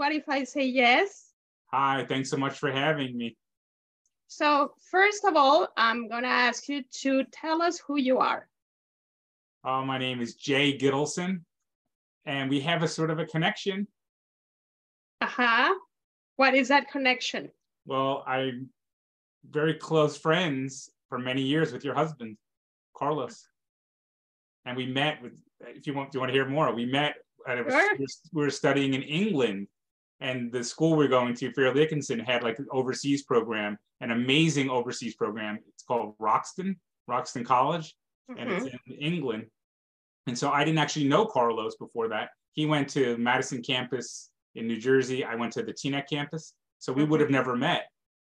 what if I say yes? Hi, thanks so much for having me. So first of all, I'm gonna ask you to tell us who you are. Uh, my name is Jay Gittleson, and we have a sort of a connection. Uh-huh. What is that connection? Well, I'm very close friends for many years with your husband, Carlos. And we met with, if you want, do you want to hear more? We met, and it was, Sure. we were studying in England, and the school we are going to, Fairleigh Dickinson, had like an overseas program, an amazing overseas program. It's called Wroxton, Wroxton College, and Mhm. it's in England. And so I didn't actually know Carlos before that. He went to Madison campus in New Jersey. I went to the Teaneck campus. So we would have never met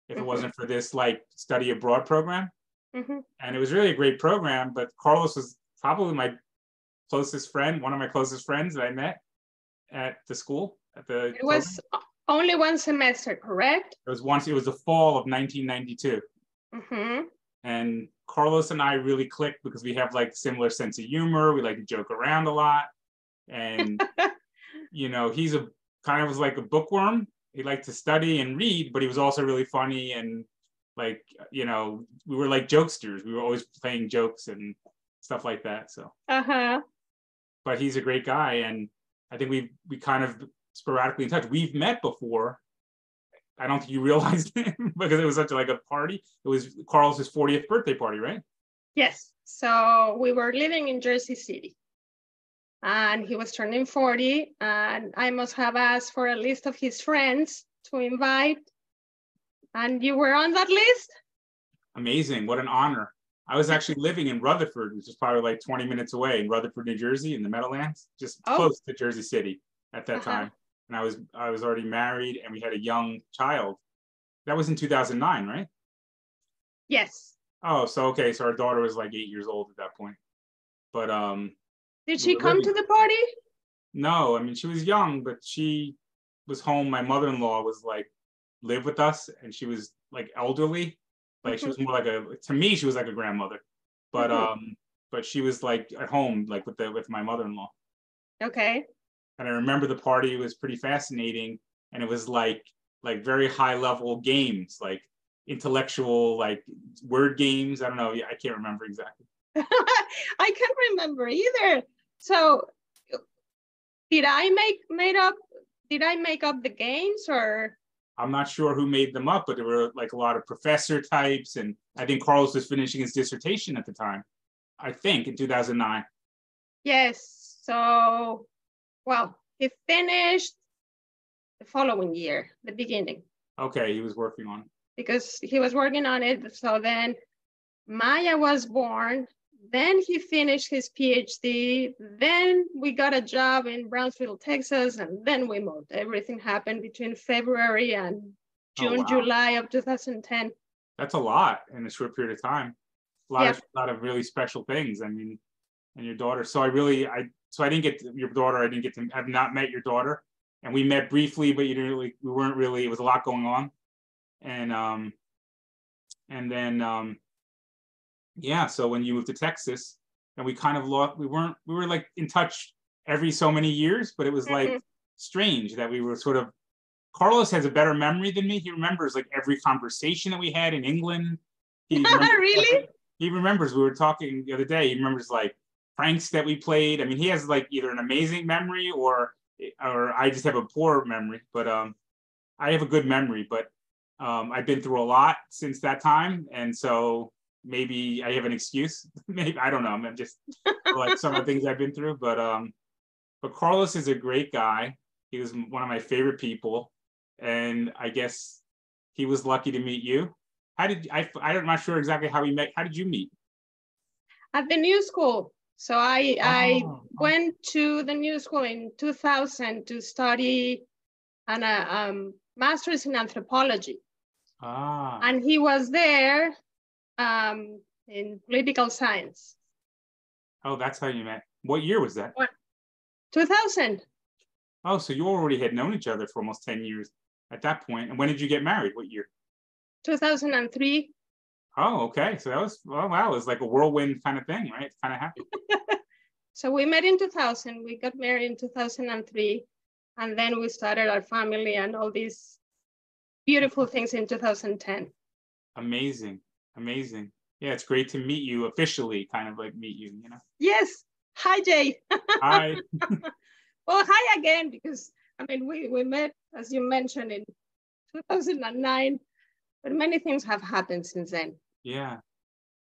if it Mhm. wasn't for this like study abroad program. Mhm. And it was really a great program, but Carlos was probably my closest friend, one of my closest friends that I met at the school the It was only one semester, correct? it was once it was the fall of 1992 Mm-hmm. and Carlos and I really clicked because we have like similar sense of humor. We like to joke around a lot, and you know, he's a kind of was like a bookworm. He liked to study and read, but he was also really funny and like you know, we were like jokesters. We were always playing jokes and stuff like that. So, Uh-huh. but he's a great guy, and I think we we kind of sporadically in touch. We've met before. I don't think you realized it because it was such like a party. It was Carlos's 40th birthday party, right? Yes. So we were living in Jersey City. And he was turning 40, and I must have asked for a list of his friends to invite. And you were on that list? Amazing. What an honor. I was actually living in Rutherford, which is probably like 20 minutes away in Rutherford, New Jersey, in the Meadowlands, just Oh. close to Jersey City at that Uh-huh. time. And I was I was already married and we had a young child. That was in 2009, right? Yes. Oh, so okay, so our daughter was like eight years old at that point. But um Did she come to the party? no, I mean she was young, but she was home. My mother-in-law was like live with us and she was like elderly. Like she was more like a to me, she was like a grandmother. But Mhm. um, but she was like at home, like with the with my mother-in-law. Okay. And I remember the party was pretty fascinating. And it was like like very high level games, like intellectual, like word games. I don't know. I can't remember exactly. I can't remember either. So did I make made up did I make up the games or I'm not sure who made them up, but there were like a lot of professor types, and I think Carlos was finishing his dissertation at the time. I think in 2009. yes. So well, he finished the following year, the beginning, Okay, he was working on. it. because he was working on it. So then Maya was born. Then he finished his PhD. Then we got a job in Brownsville, Texas, and then we moved. Everything happened between February and Oh, June, wow. July of 2010. That's a lot in a short period of time. A lot Yeah. of lot of really special things. I mean, and your daughter. So I really I so I didn't get to, your daughter. I didn't get to have not met your daughter, and we met briefly, but you didn't really. We weren't really. It was a lot going on, and um, and then um, yeah. So when you moved to Texas, and we kind of lost. We weren't. We were like in touch every so many years, but it was like Mhm. strange that we were sort of. Carlos has a better memory than me. He remembers like every conversation that we had in England. He remembers Really? he remembers we were talking the other day. He remembers like pranks that we played. I mean, he has like either an amazing memory or or I just have a poor memory. But um, I have a good memory. But um, I've been through a lot since that time, and so maybe I have an excuse. maybe I don't know. I'm just like some of the things I've been through. But um, but Carlos is a great guy. He was one of my favorite people, and I guess he was lucky to meet you. How did I? I'm not sure exactly how we met. How did you meet? At the new school. So I, I Oh, went to the new school in 2000 to study an a um, master's in anthropology. Ah, And he was there um, in political science. oh, that's how you met. What year was that? 2000. Oh, so you already had known each other for almost 10 years at that point. And when did you get married? What year? 2003. Oh, okay. So that was, oh, wow. It was like a whirlwind kind of thing, right? It kind of happened. So we met in 2000. We got married in 2003. And then we started our family and all these beautiful things in 2010. Amazing. Amazing. Yeah, it's great to meet you officially, kind of like meet you, you know? Yes. Hi, Jay. Hi. well, hi again, because I mean, we, we met, as you mentioned, in 2009, but many things have happened since then. Yeah.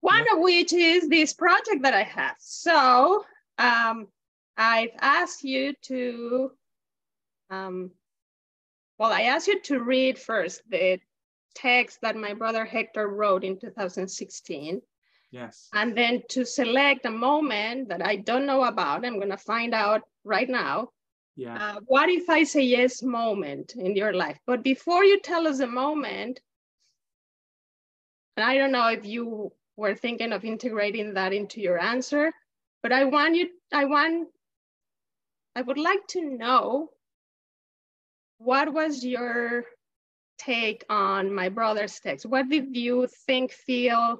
One yeah. of which is this project that I have. So um, I've asked you to, um, well, I asked you to read first the text that my brother Hector wrote in 2016. Yes. And then to select a moment that I don't know about, I'm going to find out right now. Yeah. Uh, what if I say yes moment in your life? But before you tell us a moment, and I don't know if you were thinking of integrating that into your answer, but I want you, I want, I would like to know what was your take on my brother's text? What did you think, feel?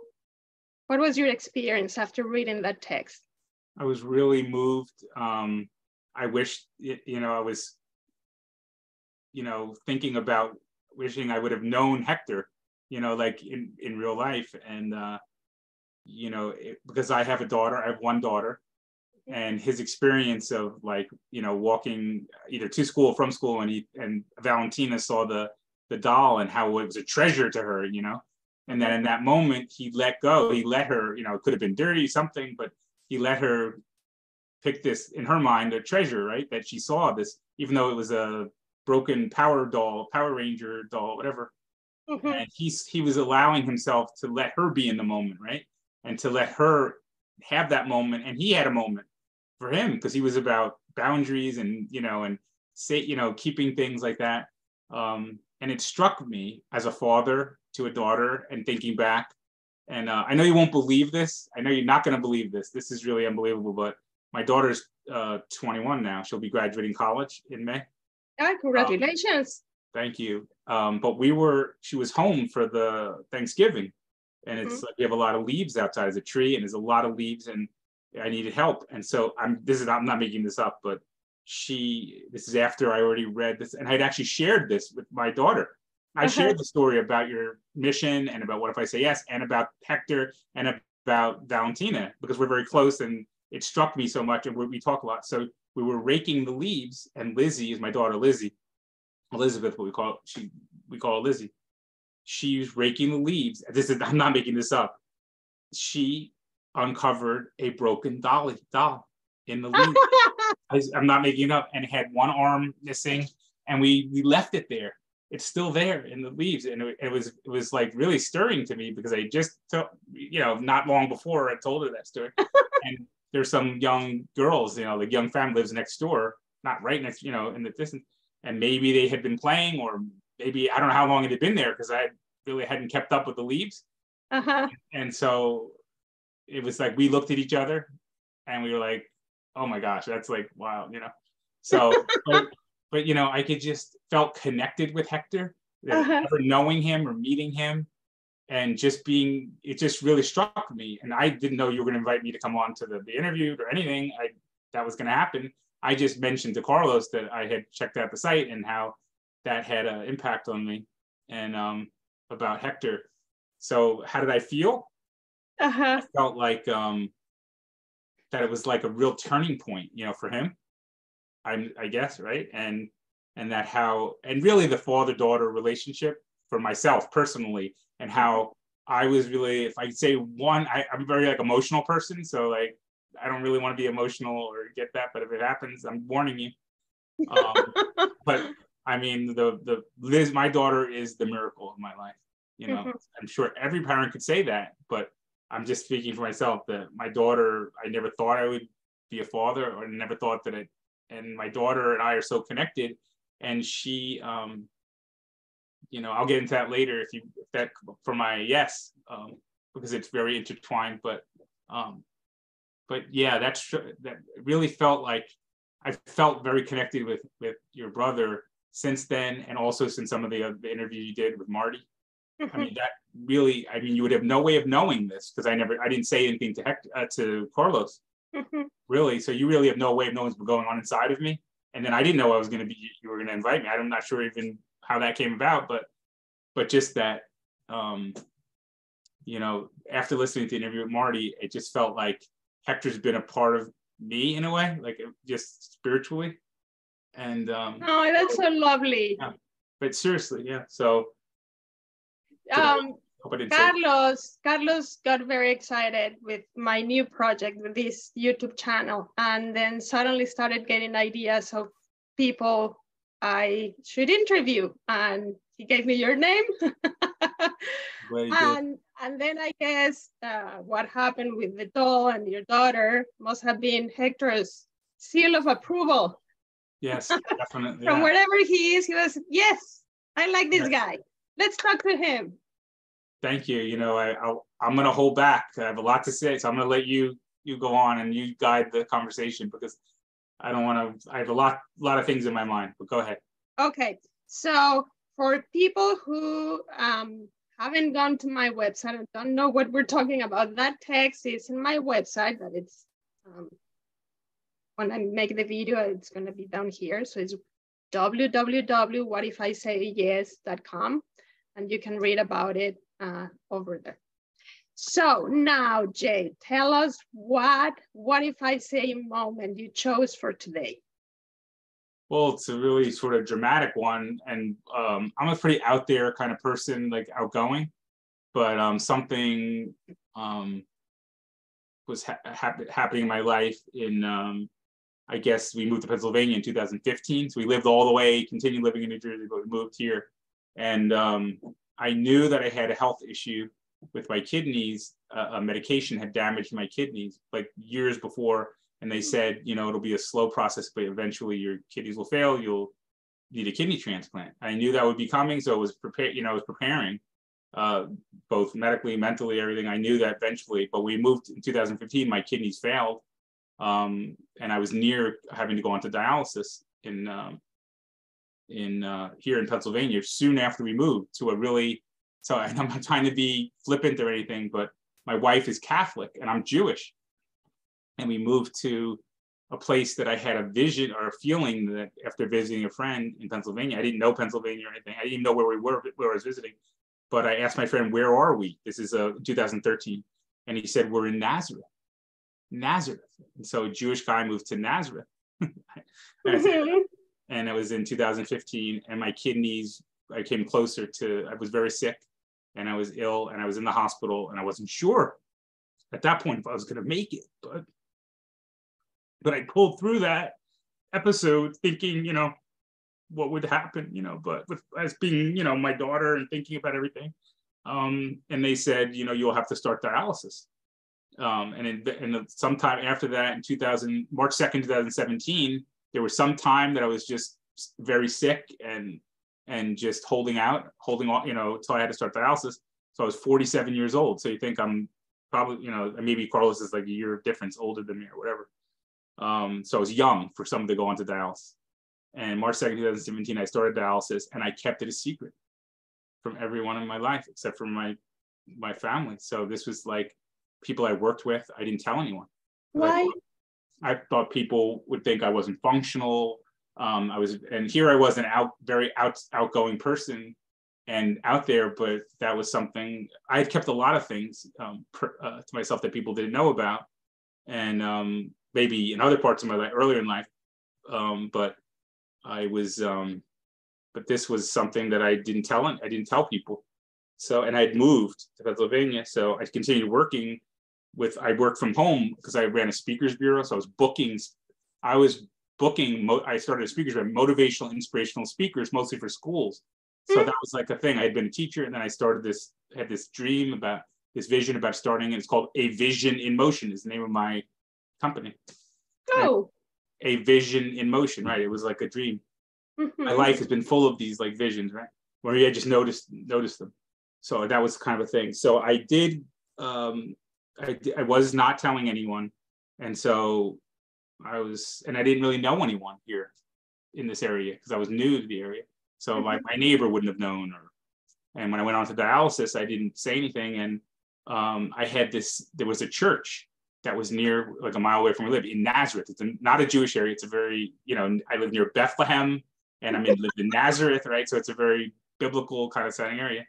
What was your experience after reading that text? I was really moved. Um, I wish, you know, I was, you know, thinking about wishing I would have known Hector, you know, like in, in real life. And, uh, you know, it, because I have a daughter, I have one daughter, and his experience of like, you know, walking either to school from school, and he and Valentina saw the the doll and how it was a treasure to her, you know. And then in that moment, he let go. He let her, you know, it could have been dirty, something, but he let her pick this in her mind a treasure, right? That she saw this, even though it was a broken power doll, Power Ranger doll, whatever. Mm-hmm. And he's he was allowing himself to let her be in the moment, right? And to let her have that moment. And he had a moment for him because he was about boundaries and you know and say you know keeping things like that. Um, and it struck me as a father to a daughter and thinking back and uh, i know you won't believe this i know you're not going to believe this this is really unbelievable but my daughter's uh, 21 now she'll be graduating college in may oh, congratulations thank you um, but we were she was home for the thanksgiving and it's mm-hmm. like we have a lot of leaves outside of the tree and there's a lot of leaves and i needed help and so i'm this is i'm not making this up but she this is after I already read this and I'd actually shared this with my daughter. I uh-huh. shared the story about your mission and about what if I say yes and about Hector and about Valentina because we're very close and it struck me so much and we, we talk a lot. So we were raking the leaves and Lizzie is my daughter Lizzie, Elizabeth, what we call she we call Lizzie. She's raking the leaves. This is I'm not making this up. She uncovered a broken dolly doll in the leaves. I, am not making it up, and it had one arm missing, and we we left it there. It's still there in the leaves, and it, it was it was like really stirring to me because I just told, you know not long before I told her that story, and there's some young girls, you know, the young family lives next door, not right next, you know, in the distance, and maybe they had been playing, or maybe I don't know how long it had been there because I really hadn't kept up with the leaves, uh-huh. and so it was like we looked at each other, and we were like, oh my gosh, that's like wow, you know. So, but, but, you know, I could just felt connected with Hector, uh-huh. ever knowing him or meeting him, and just being, it just really struck me. And I didn't know you were going to invite me to come on to the, the interview or anything. I that was going to happen. I just mentioned to Carlos that I had checked out the site and how that had an impact on me, and um, about Hector. So, how did I feel? Uh-huh. I felt like um, that it was like a real turning point, you know, for him. I'm, I guess, right? And and that how and really the father daughter relationship for myself personally, and how I was really, if I say one, I, I'm a very like emotional person, so like I don't really want to be emotional or get that, but if it happens, I'm warning you. Um, but I mean, the the Liz, my daughter is the miracle of my life. You know, mm-hmm. I'm sure every parent could say that, but I'm just speaking for myself that my daughter, I never thought I would be a father or never thought that it, and my daughter and I are so connected. And she, um, you know, I'll get into that later if you, if that for my yes, um, because it's very intertwined. But, um, but yeah, that's. That really felt like I felt very connected with with your brother since then, and also since some of the, uh, the interview you did with Marty. I mean, that really, I mean, you would have no way of knowing this because I never, I didn't say anything to Hector, uh, to Carlos, really. So you really have no way of knowing what's going on inside of me. and then I didn't know I was going to be you were going to invite me. I'm not sure even how that came about, but but just that um, you know, after listening to the interview with Marty, it just felt like Hector's been a part of me in a way, like just spiritually. And um, oh, that's so lovely. Yeah. But seriously, yeah. So um, Carlos, Carlos got very excited with my new project with this YouTube channel, and then suddenly started getting ideas of people I should interview, and he gave me your name. and and then I guess uh, what happened with the doll and your daughter must have been Hector's seal of approval. Yes, definitely. From yeah. wherever he is, he was yes, I like this yes. guy. Let's talk to him thank you. You know, I, I am going to hold back. I have a lot to say, so I'm going to let you you go on and you guide the conversation because I don't want to. I have a lot lot of things in my mind. But go ahead. Okay, so for people who um, haven't gone to my website and don't know what we're talking about, that text is in my website. but it's um, when I make the video, it's going to be down here. So it's www.whatifisayyes.com and you can read about it uh, over there. So now, Jay, tell us what what if I say moment you chose for today? Well, it's a really sort of dramatic one, and um, I'm a pretty out there kind of person, like outgoing. But um, something um, was ha- happening in my life. In um, I guess we moved to Pennsylvania in 2015, so we lived all the way, continued living in New Jersey, but we moved here, and um, I knew that I had a health issue with my kidneys. Uh, a medication had damaged my kidneys like years before, and they said, you know, it'll be a slow process, but eventually your kidneys will fail. You'll need a kidney transplant. I knew that would be coming, so I was prepared. You know, I was preparing, uh, both medically, mentally, everything. I knew that eventually. But we moved in 2015. My kidneys failed, um, and I was near having to go onto dialysis in um, in uh, here in Pennsylvania soon after we moved to a really so I'm not trying to be flippant or anything, but my wife is Catholic and I'm Jewish. And we moved to a place that I had a vision or a feeling that after visiting a friend in Pennsylvania, I didn't know Pennsylvania or anything. I didn't know where we were, where I was visiting. But I asked my friend, where are we? This is uh, 2013. And he said, we're in Nazareth. Nazareth. And so a Jewish guy moved to Nazareth. mm-hmm and it was in 2015 and my kidneys i came closer to i was very sick and i was ill and i was in the hospital and i wasn't sure at that point if i was going to make it but but i pulled through that episode thinking you know what would happen you know but with as being you know my daughter and thinking about everything um and they said you know you'll have to start dialysis um and in, and sometime after that in 2000 march 2nd 2017 there was some time that I was just very sick and and just holding out, holding on, you know, until I had to start dialysis. So I was 47 years old. So you think I'm probably, you know, maybe Carlos is like a year of difference older than me or whatever. Um, so I was young for someone to go onto dialysis. And March 2nd, 2017, I started dialysis and I kept it a secret from everyone in my life except for my my family. So this was like people I worked with, I didn't tell anyone. Why? Like, I thought people would think I wasn't functional. Um, I was, and here I was an out, very out, outgoing person and out there, but that was something I had kept a lot of things um, per, uh, to myself that people didn't know about, and um, maybe in other parts of my life earlier in life. Um, but I was, um, but this was something that I didn't tell. I didn't tell people. So, and I had moved to Pennsylvania, so I continued working with I worked from home because I ran a speakers bureau. So I was booking, I was booking. I started a speakers bureau, motivational, inspirational speakers, mostly for schools. So mm-hmm. that was like a thing. I had been a teacher, and then I started this. Had this dream about this vision about starting. And it's called A Vision in Motion. Is the name of my company. Oh. A vision in motion, right? It was like a dream. Mm-hmm. My life has been full of these like visions, right? Where I just noticed noticed them. So that was kind of a thing. So I did um, I, I was not telling anyone. And so I was, and I didn't really know anyone here in this area because I was new to the area. So mm-hmm. my, my neighbor wouldn't have known. Or, and when I went on to dialysis, I didn't say anything. And um, I had this, there was a church that was near like a mile away from where we live in Nazareth. It's a, not a Jewish area. It's a very, you know, I live near Bethlehem and I'm in lived in Nazareth, right? So it's a very biblical kind of setting area.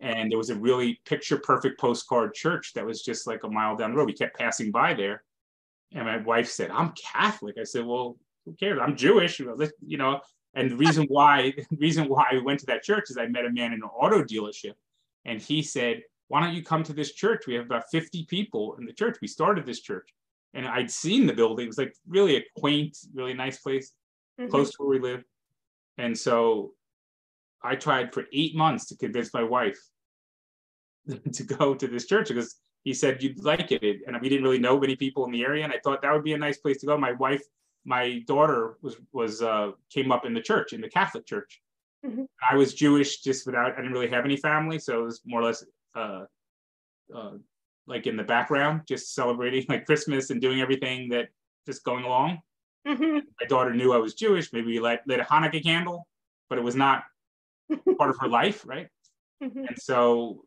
And there was a really picture perfect postcard church that was just like a mile down the road. We kept passing by there. And my wife said, I'm Catholic. I said, Well, who cares? I'm Jewish, you know. And the reason why, the reason why we went to that church is I met a man in an auto dealership, and he said, why don't you come to this church? We have about 50 people in the church. We started this church. And I'd seen the building. It was like really a quaint, really nice place, mm-hmm. close to where we live. And so I tried for eight months to convince my wife to go to this church because he said you'd like it. And we didn't really know many people in the area. And I thought that would be a nice place to go. My wife, my daughter was was uh, came up in the church, in the Catholic church. Mm-hmm. I was Jewish just without I didn't really have any family. So it was more or less uh, uh, like in the background, just celebrating like Christmas and doing everything that just going along. Mm-hmm. My daughter knew I was Jewish. Maybe we lit, lit a Hanukkah candle, but it was not part of her life, right? Mm-hmm. And so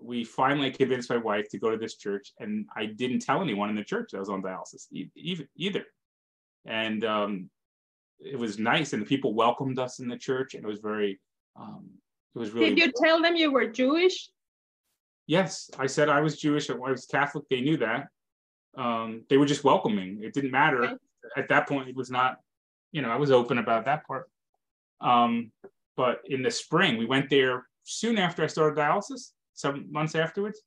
we finally convinced my wife to go to this church, and I didn't tell anyone in the church that I was on dialysis either. either. And um, it was nice, and the people welcomed us in the church, and it was very. Um, it was really. Did you tell them you were Jewish? Yes, I said I was Jewish. I was Catholic. They knew that. Um, they were just welcoming. It didn't matter okay. at that point. It was not, you know, I was open about that part. Um, but in the spring, we went there soon after I started dialysis, some months afterwards.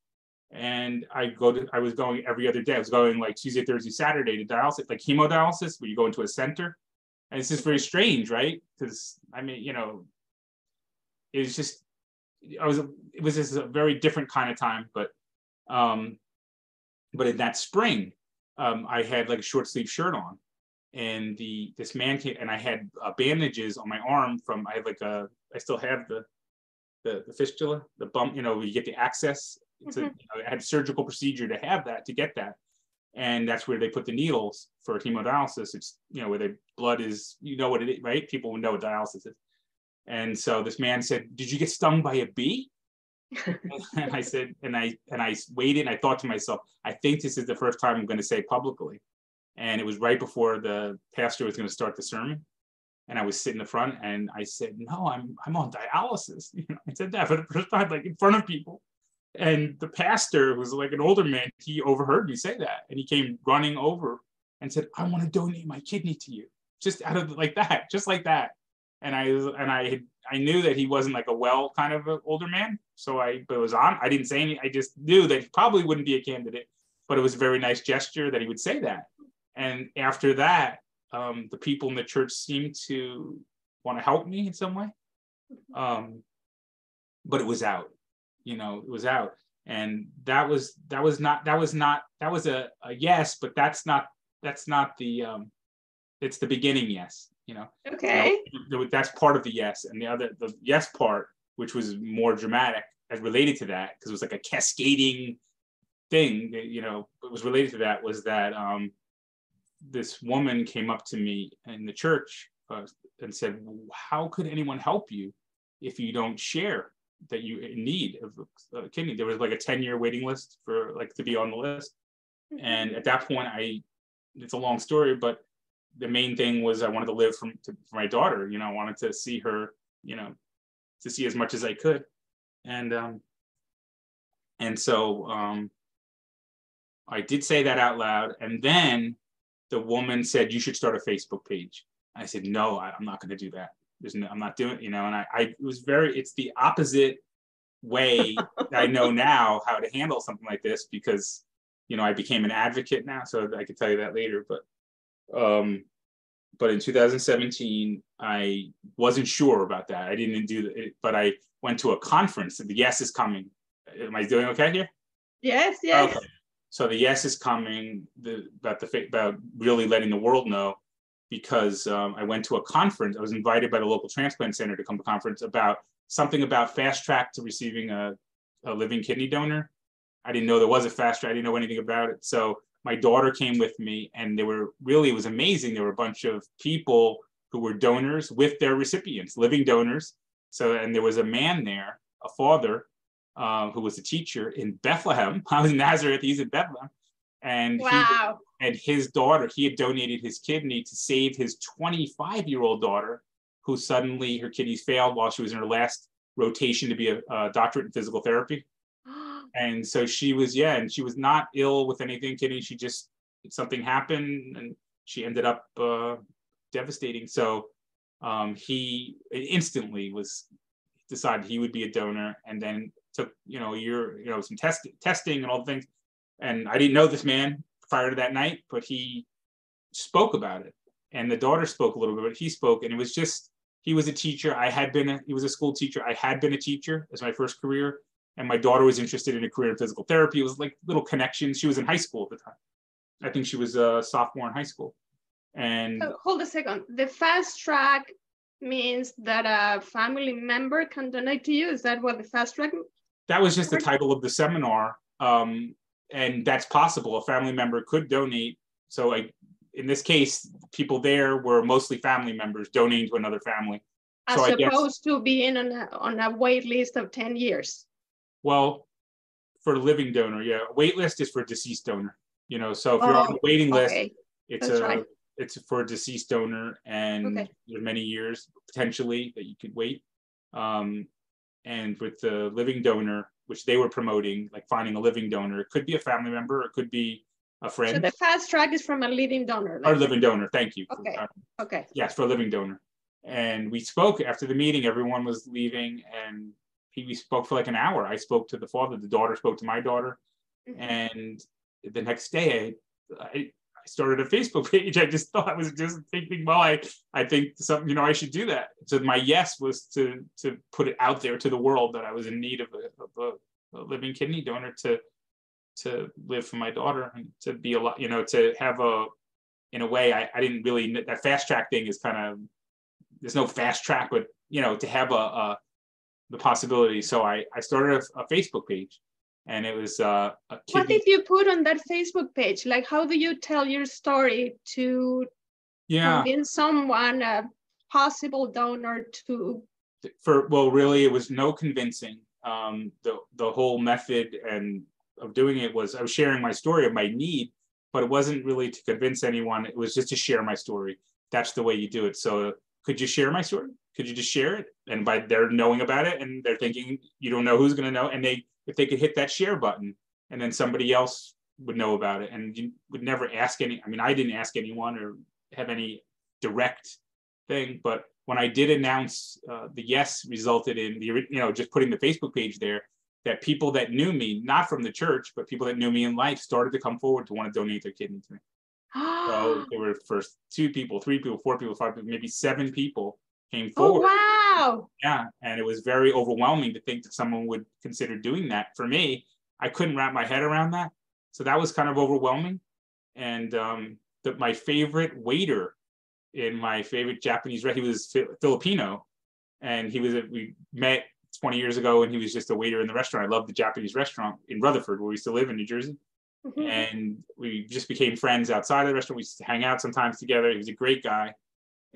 And I go to, I was going every other day. I was going like Tuesday, Thursday, Saturday to dialysis, like hemodialysis, where you go into a center. And it's just very strange, right? Because I mean, you know, it's just I was it was just a very different kind of time, but um, but in that spring, um, I had like a short sleeve shirt on, and the this man came and I had uh, bandages on my arm from I had like a I still have the the, the fistula the bump you know you get the access. It's mm-hmm. a, you know, I had surgical procedure to have that to get that, and that's where they put the needles for hemodialysis. It's you know where the blood is you know what it is right. People know what dialysis is. And so this man said, "Did you get stung by a bee?" and I said, and I and I waited. And I thought to myself, I think this is the first time I'm going to say publicly. And it was right before the pastor was going to start the sermon, and I was sitting in the front, and I said, "No, I'm I'm on dialysis." You know, I said that for the first time, like in front of people. And the pastor was like an older man. He overheard me say that, and he came running over and said, "I want to donate my kidney to you." Just out of like that, just like that and I and I I knew that he wasn't like a well kind of an older man. So I but it was on. I didn't say anything. I just knew that he probably wouldn't be a candidate. But it was a very nice gesture that he would say that. And after that, um, the people in the church seemed to want to help me in some way. Um, but it was out. You know, it was out. And that was that was not that was not that was a, a yes, but that's not that's not the um it's the beginning yes you know? Okay. you know, that's part of the yes. And the other the yes part which was more dramatic as related to that because it was like a cascading thing that, you know it was related to that was that um this woman came up to me in the church uh, and said how could anyone help you if you don't share that you need of a kidney? There was like a 10 year waiting list for like to be on the list. Mm-hmm. and at that point i it's a long story but the main thing was I wanted to live from to, for my daughter. You know, I wanted to see her. You know, to see as much as I could, and um, and so um, I did say that out loud, and then the woman said you should start a Facebook page. I said no, I, am not going to do that. There's no, I'm not doing. You know, and I, I it was very. It's the opposite way I know now how to handle something like this because you know I became an advocate now, so I could tell you that later, but um, but in 2017, I wasn't sure about that. I didn't do it, but I went to a conference. The yes is coming. Am I doing okay here? Yes, yes. Okay. So the yes is coming. The, about the about really letting the world know, because um, I went to a conference. I was invited by the local transplant center to come to a conference about something about fast track to receiving a, a living kidney donor. I didn't know there was a fast track. I didn't know anything about it. So my daughter came with me and there were really it was amazing. There were a bunch of people who were donors with their recipients living donors. So and there was a man there a father uh, who was a teacher in bethlehem. I was in nazareth. He's in bethlehem. And wow. he and his daughter, he had donated his kidney to save his 25 year old daughter, who suddenly her kidneys failed while she was in her last rotation to be a, a doctorate in physical therapy. And so she was, yeah, and she was not ill with anything kidney. She just something happened and she ended up uh, devastating. So um, he instantly was decided he would be a donor and then took you know your you know some test, testing and all the things. And i didn't know this man prior to that night but he spoke about it. And the daughter spoke a little bit but he spoke and it was just he was a teacher. I had been a, he was a school teacher. I had been a teacher as my first career and my daughter was interested in a career in physical therapy it was like little connections she was in high school at the time i think she was a sophomore in high school and so hold a second the fast track means that a family member can donate to you? Is that what the fast track? That was just the title of the seminar, um, and that's possible. A family member could donate. So, I, in this case, people there were mostly family members donating to another family. As so opposed guess, to being on a, on a wait list of 10 years. Well, for a living donor, yeah. Wait list is for a deceased donor. You know, so if you're on a oh, waiting list, it's That's a right it's for a deceased donor and okay. there's many years potentially that you could wait um, and with the living donor which they were promoting like finding a living donor it could be a family member it could be a friend so the fast track is from a living donor like or living donor thank you okay for, okay yes for a living donor and we spoke after the meeting everyone was leaving and he we spoke for like an hour i spoke to the father the daughter spoke to my daughter mm-hmm. and the next day I, I I started a Facebook page. I just thought I was just thinking, well, I, I think something, you know, I should do that. So my yes was to to put it out there to the world that I was in need of a, of a, a living kidney donor to to live for my daughter and to be a lot, you know, to have a, in a way, I, I didn't really that fast track thing is kind of there's no fast track, but you know, to have a, a the possibility. So I I started a, a Facebook page and it was uh, what did you put on that facebook page? Like how do you tell your story to yeah. convince someone a possible donor to? For well really it was no convincing. Um, the the whole method and of doing it was i was sharing my story of my need but it wasn't really to convince anyone. It was just to share my story. That's the way you do it. So could you share my story? Could you just share it and by they're knowing about it and they're thinking you don't know who's going to know and they if they could hit that share button and then somebody else would know about it and you would never ask any i mean i didn't ask anyone or have any direct thing but when i did announce uh, the yes resulted in the you know just putting the facebook page there that people that knew me not from the church but people that knew me in life started to come forward to want to donate their kidney to me. So there were first two people three people four people five people maybe seven people came oh, forward oh, wow. Yeah. And it was very overwhelming to think that someone would consider doing that. For me, I couldn't wrap my head around that. So that was kind of overwhelming. And um, the, my favorite waiter in my favorite Japanese restaurant, he was Filipino. And he was, a, we met 20 years ago and he was just a waiter in the restaurant. I love the Japanese restaurant in Rutherford, where we still live in New Jersey. Mm-hmm. And we just became friends outside of the restaurant. We used to hang out sometimes together. He was a great guy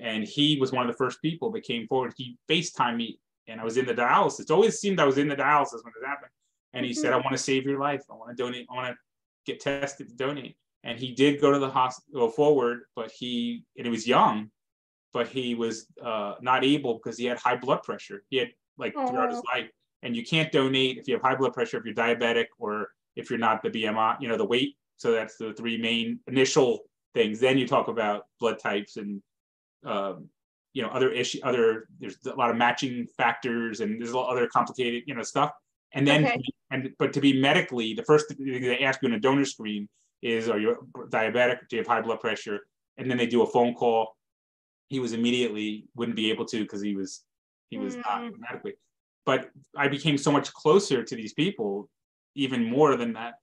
and he was one of the first people that came forward. He FaceTimed me, and I was in the dialysis. It always seemed I was in the dialysis when it happened. And he mm-hmm. said, "I want to save your life. I want to donate. I want to get tested to donate." And he did go to the hospital forward, but he and he was young, but he was uh, not able because he had high blood pressure. He had like oh. throughout his life, and you can't donate if you have high blood pressure, if you're diabetic, or if you're not the BMI, you know, the weight. So that's the three main initial things. Then you talk about blood types and um, you know other issue other there's a lot of matching factors and there's a lot of other complicated you know stuff. And then okay. and but to be medically the first thing they ask you in a donor screen is are you diabetic? Do you have high blood pressure? And then they do a phone call. He was immediately wouldn't be able to because he was he was mm. not medically. But i became so much closer to these people even more than that.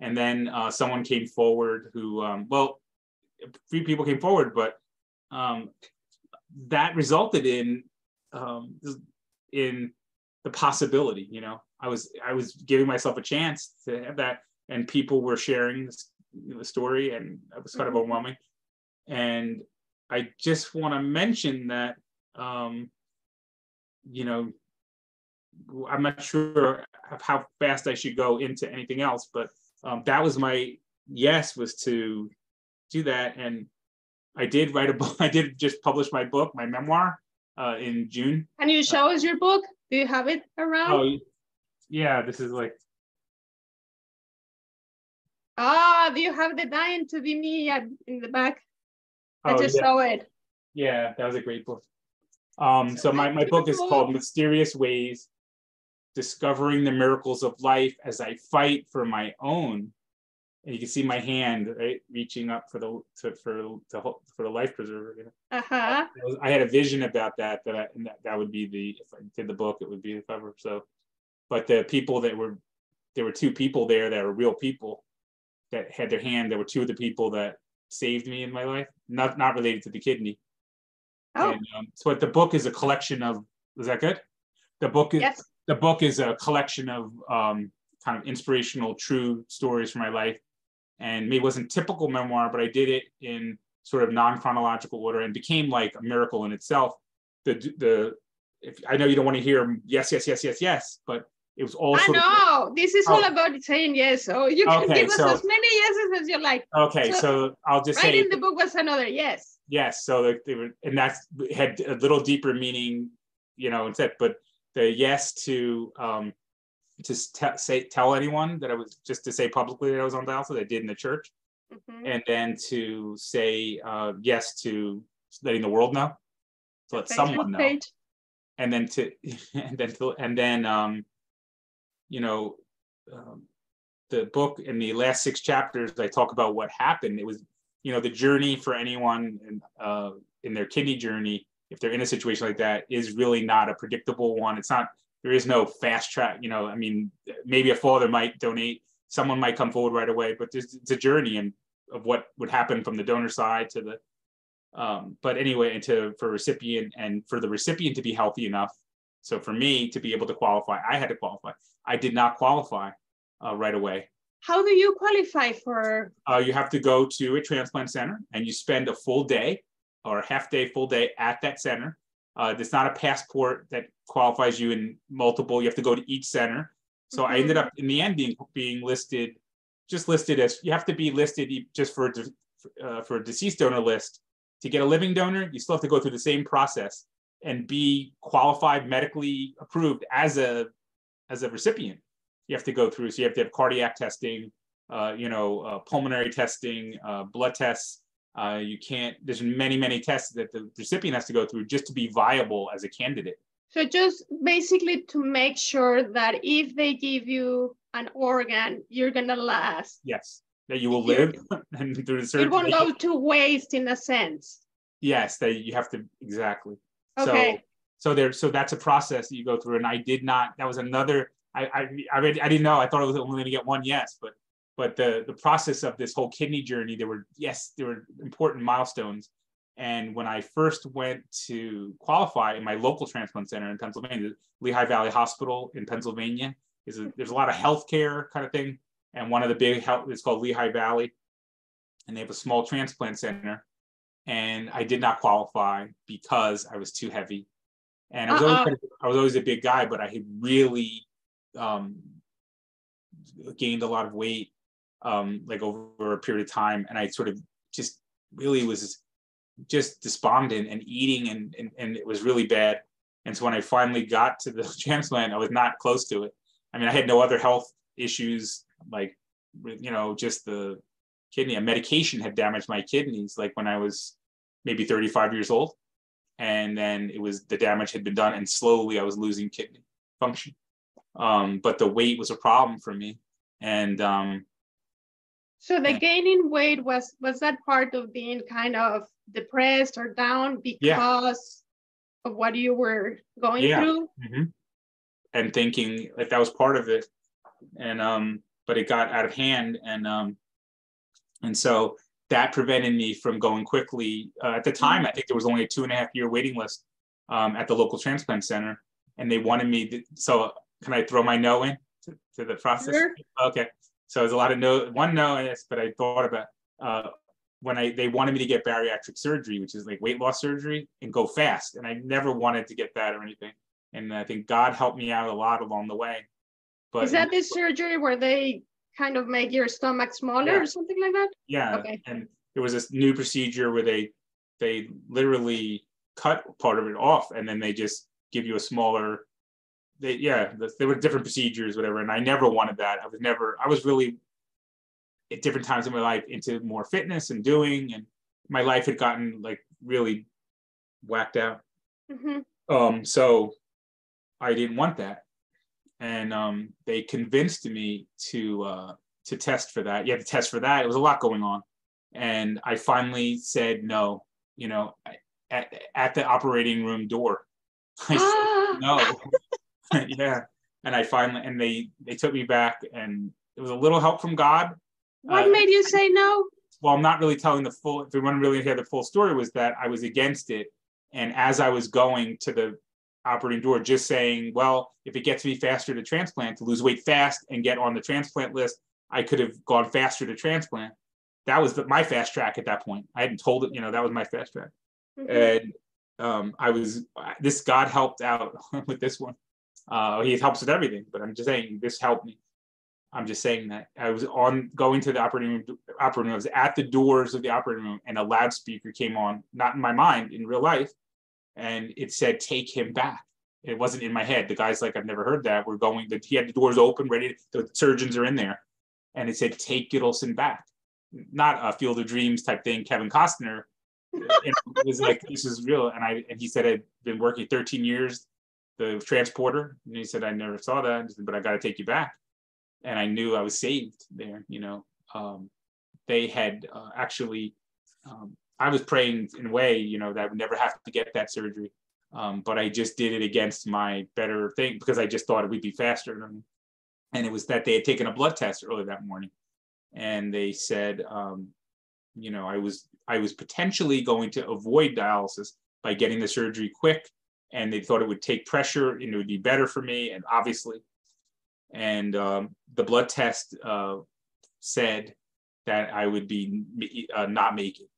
And then uh, someone came forward who um, well three people came forward but um, that resulted in um, in the possibility. You know, I was I was giving myself a chance to have that, and people were sharing this, the story, and it was kind of mm-hmm. overwhelming. And I just want to mention that, um, you know, I'm not sure how fast I should go into anything else, but um, that was my yes was to do that, and I did write a book. I did just publish my book, my memoir, uh, in June. Can you show us your book? Do you have it around? Oh, yeah. This is like Ah, do you have the dying to be me at, in the back? I Oh, just yeah. saw it. Yeah, that was a great book. Um, so my, my book is called Mysterious Ways, Discovering the Miracles of Life as I Fight for My Own. And you can see my hand, right, reaching up for the to, for to, for the life preserver. You know? Uh-huh. I was- I had a vision about that that, I, and that that would be the if I did the book, it would be the cover. So, but the people that were there were two people there that were real people that had their hand. There were two of the people that saved me in my life, not not related to the kidney. Oh, And, um, so what the book is a collection of. Is that good? The book is yes. the book is a collection of um, kind of inspirational, true stories from my life, and maybe it wasn't typical memoir, but I did it in sort of non-chronological order and became like a miracle in itself. The the if I know you don't want to hear yes, yes, yes, yes, yes, but it was all I sort of know. This is all Oh. about saying yes. So you can Okay, give us so- as many yeses as you like. okay. So- So I'll just say Writing the book was another yes. yes so they, they were and that's had a little deeper meaning you know instead but the yes to um to te- say tell anyone that i was just to say publicly that i was on dialysis i did in the church. Mhm. and then to say uh yes to letting the world know. To let someone know. page. and then to and then to, and then um you know um, the book in the last six chapters i talk about what happened. It was you know the journey for anyone in, uh, in their kidney journey if they're in a situation like that is really not a predictable one. It's not there is no fast track you know i mean maybe a father might donate someone might come forward right away but there's, it's a journey and of what would happen from the donor side to the um, but anyway and to for recipient and for the recipient to be healthy enough so for me to be able to qualify i had to qualify i did not qualify uh, right away How do you qualify for? uh, you have to go to a transplant center and you spend a full day or a half day, full day at that center. Uh, it's not a passport that qualifies you in multiple. You have to go to each center. So I ended up in the end being being listed, just listed as you have to be listed just for a uh, for a deceased donor list. To get a living donor, you still have to go through the same process and be qualified, medically approved as a as a recipient. You have to go through. So you have to have cardiac testing, uh, you know, uh, pulmonary testing, uh, blood tests. Uh, you can't. There's many, many tests that the recipient has to go through just to be viable as a candidate. So just basically to make sure that if they give you an organ, you're gonna last. Yes, that you will live and through the It won't go to waste in a sense. Yes, that you have to exactly. Okay. So, so there, so that's a process that you go through, and I did not. That was another. I, I, I, already- I didn't know. I thought I was only going to get one yes, but, but the the process of this whole kidney journey, there were yes, there were important milestones. And when I first went to qualify in my local transplant center in Pennsylvania, Lehigh Valley Hospital in Pennsylvania, is a, there's a lot of healthcare kind of thing, and one of the big health is called Lehigh Valley, and they have a small transplant center, and I did not qualify because I was too heavy, and I was always I was always a big guy, but I had really um, gained a lot of weight um, like over a period of time, and I sort of just really was just despondent and eating, and and, and it was really bad. And so when I finally got to the transplant, I was not close to it. I mean, I had no other health issues, like you know, just the kidney. A medication had damaged my kidneys, like when I was maybe 35 years old, and then it was the damage had been done, and slowly I was losing kidney function. Um, but the weight was a problem for me, and um, So the gaining weight was was that part of being kind of depressed or down because of what you were going Yeah. through? Mhm. and thinking like that was part of it and um but it got out of hand and um and so that prevented me from going quickly uh, at the time i think there was only a two and a half year waiting list um, at the local transplant center and they wanted me to, so can i throw my no in to, to the process Sure. okay so there's a lot of no one no yes but i thought about uh when I they wanted me to get bariatric surgery, which is like weight loss surgery, and go fast. And I never wanted to get that or anything and I think God helped me out a lot along the way. But Is that the surgery where they kind of make your stomach smaller Yeah. or something like that? Yeah. Okay. And there was this new procedure where they they literally cut part of it off and then they just give you a smaller they yeah, there were different procedures, whatever. And I never wanted that. I was never I was really at different times in my life into more fitness and doing and my life had gotten like really whacked out. hmm Um, so I didn't want that. And um, they convinced me to uh, to test for that. You had to test for that. It was a lot going on. And I finally said no, you know, at, at the operating room door. I said no. yeah. And I finally and they they took me back and it was a little help from God. What Uh, made you say no? well, I'm not really telling the full. If we want to really hear the full story, was that I was against it, and as I was going to the operating door, just saying, well, if it gets me faster to transplant, to lose weight fast and get on the transplant list, I could have gone faster to transplant. That was the, my fast track at that point. I hadn't told it, you know, that was my fast track, Mhm. and um, I was this. God helped out with this one. Uh, he helps with everything, but I'm just saying this helped me. I'm just saying that I was on going to the operating room. Operating room. I was at the doors of the operating room, and a loudspeaker came on, not in my mind, in real life, and it said, "Take him back." It wasn't in my head. The guy's like, "I've never heard that." We're going. The, he had the doors open, ready. The surgeons are in there, and it said, "Take Gittleson back." Not a Field of Dreams type thing. Kevin Costner. it was like this is real, and I and he said I'd been working 13 years, the transporter, and he said I never saw that, but I got to take you back and I knew I was saved there. You know, um, they had uh, actually, um, I was praying in a way, you know, that I would never have to get that surgery. Um, but I just did it against my better thing because I just thought it would be faster. And, it was that they had taken a blood test early that morning, and they said, um, you know, I was I was potentially going to avoid dialysis by getting the surgery quick, and they thought it would take pressure and it would be better for me. And obviously, and um, the blood test uh, said that I would be uh, not make it.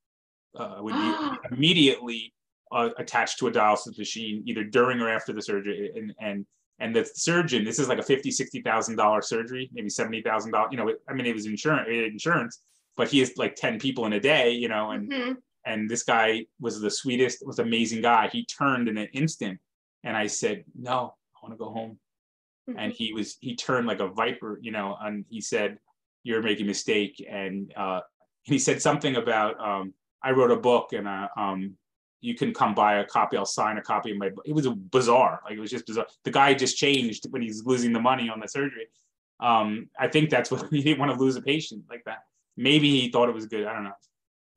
Uh, would be immediately uh, attached to a dialysis machine either during or after the surgery, and and and the surgeon. This is like a fifty, sixty thousand dollar surgery, maybe seventy thousand dollars. You know, I mean, it was insurance, insurance, but he has like ten people in a day. You know, and Mhm. And this guy was the sweetest, was amazing guy. He turned in an instant, and I said, "No, I want to go home." and he was he turned like a viper you know and he said you're making a mistake and uh he said something about um i wrote a book and uh, um you can come buy a copy. I'll sign a copy of my book. It was a bizarre like it was just bizarre. The guy just changed when he's losing the money on the surgery. Um i think that's what he didn't want to lose a patient like that. Maybe he thought it was good i don't know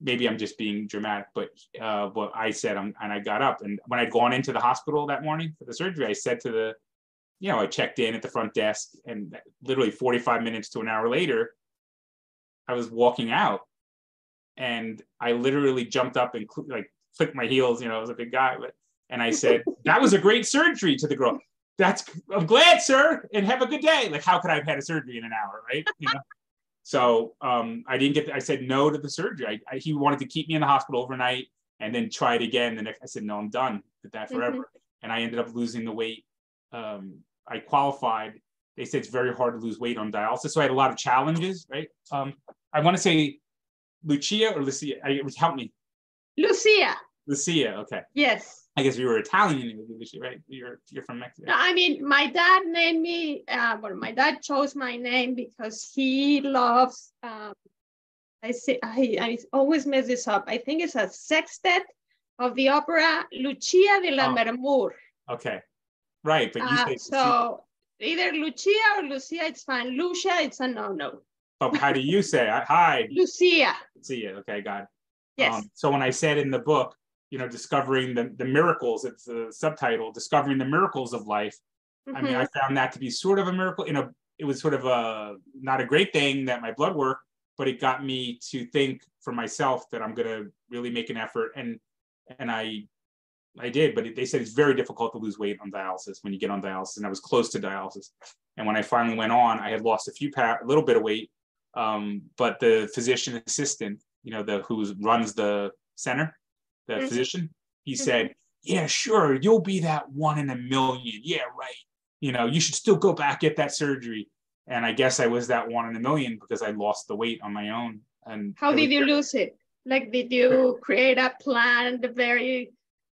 maybe i'm just being dramatic but uh what i said um, and i got up and when i'd gone into the hospital that morning for the surgery i said to the you know, I checked in at the front desk and literally 45 minutes to an hour later, I was walking out and I literally jumped up and cl- like clicked my heels, you know, I was a big guy, but, and I said, that was a great surgery to the girl. That's, I'm glad, sir, and have a good day. Like, how could I have had a surgery in an hour, right? You know? So um, I didn't get, I said no to the surgery. I, I, he wanted to keep me in the hospital overnight and then try it again. The next, I said, no, I'm done with that forever. And I ended up losing the weight um, I qualified. They said it's very hard to lose weight on dialysis, so I had a lot of challenges. Right? Um, I want to say Lucia or Lucia. I, help me. Lucia. Lucia. Okay. Yes. I guess you were Italian, Lucia, right? You're you're from Mexico. No, I mean, my dad named me. Uh, well, my dad chose my name because he loves. Um, I say I, I always mess this up. I think it's a sextet of the opera Lucia de la Oh. Mermur. Okay. Right, but you Uh, say so either Lucia or Lucia, it's fine. Lucia, it's a no-no. But how do you say? Hi, Lucia. Lucia. Okay, got it. Yes. Um, so when I said in the book, you know, discovering the, the miracles, it's the subtitle, discovering the miracles of life. I mean. I found that to be sort of a miracle. you know, it was sort of a not a great thing that my blood work, but it got me to think for myself that I'm going to really make an effort, and and I, I did. But it, they said it's very difficult to lose weight on dialysis when you get on dialysis, and I was close to dialysis. And when I finally went on, I had lost a few pounds, a little bit of weight, um, but the physician assistant, you know, the who runs the center, the Mhm. physician, he said, "Yeah, sure, you'll be that one in a million. Yeah, right. You know, you should still go back get that surgery." and I guess I was that one in a million because I lost the weight on my own. And how did you lose it? Like, did you create a plan, the very,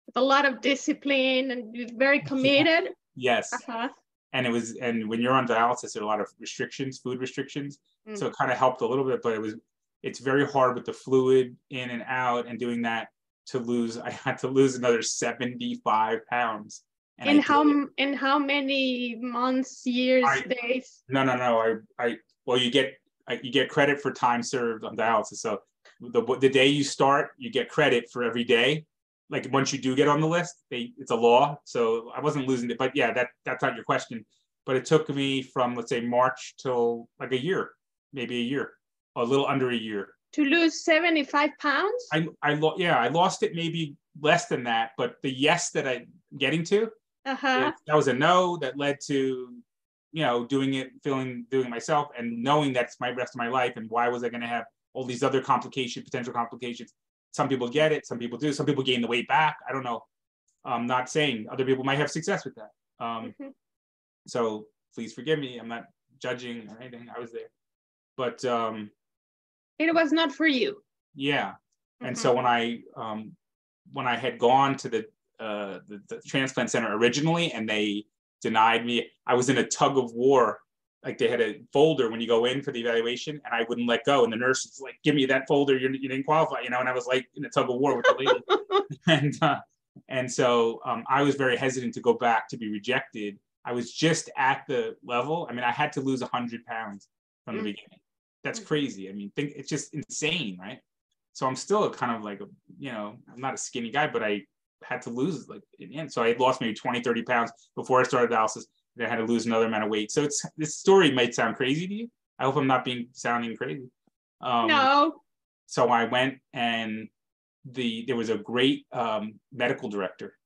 with a lot of discipline and very committed? Yes, Uh-huh. and it was, and when you're on dialysis, there are a lot of restrictions, food restrictions. Mm. So it kind of helped a little bit, but it was, it's very hard with the fluid in and out and doing that to lose. I had to lose another 75 pounds. And In how, in how many months, years, I- days? No, no, no. I, I, well, you get, I- you get credit for time served on dialysis. So the the day you start, you get credit for every day. Like once you do get on the list, they it's a law. So I wasn't losing it, but yeah, that that's not your question. But it took me from let's say March till like a year, maybe a year, a little under a year. To lose 75 pounds? I I lo- yeah, I lost it maybe less than that, but the yes that I'm getting to, Uh-huh. it- that was a no that led to you know doing it feeling doing it myself and knowing that's my rest of my life and why was i going to have all these other complications potential complications? Some people get it some people do some people gain the weight back. I don't know. I'm not saying other people might have success with that. Um, Mhm. so please forgive me. I'm not judging or anything. I was there. But um, It was not for you. yeah and Mhm. so when I um, when I had gone to the, uh, the the transplant center originally and they denied me, I was in a tug of war. Like they had a folder when you go in for the evaluation, and I wouldn't let go. And the nurse was like, "Give me that folder. You're, you didn't qualify," you know. And I was like in a tug of war with the lady, and uh, and so um, I was very hesitant to go back to be rejected. I was just at the level. I mean, I had to lose hundred pounds from the Mm. beginning. That's Mm. crazy. I mean, think it's just insane, right? So I'm still kind of like a, you know, I'm not a skinny guy, but I had to lose like in the end. So I had lost maybe 20, 30 pounds before I started dialysis. Then I had to lose another amount of weight. So it's this story might sound crazy to you. I hope I'm not being sounding crazy. Um, no. so I went and the there was a great um, medical director,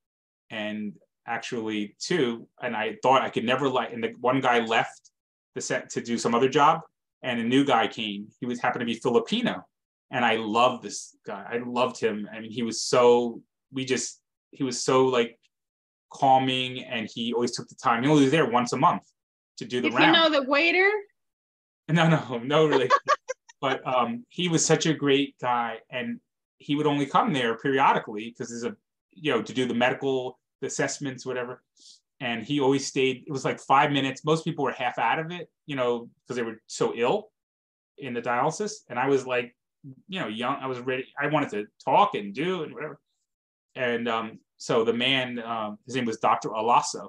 and actually two, and I thought I could never like. And the one guy left the set to do some other job, and a new guy came. He was happened to be Filipino, and I loved this guy. I loved him. I mean, he was so we just he was so like calming, and he always took the time. He only was there once a month to do the If round. you know the waiter, No, no, no, really. but um, he was such a great guy, and he would only come there periodically because there's a, you know, to do the medical assessments, whatever. And he always stayed. It was like five minutes. Most people were half out of it, you know, because they were so ill in the dialysis. And I was like, you know, young. I was ready. I wanted to talk and do and whatever. And um, so the man, um, his name was Dr. Alasso,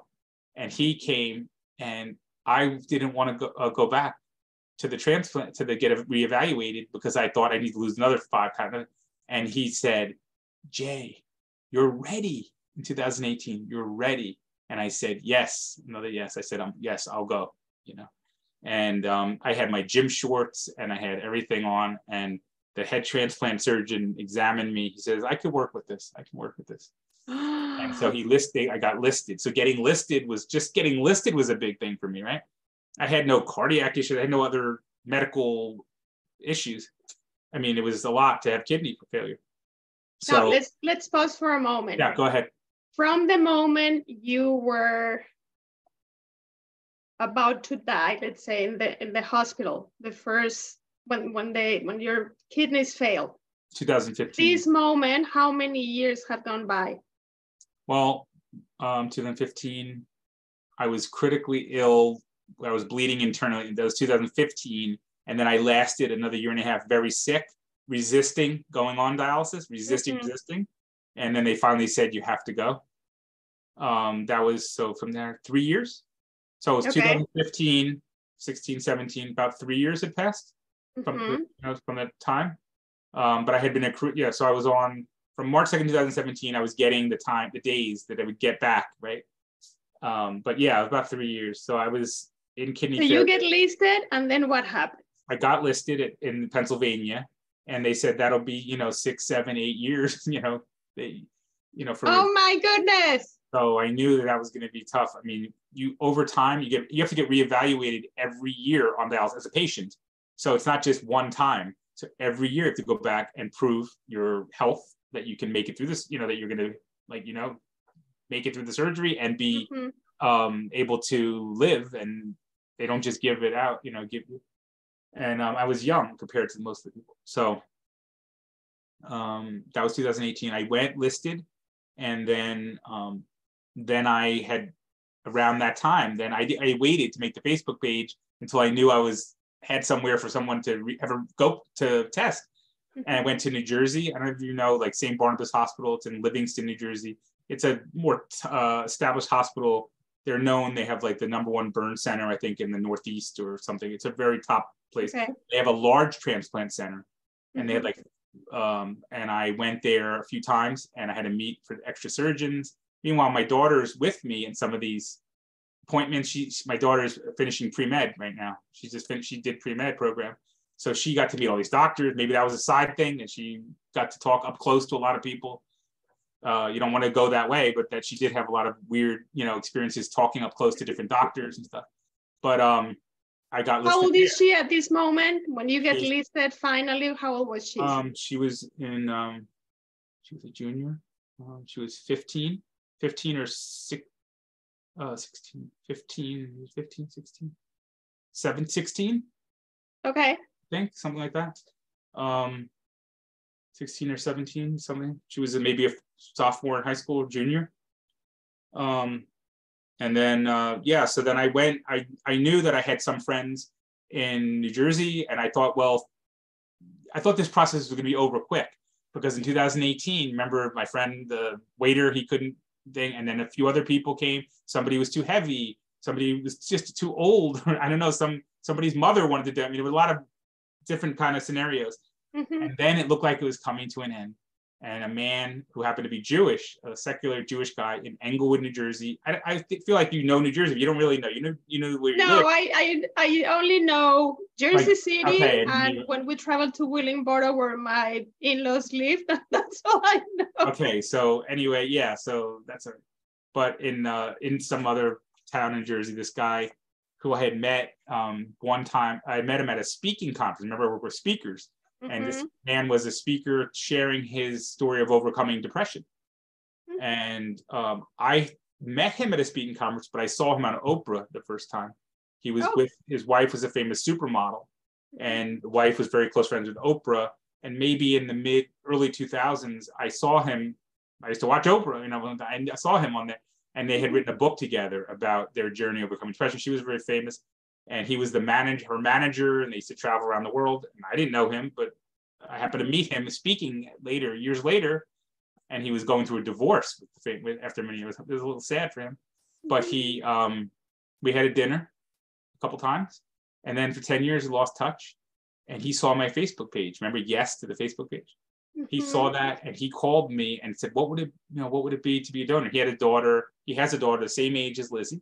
and he came, and I didn't want to go, uh, go back to the transplant to the get reevaluated because I thought I need to lose another five pounds. And he said, Jay, you're ready in 2018. You're ready. And I said, yes, another yes. I said, um, yes, I'll go, you know. And um, I had my gym shorts and I had everything on. And the head transplant surgeon examined me. He says, I could work with this. I can work with this. And so he listed, I got listed. So getting listed was just getting listed was a big thing for me, right? I had no cardiac issues. I had no other medical issues. I mean, it was a lot to have kidney failure. now So let's let's pause for a moment. yeah, go ahead. From the moment you were about to die, let's say in the in the hospital, the first when when they when your kidneys fail, 2015. this moment, how many years have gone by? Well, um, 2015, I was critically ill. I was bleeding internally. That was 2015, and then I lasted another year and a half, very sick, resisting going on dialysis, resisting, Mhm. resisting, and then they finally said you have to go. Um, that was so from there three years. So it was Okay. 2015, 16, 17, about three years had passed from Mhm. you know, from that time. Um, but I had been accrued, yeah. So I was on from March 2nd, 2017. I was getting the time, the days that I would get back, right? Um, but yeah, about three years. So I was in kidney So you get listed, and then what happens? I got listed at, in Pennsylvania, and they said that'll be you know six, seven, eight years. You know, they, you know, for Oh my goodness! So I knew that that was going to be tough. I mean, you over time you get you have to get reevaluated every year on dialysis as a patient. So it's not just one time. So every year you have to go back and prove your health that you can make it through this. You know that you're going to like you know make it through the surgery and be Mhm. um, able to live and They don't just give it out, you know, give. And um, I was young compared to most of the people. So um, that was 2018. I went listed, and then um, then I had around that time. Then I, I waited to make the Facebook page until I knew I was had somewhere for someone to re- ever go to test. And I went to New Jersey. I don't know if you know, like St. Barnabas Hospital. It's in Livingston, New Jersey. It's a more uh, established hospital. They're known. They have like the number one burn center, I think, in the Northeast or something. It's a very top place. Okay. They have a large transplant center, and they had Mhm. like, um, and I went there a few times, and I had to meet for extra surgeons. Meanwhile, my daughter's with me in some of these appointments. She, my daughter's finishing pre med right now. She just finished. She did pre med program, so she got to meet all these doctors. Maybe that was a side thing, and she got to talk up close to a lot of people. Uh, you don't want to go that way, but that she did have a lot of weird, you know, experiences talking up close to different doctors and stuff. But um, I got listed. How old there. is she at this moment? When you get listed finally, how old was she? Um, she was in, um, she was a junior. Um, she was 15, 15 or six, uh, 16, 15, 15, 16, 7, 16, okay. I think, something like that. Um, 16 or 17, something. She was maybe a sophomore in high school, or junior. Um, and then, uh, yeah, so then I went, I, I knew that I had some friends in New Jersey, and I thought, well, I thought this process was going to be over quick because in 2018, remember my friend, the waiter, he couldn't thing, and then a few other people came. Somebody was too heavy. Somebody was just too old. I don't know. Some somebody's mother wanted to do. I mean, there were a lot of different kind of scenarios. Mhm. And then it looked like it was coming to an end. And a man who happened to be Jewish, a secular Jewish guy in Englewood, New Jersey. I, I feel like you know New Jersey. You don't really know. You know, you know where you No. I, I I only know Jersey City okay, and you- when we traveled to Willingboro where my in-laws live. That's all I know. okay so anyway yeah so that's a but in uh in some other town in jersey this guy who i had met um one time i met him at a speaking conference remember we were speakers and this Mhm. man was a speaker sharing his story of overcoming depression Mhm. and um i met him at a speaking conference but i saw him on oprah the first time he was Oh. with his wife was a famous supermodel Mm-hmm. and the wife was very close friends with Oprah. And maybe in the mid early 2000s, I saw him. I used to watch Oprah, you know, and I saw him on there. And they had written a book together about their journey of overcoming depression. She was very famous, and he was the manager, her manager, and they used to travel around the world. And I didn't know him, but I happened to meet him speaking later, years later, and he was going through a divorce with with, after many years. It was a little sad for him, but he, um, we had a dinner a couple times, and then for 10 years he lost touch and he saw my facebook page remember yes to the facebook page he Mhm. saw that and he called me and said what would it you know what would it be to be a donor he had a daughter he has a daughter the same age as lizzie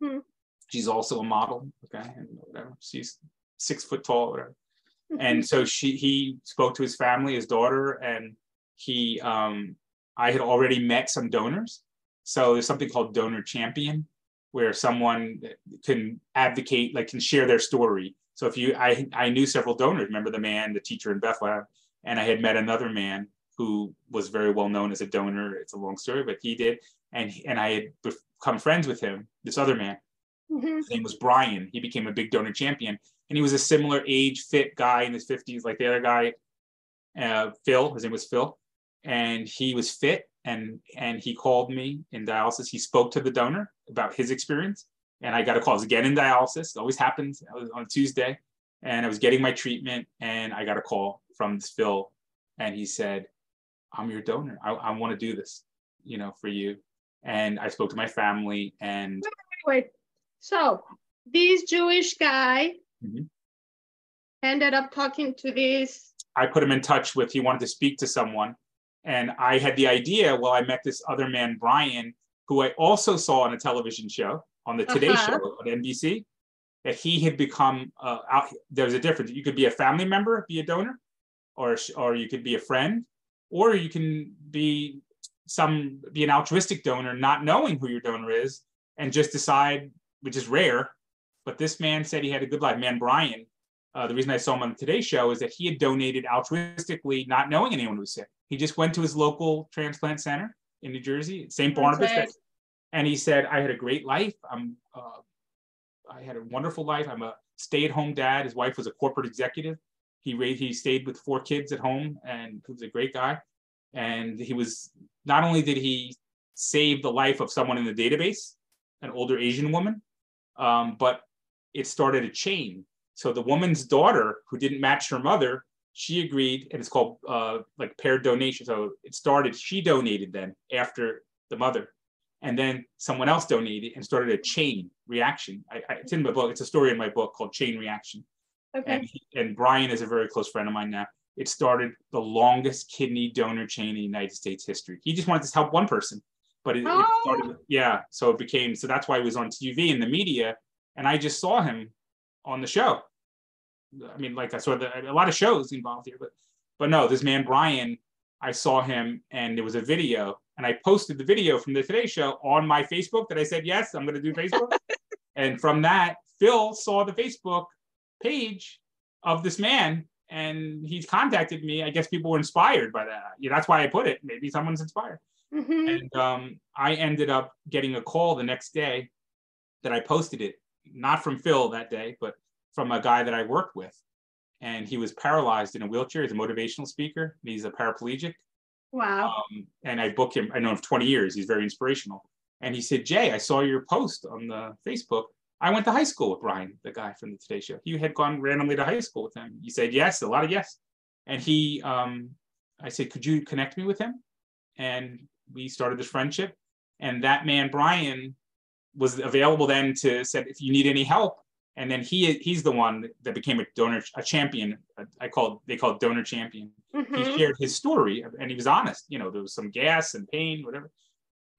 Mhm. She's also a model okay and whatever. She's six foot tall whatever. Mhm. and so she he spoke to his family his daughter and he um i had already met some donors. So there's something called donor champion where someone can advocate like can share their story. So if you i i knew several donors. Remember the man the teacher in bethlehem? And i had met another man who was very well known as a donor. It's a long story but he did. And and i had become friends with him this other man Mhm. his name was Brian. He became a big donor champion, and he was a similar age, fit guy in his fifties, like the other guy, uh, Phil. His name was Phil, and he was fit. and And he called me in dialysis. He spoke to the donor about his experience, and I got a call. I was again in dialysis. It always happens. I was on a Tuesday, and I was getting my treatment, and I got a call from this Phil, and he said, "I'm your donor. I, I want to do this, you know, for you." And I spoke to my family, and Wait. So this Jewish guy Mhm. ended up talking to this. I put him in touch with, he wanted to speak to someone. And I had the idea, well, I met this other man, Brian, who I also saw on a television show on the Today Uh-huh. Show on NBC, that he had become, uh, out, there's a difference. You could be a family member, be a donor, or, or you could be a friend, or you can be some, be an altruistic donor, not knowing who your donor is, and just decide, which is rare. But this man said he had a good life. Man, Brian, uh, the reason I saw him on the Today Show is that he had donated altruistically, not knowing anyone was sick. He just went to his local transplant center in New Jersey, St. Barnabas, right. and he said, "I had a great life. I'm, uh, I had a wonderful life. I'm a stay-at-home dad. His wife was a corporate executive. He raised, he stayed with four kids at home, and he was a great guy. And he was not only did he save the life of someone in the database, an older Asian woman, um, but it started a chain. So the woman's daughter, who didn't match her mother, she agreed, and it's called uh, like paired donation. So it started. She donated then after the mother, and then someone else donated and started a chain reaction. I, I, it's in my book. It's a story in my book called Chain Reaction. Okay. And, and Brian is a very close friend of mine now. It started the longest kidney donor chain in the United States history. He just wanted to help one person, but it, oh. it started. Oh. Yeah, so it became. So that's why he was on TV in the media, and I just saw him on the show. I mean, like I saw the, a lot of shows involved here, but but no, this man Brian, I saw him, and there was a video, and I posted the video from the Today Show on my Facebook that I said yes, I'm going to do Facebook, and from that, Phil saw the Facebook page of this man and he's contacted me. I guess people were inspired by that. Yeah, that's why I put it. Maybe someone's inspired. Mm-hmm. And um, I ended up getting a call the next day that I posted it, not from Phil that day, but from a guy that I worked with. And he was paralyzed in a wheelchair. He's a motivational speaker. He's a paraplegic. Wow. Um, and I booked him. I know him for 20 years. He's very inspirational. And he said, Jay, I saw your post on the Facebook I went to high school with Brian, the guy from the Today Show. You had gone randomly to high school with him. You said yes, a lot of yes. And he, um, I said, could you connect me with him? And we started this friendship. And that man, Brian, was available then to said, if you need any help. And then he he's the one that became a donor, a champion. I called they called donor champion. Mm-hmm. He shared his story and he was honest. You know, there was some gas and pain, whatever.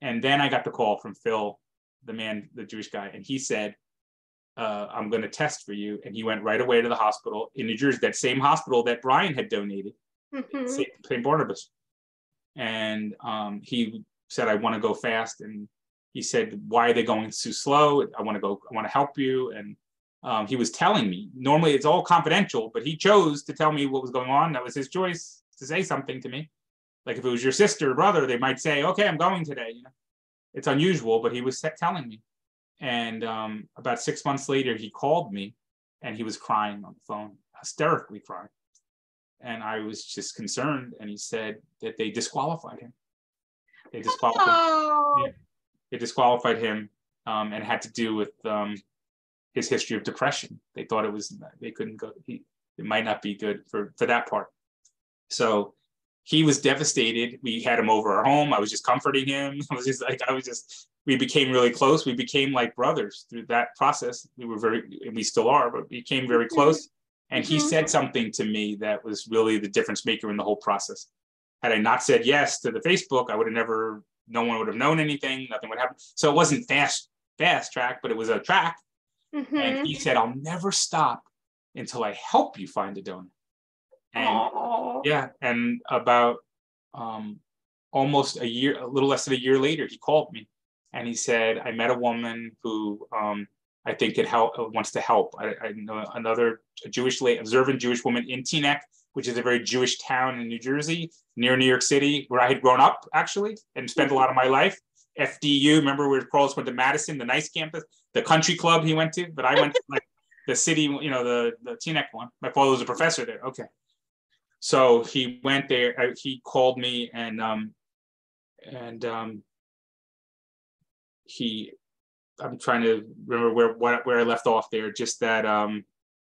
And then I got the call from Phil, the man, the Jewish guy, and he said, uh, I'm going to test for you. And he went right away to the hospital in New Jersey, that same hospital that Brian had donated, mm-hmm. St. Barnabas. And um, he said, I want to go fast. And he said, Why are they going too slow? I want to go, I want to help you. And um, he was telling me, normally it's all confidential, but he chose to tell me what was going on. That was his choice to say something to me. Like if it was your sister or brother, they might say, Okay, I'm going today. You know, it's unusual, but he was telling me. And um, about six months later, he called me and he was crying on the phone, hysterically crying. And I was just concerned. And he said that they disqualified him. They disqualified, oh. yeah, they disqualified him um, and had to do with um, his history of depression. They thought it was, they couldn't go, he, it might not be good for, for that part. So he was devastated. We had him over our home. I was just comforting him. I was just like, I was just we became really close. We became like brothers through that process. We were very, we still are, but we became very mm-hmm. close. And he mm-hmm. said something to me that was really the difference maker in the whole process. Had I not said yes to the Facebook, I would have never, no one would have known anything. Nothing would happen. So it wasn't fast, fast track, but it was a track. Mm-hmm. And he said, I'll never stop until I help you find a donor. And Aww. yeah, and about um, almost a year, a little less than a year later, he called me and he said, "I met a woman who um, I think it help, uh, wants to help. I, I know another Jewish, observant Jewish woman in Teaneck, which is a very Jewish town in New Jersey, near New York City, where I had grown up actually and spent a lot of my life. FDU, remember where Carlos went to Madison, the nice campus, the country club he went to, but I went to like the city, you know, the the Teaneck one. My father was a professor there. Okay, so he went there. Uh, he called me and um, and um, he I'm trying to remember where what, where I left off there. Just that um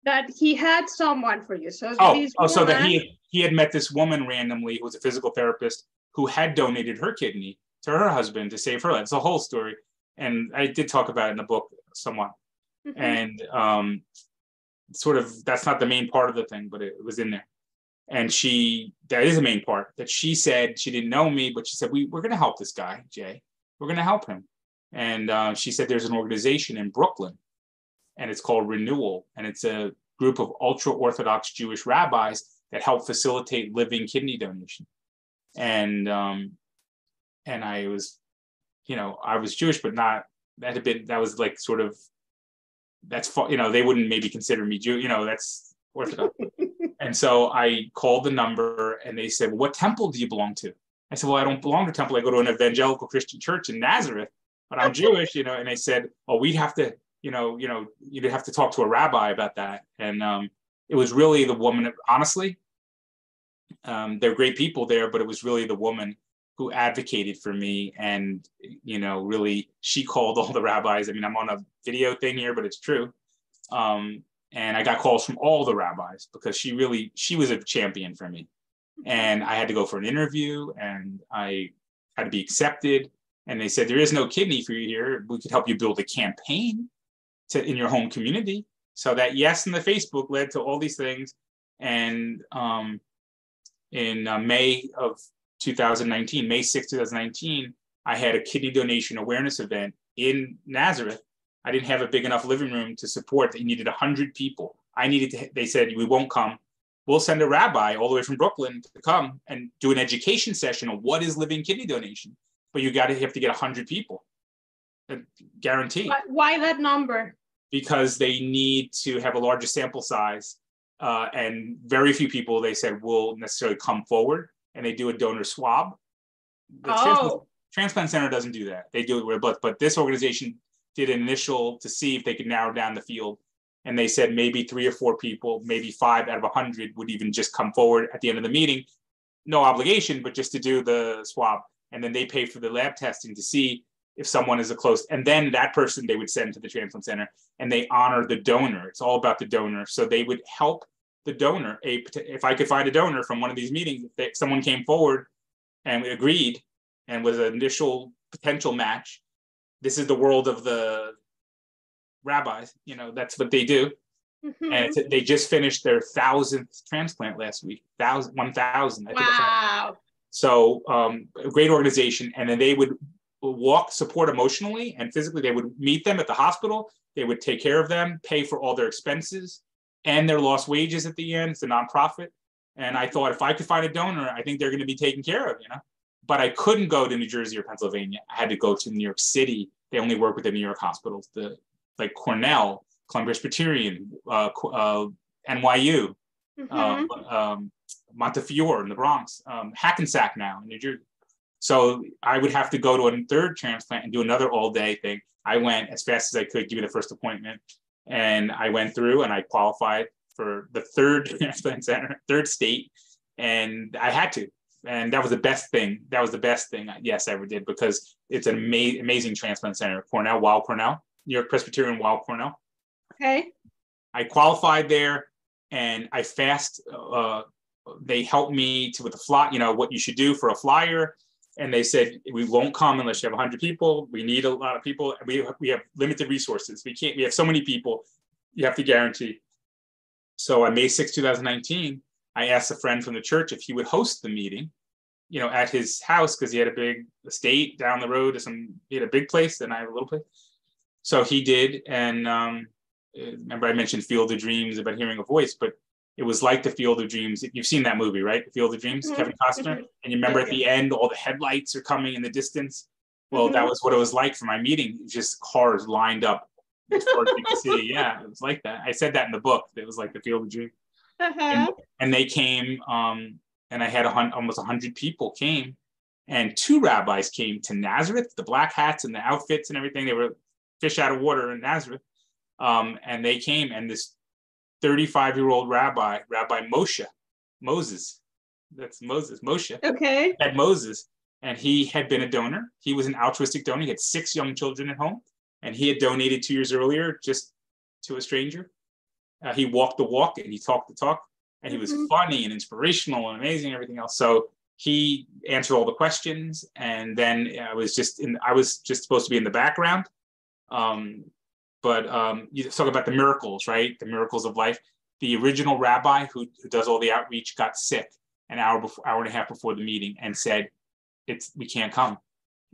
that he had someone for you. So oh, oh so that he he had met this woman randomly who was a physical therapist who had donated her kidney to her husband to save her life. It's a whole story, and I did talk about it in the book somewhat. Mm-hmm. And um, sort of that's not the main part of the thing, but it, it was in there. And she that is the main part that she said she didn't know me, but she said we we're going to help this guy Jay. We're going to help him and uh, she said there's an organization in Brooklyn, and it's called Renewal, and it's a group of ultra Orthodox Jewish rabbis that help facilitate living kidney donation. And um, and I was, you know, I was Jewish, but not that had been that was like sort of that's you know they wouldn't maybe consider me Jew, you know, that's Orthodox. and so I called the number, and they said, well, "What temple do you belong to?" I said, "Well, I don't belong to temple. I go to an evangelical Christian church in Nazareth." But I'm Jewish, you know. And they said, oh, we'd have to, you know, you know, you'd have to talk to a rabbi about that. And um, it was really the woman, honestly, um, they're great people there, but it was really the woman who advocated for me and you know really she called all the rabbis i mean i'm on a video thing here but it's true um, and i got calls from all the rabbis because she really she was a champion for me and i had to go for an interview and i had to be accepted and they said there is no kidney for you here we could help you build a campaign to in your home community so that yes in the facebook led to all these things and um, in uh, may of 2019, May 6, 2019, I had a kidney donation awareness event in Nazareth. I didn't have a big enough living room to support. They needed 100 people. I needed to, they said, we won't come. We'll send a rabbi all the way from Brooklyn to come and do an education session on what is living kidney donation. But you got to have to get 100 people, guaranteed. Why that number? Because they need to have a larger sample size. Uh, and very few people, they said, will necessarily come forward and they do a donor swab. The oh. transplant, transplant center doesn't do that. They do it with blood, but this organization did an initial to see if they could narrow down the field. And they said maybe three or four people, maybe five out of a hundred would even just come forward at the end of the meeting. No obligation, but just to do the swab. And then they pay for the lab testing to see if someone is a close, and then that person they would send to the transplant center and they honor the donor. It's all about the donor. So they would help the donor a if I could find a donor from one of these meetings that someone came forward and we agreed and was an initial potential match. This is the world of the rabbis. You know that's what they do, mm-hmm. and they just finished their thousandth transplant last week. Thousand, one thousand. Wow. So um, a great organization, and then they would walk support emotionally and physically. They would meet them at the hospital. They would take care of them, pay for all their expenses and their lost wages at the end. It's a nonprofit. And I thought if I could find a donor, I think they're going to be taken care of, you know. But I couldn't go to New Jersey or Pennsylvania. I had to go to New York City. They only work with the New York hospitals, the like Cornell, Columbia Presbyterian, uh, uh, NYU, mm-hmm. um, um, Montefiore in the Bronx, um, Hackensack now in New Jersey. So I would have to go to a third transplant and do another all day thing. I went as fast as I could, give me the first appointment and I went through and I qualified for the third transplant center, third state, and I had to. And that was the best thing. That was the best thing, yes, I ever did because it's an ama- amazing transplant center. Cornell, Weill Cornell, New York Presbyterian Weill Cornell. Okay. I qualified there, and I fast. Uh, they helped me to with the fly. You know what you should do for a flyer. And they said we won't come unless you have 100 people. We need a lot of people. We, we have limited resources. We can't we have so many people. You have to guarantee. So on may 6 2019 i asked a friend from the church if he would host the meeting you know at his house because he had a big estate down the road some he had a big place and i have a little place. So he did. And um, remember i mentioned field of dreams about hearing a voice but it was like the Field of Dreams. You've seen that movie, right? The Field of Dreams, mm-hmm. Kevin Costner. Mm-hmm. And you remember at the end, all the headlights are coming in the distance. Well, mm-hmm. that was what it was like for my meeting. Just cars lined up as you can see. Yeah, it was like that. I said that in the book. It was like the Field of Dreams. Uh-huh. And, and, they came, um, and I had a hun- almost 100 people came, and two rabbis came to Nazareth, the black hats and the outfits and everything. They were fish out of water in Nazareth. Um, and they came, and this 35 year old rabbi, Rabbi Moshe, Moses. That's Moses, Moshe. Okay. Had Moses, and he had been a donor. He was an altruistic donor. He had six young children at home, and he had donated two years earlier just to a stranger. Uh, he walked the walk and he talked the talk, and he was mm-hmm. funny and inspirational and amazing, and everything else. So he answered all the questions, and then I was just in. I was just supposed to be in the background. Um, but um, you talk about the miracles, right? The miracles of life. The original rabbi who, who does all the outreach got sick an hour before, hour and a half before the meeting, and said, "It's we can't come."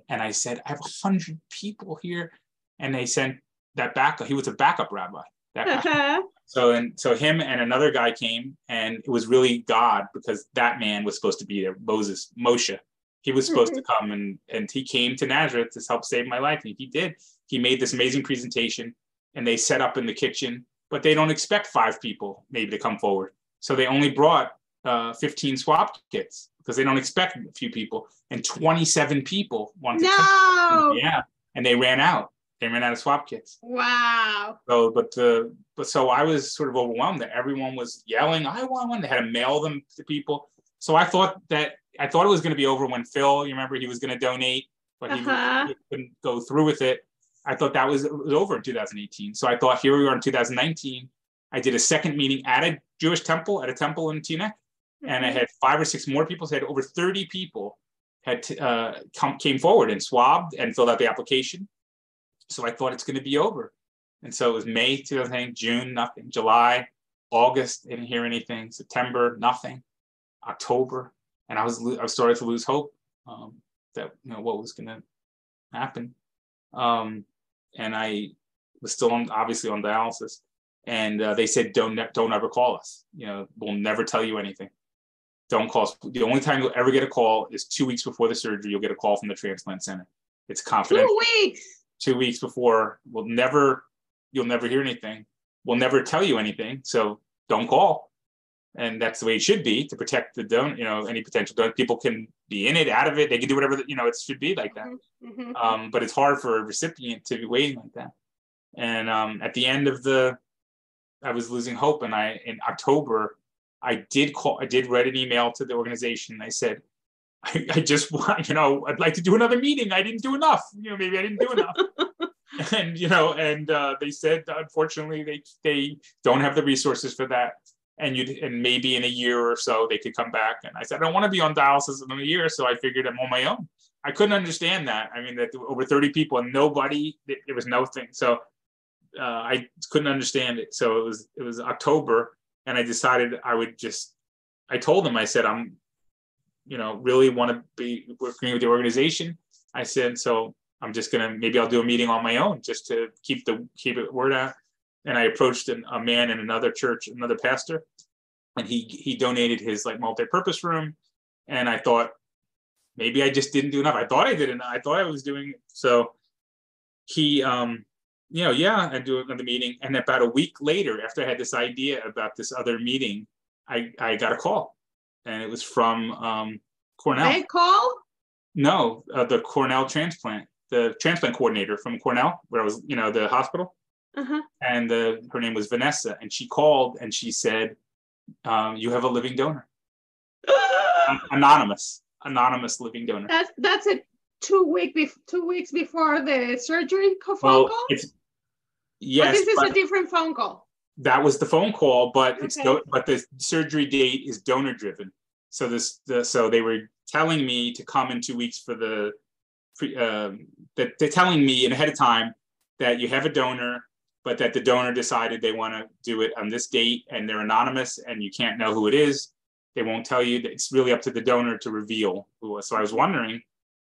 And I said, "I have a hundred people here," and they sent that backup. He was a backup rabbi. That. So and so him and another guy came, and it was really God because that man was supposed to be there. Moses, Moshe, he was supposed to come and and he came to Nazareth to help save my life, and he did. He made this amazing presentation and they set up in the kitchen, but they don't expect five people maybe to come forward. So they only brought uh, 15 swab kits because they don't expect a few people. And 27 people wanted no! to. Yeah. And they ran out. They ran out of swab kits. Wow. So, but uh, but so I was sort of overwhelmed that everyone was yelling, "I want one!" They had to mail them to people. So I thought that I thought it was going to be over when Phil, you remember, he was going to donate, but he, Uh-huh. he couldn't go through with it. I thought that was, was over in 2018. So I thought here we are in 2019. I did a second meeting at a Jewish temple, at a temple in Teaneck, and I Mhm. had five or six more people. So I had over 30 people had t- uh, come, came forward and swabbed and filled out the application. So I thought it's going to be over. And so it was May 2008, June, nothing. July, August, didn't hear anything. September, nothing. October, and I was I started to lose hope um, that you know what was going to happen. Um, and I was still on obviously on dialysis, and uh, they said don't don't ever call us. You know, we'll never tell you anything. Don't call us. The only time you'll ever get a call is two weeks before the surgery. You'll get a call from the transplant center. It's confidential Two weeks. two weeks before. We'll never, you'll never hear anything. We'll never tell you anything. So don't call. And that's the way it should be to protect the don, you know, any potential donor. People can be in it, out of it. They can do whatever, you know, it should be like that. Mhm. Um, but it's hard for a recipient to be waiting like that. And um, at the end of the, I was losing hope. And I, in October, I did call, I did write an email to the organization. I said, I, I just want, you know, I'd like to do another meeting. I didn't do enough. You know, maybe I didn't do enough. and you know, and uh, they said unfortunately they they don't have the resources for that. And you and maybe in a year or so they could come back. And I said I don't want to be on dialysis in a year, so I figured I'm on my own. I couldn't understand that. I mean, that over 30 people and nobody, there was nothing. So uh, I couldn't understand it. So it was it was October, and I decided I would just. I told them I said I'm you know, really want to be working with the organization. I said, so I'm just gonna maybe I'll do a meeting on my own just to keep the keep it word out. And I approached an, a man in another church, another pastor, and he he donated his like multi-purpose room. And I thought maybe I just didn't do enough. I thought I did enough. I thought I was doing it. so. He um you know yeah I do another meeting, and about a week later, after I had this idea about this other meeting, I I got a call and it was from um, Cornell. They call? No, uh, the Cornell transplant, the transplant coordinator from Cornell, where I was, you know, the hospital, Uh-huh. and the, her name was Vanessa, and she called and she said, um, "You have a living donor, An- anonymous, anonymous living donor." that's that's a two week bef- two weeks before the surgery phone Well, call? it's Or yes, this is a different phone call. that was the phone call, but it's do- but the surgery date is donor driven. So this the so they were telling me to come in two weeks for the pre, um, that they're telling me in ahead of time that you have a donor, but that the donor decided they want to do it on this date and they're anonymous and you can't know who it is. They won't tell you. It's really up to the donor to reveal who. it was. So I was wondering,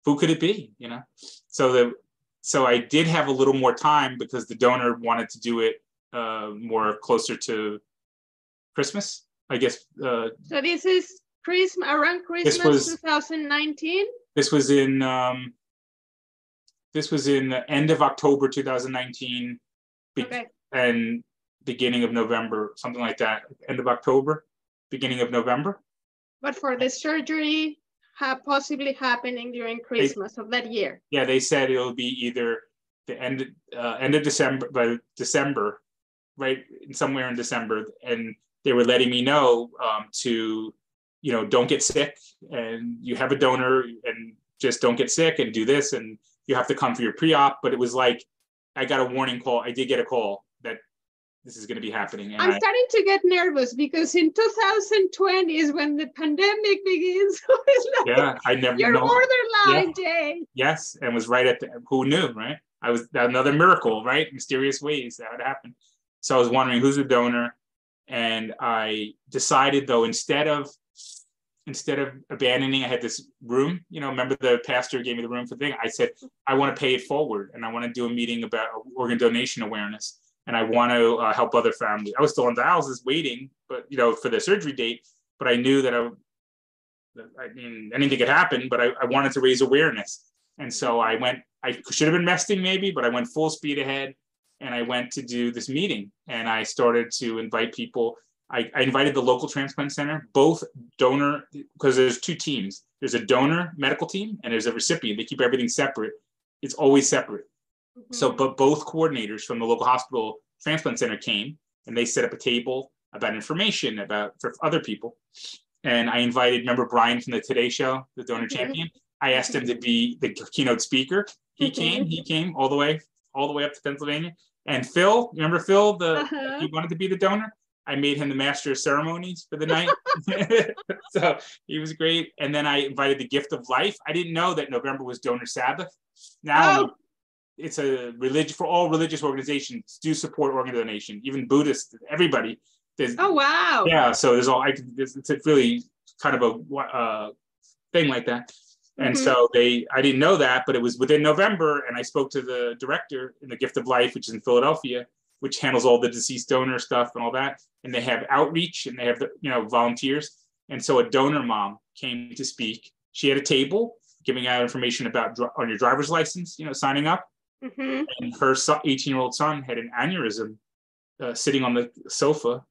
who could it be? You know, so the so I did have a little more time because the donor wanted to do it uh, more closer to Christmas, I guess. Uh, So this is Christmas around Christmas was- 2019. this was in um, this was in the end of October 2019, be- Okay. and beginning of November, something like that. End of October, beginning of November. But for the surgery ha- possibly happening during Christmas of that year. Yeah, they said it'll be either the end uh, end of December, by December, right, somewhere in December, and they were letting me know um, to, you know, don't get sick, and you have a donor, and just don't get sick, and do this, and you have to come for your pre-op. But it was like, I got a warning call. I did get a call that this is going to be happening, I'm I, starting to get nervous because in 2020 is when the pandemic begins. Like yeah, I never you're know. borderline, Jay. Yes, and was right at the who knew, right? I was another miracle, right? Mysterious ways that would happen. So I was wondering who's the donor, and I decided though instead of instead of abandoning, I had this room. You know, remember the pastor gave me the room for the thing. I said I want to pay it forward, and I want to do a meeting about organ donation awareness, and I want to uh, help other families. I was still on dialysis, waiting, but you know, for the surgery date. But I knew that I, I mean, anything could happen. But I, I wanted to raise awareness, and so I went. I should have been resting maybe, but I went full speed ahead, and I went to do this meeting, and I started to invite people. I, I invited the local transplant center, both donor, because there's two teams. There's a donor medical team and there's a recipient. They keep everything separate. It's always separate. So, Mhm. but both coordinators from the local hospital transplant center came and they set up a table about information about for other people. And I invited, remember Brian from the Today Show, the donor Mhm. champion? I asked him to be the keynote speaker. He Mhm. came, he came all the way, all the way up to Pennsylvania. And Phil, remember Phil, the Uh-huh. he wanted to be the donor. I made him the master of ceremonies for the night. so he was great. And then I invited the gift of life. I didn't know that November was donor Sabbath. Now Oh. it's a religion for all religious organizations do support organ donation, even Buddhists, everybody. There's, Oh wow. yeah, so there's all I can. It's, really kind of a uh, thing like that. And Mhm. so they, I didn't know that, but it was within November, and I spoke to the director in the Gift of Life, which is in Philadelphia, which handles all the deceased donor stuff and all that. And they have outreach, and they have the, you know volunteers. And so a donor mom came to speak. She had a table giving out information about on your driver's license, you know, signing up. hmm And her 18 year old son had an aneurysm, uh, sitting on the sofa,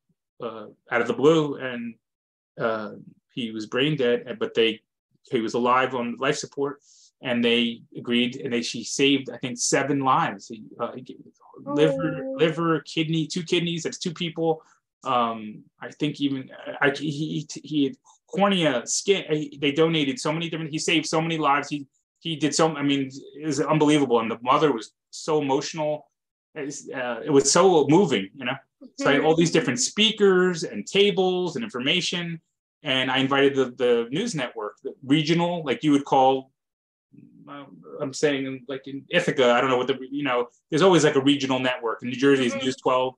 uh, out of the blue, and uh, he was brain dead. But they he was alive on life support, and they agreed, and they she saved I think seven lives. Uh, liver, Oh. liver, kidney, two kidneys. That's two people. Um, I think even I, he he, he had cornea, skin. They donated so many different. He saved so many lives. He he did so. I mean, it was unbelievable, and the mother was so emotional. It was, uh, it was so moving, you know. So I had all these different speakers and tables and information, and I invited the the news network, the regional, like you would call. Uh, I'm saying like in Ithaca, I don't know what the you know. There's always like a regional network. In New Jersey, it's Mhm. News 12.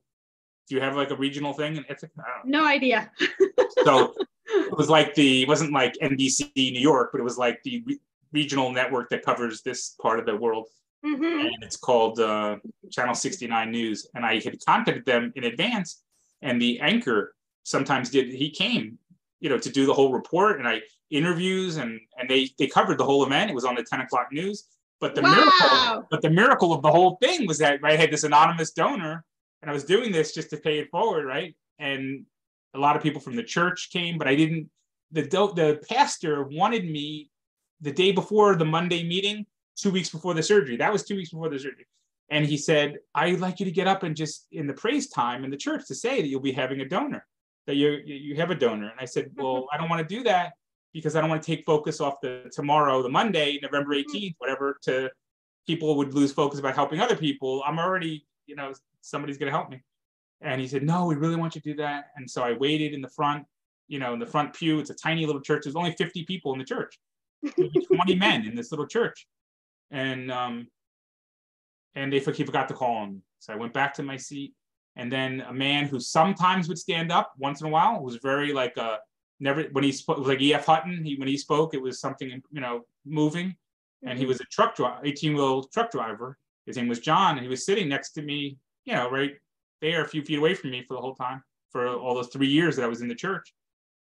Do you have like a regional thing in Ithaca? I don't know No idea. so it was like the it wasn't like NBC New York, but it was like the re- regional network that covers this part of the world, hmm and it's called uh, Channel 69 News. And I had contacted them in advance, and the anchor sometimes did he came, you know, to do the whole report, and I interviews, and and they they covered the whole event. It was on the 10 o'clock news. But the miracle, but the miracle of the whole thing was that I had this anonymous donor, and I was doing this just to pay it forward, right? And a lot of people from the church came, but I didn't. The the pastor wanted me the day before the Monday meeting, two weeks before the surgery. That was two weeks before the surgery, and he said, "I'd like you to get up and just in the praise time in the church to say that you'll be having a donor, that you you have a donor." And I said, "Well, I don't want to do that because I don't want to take focus off the tomorrow, the Monday, November 18th, whatever, to people would lose focus about helping other people. I'm already, you know, somebody's going to help me. And he said, No, we really want you to do that. And so I waited in the front, you know, in the front pew. It's a tiny little church. There's only 50 people in the church, maybe 20 men in this little church. And um, and they he forgot to call him. So I went back to my seat. And then a man who sometimes would stand up once in a while was very like uh never when he spoke was like E.F. Hutton. He when he spoke, it was something, you know, moving. And he was a truck driver, 18 wheel truck driver. His name was John, and he was sitting next to me, you know, right there, a few feet away from me for the whole time, for all those three years that I was in the church.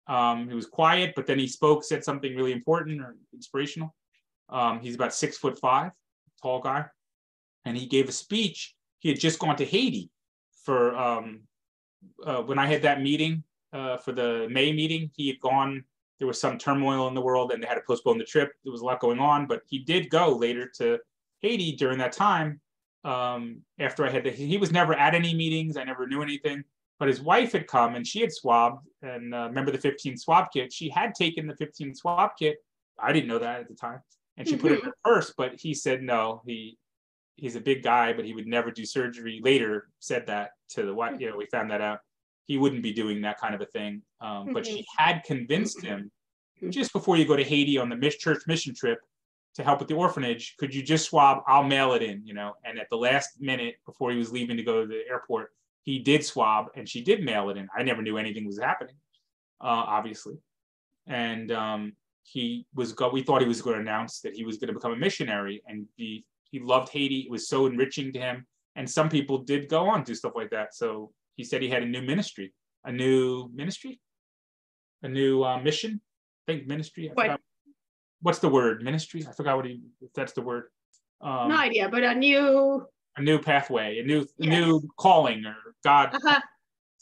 Um, he was quiet, but then he spoke, said something really important or inspirational. Um, he's about six foot five, tall guy, and he gave a speech. He had just gone to Haiti for um, uh, when I had that meeting uh, for the May meeting. He had gone. There was some turmoil in the world, and they had to postpone the trip. There was a lot going on, but he did go later to Haiti during that time. Um, after I had the, he was never at any meetings. I never knew anything. But his wife had come and she had swabbed. And uh, remember the 15 swab kit? She had taken the 15 swab kit. I didn't know that at the time, and she put it in her purse. But he said no. He he's a big guy, but he would never do surgery. Later, said that to the wife. You know, we found that out. He wouldn't be doing that kind of a thing. Um, but she had convinced him just before you go to Haiti on the Miss Church mission trip to help with the orphanage. Could you just swab? I'll mail it in. You know. And at the last minute before he was leaving to go to the airport, he did swab and she did mail it in. I never knew anything was happening, uh, obviously. And um, he was go. We thought he was going to announce that he was going to become a missionary, and he he loved Haiti. It was so enriching to him. And some people did go on do stuff like that. So he said he had a new ministry, a new ministry, a new uh, mission. I think ministry. I What? forgot. What's the word? Ministry. I forgot what he. If that's the word. Um, no idea, but a new. a new pathway, a new Yes. new calling, or God Uh-huh.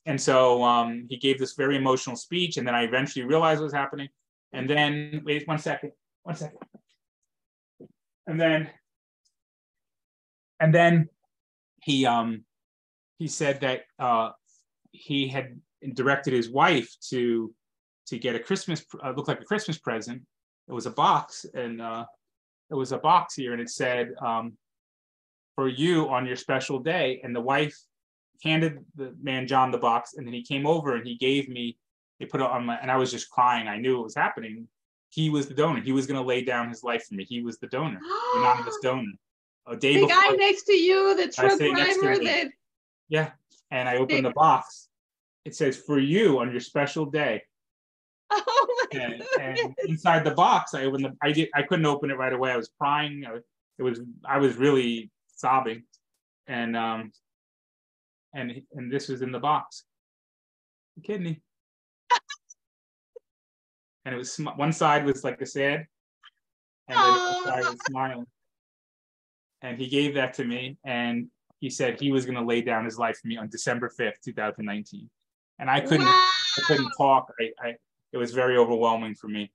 and so um, he gave this very emotional speech, and then I eventually realized what was happening. And then, wait one second, one second. And then and then he um he said that uh he had directed his wife to to get a Christmas uh, looked like a Christmas present. It was a box, and uh, it was a box here, and it said um, for you on your special day. And the wife handed the man John the box, and then he came over and he gave me. They put it on my, and I was just crying. I knew it was happening. He was the donor. He was going to lay down his life for me. He was the donor, anonymous donor. A day the before, guy next to you, the truck driver that yeah. And I opened the box. It says for you on your special day. oh my and, goodness. and inside the box i opened the i did i couldn't open it right away i was crying I was, it was i was really sobbing and um and and this was in the box a kidney and it was sm- one side was like a sad and then the other side was smiling and he gave that to me and he said he was going to lay down his life for me on december 5th 2019 and i couldn't I couldn't talk. I, I it was very overwhelming for me.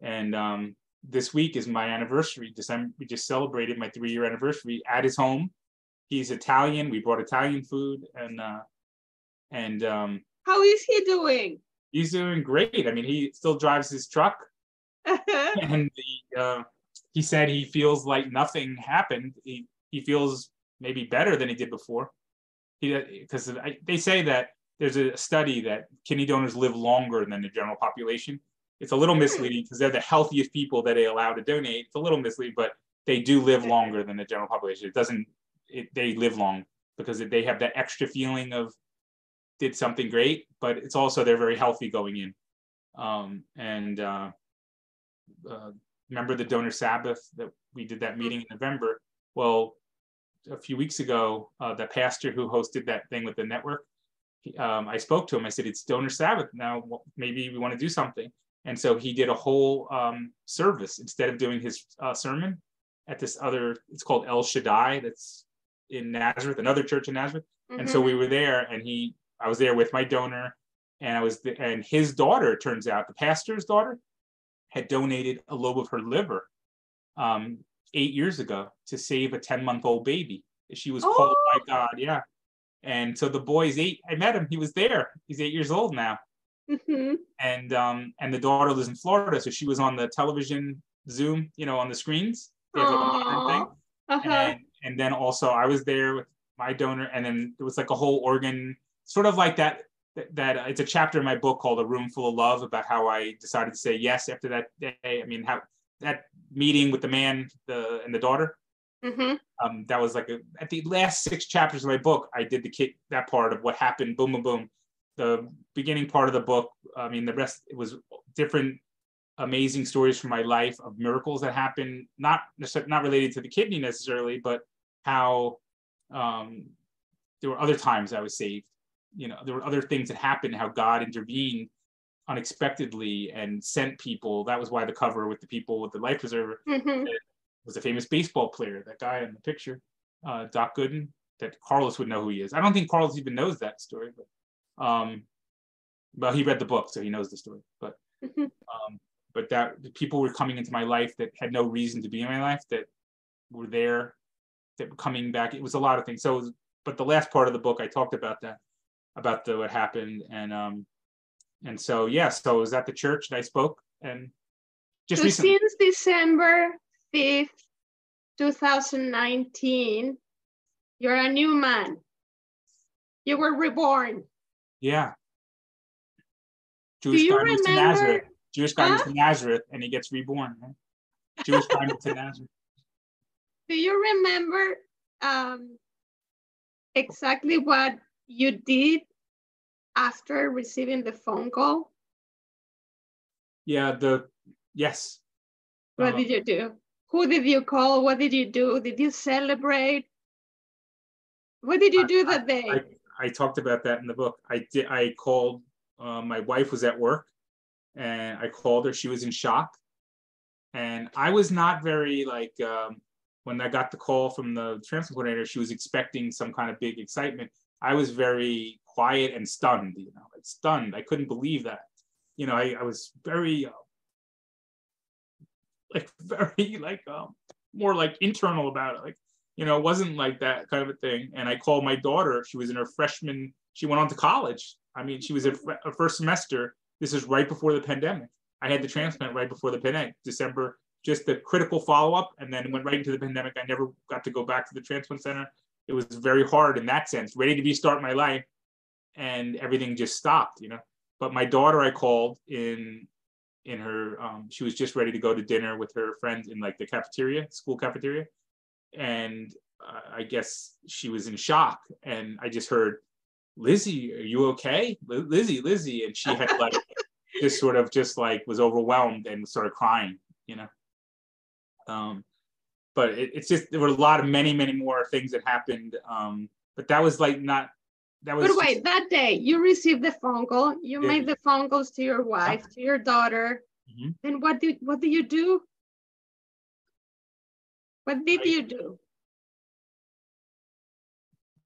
And um, this week is my anniversary. December we just celebrated my three year anniversary at his home. He's Italian. We brought Italian food and uh, and um, How is he doing? he's doing great. I mean, he still drives his truck, and the, uh, he said he feels like nothing happened. He he feels maybe better than he did before. He because they say that there's a study that kidney donors live longer than the general population. It's a little misleading because they're the healthiest people that they allow to donate. It's a little misleading, but they do live longer than the general population. It doesn't. It, they live long because they have that extra feeling of did something great, but it's also they're very healthy going in. Um, and uh, uh, remember the donor Sabbath that we did that meeting in November. Well, a few weeks ago, uh, the pastor who hosted that thing with the network, he- um, I spoke to him. I said, "It's donor Sabbath now. Well, maybe we want to do something." And so he did a whole um, service instead of doing his uh, sermon at this other. It's called El Shaddai. That's in Nazareth, another church in Nazareth. And so Mhm. we were there, and he, I was there with my donor, and I was, the, and his daughter. it Turns out the pastor's daughter had donated a lobe of her liver um, eight years ago to save a ten month old baby. She was called by God, yeah. And so the boy's eight. I met him. He was there. He's eight years old now, Mhm. and um, and the daughter lives in Florida, so she was on the television Zoom, you know, on the screens. They have like a modern thing Uh-huh. and and then also I was there with my donor, and then it was like a whole organ, sort of like that. That, that uh, it's a chapter in my book called "A Room Full of Love" about how I decided to say yes after that day. I mean, how that meeting with the man, the and the daughter. Mhm. Um, that was like a, at the last six chapters of my book. I did the kid that part of what happened. Boom, boom, boom. The beginning part of the book. I mean, the rest it was different amazing stories from my life of miracles that happened, not necessarily not related to the kidney necessarily, but how um, there were other times I was saved. You know, there were other things that happened, how God intervened unexpectedly and sent people. That was why the cover with the people with the life preserver Mhm. was a famous baseball player, that guy in the picture, uh, Doc Gooden, that Carlos would know who he is. I don't think Carlos even knows that story, but um, well, he read the book, so he knows the story. But Mhm. um, but that the people were coming into my life that had no reason to be in my life that were there, that were coming back. It was a lot of things. So, was, but the last part of the book, I talked about that, about the what happened, and um, and so yeah, so was at the church and I spoke, and just So recently, since December 5th, 2019, you're a new man. You were reborn. yeah. Jewish you guy moves to Nazareth. Jewish guy Huh? to Nazareth, and he gets reborn. Right? Jewish guy to Nazareth. Do you remember um, exactly what you did after receiving the phone call? Yeah, the yes. What Uh, did you do? Who did you call? What did you do? Did you celebrate? What did you do that day? I, I talked about that in the book. I did. I called. Uh, my wife was at work, and I called her. She was in shock, and I was not very like um, when I got the call from the transport coordinator. She was expecting some kind of big excitement. I was very quiet and stunned. You know, like stunned. I couldn't believe that. You know, I, I was very uh, like very like um, more like internal about it. Like You know, it wasn't like that kind of a thing. And I called my daughter. She was in her freshman. She went on to college. I mean, she was a, a first semester. This is right before the pandemic. I had the transplant right before the pandemic, December, just the critical follow up, and then went right into the pandemic. I never got to go back to the transplant center. It was very hard in that sense, ready to restart my life, and everything just stopped, you know. But my daughter, I called in in her um, she was just ready to go to dinner with her friends in like the cafeteria school cafeteria. And uh, i guess she was in shock and i just heard lizzie are you okay? L- lizzie lizzie and she had like just sort of just like was overwhelmed and started crying you know? Um but it, it's just there were a lot of many many more things that happened um but that was like not that was but wait, just, that day you received the phone call, you yeah. made the phone calls to your wife, to your daughter. Mm-hmm. And what did what did you do? What did I, you do?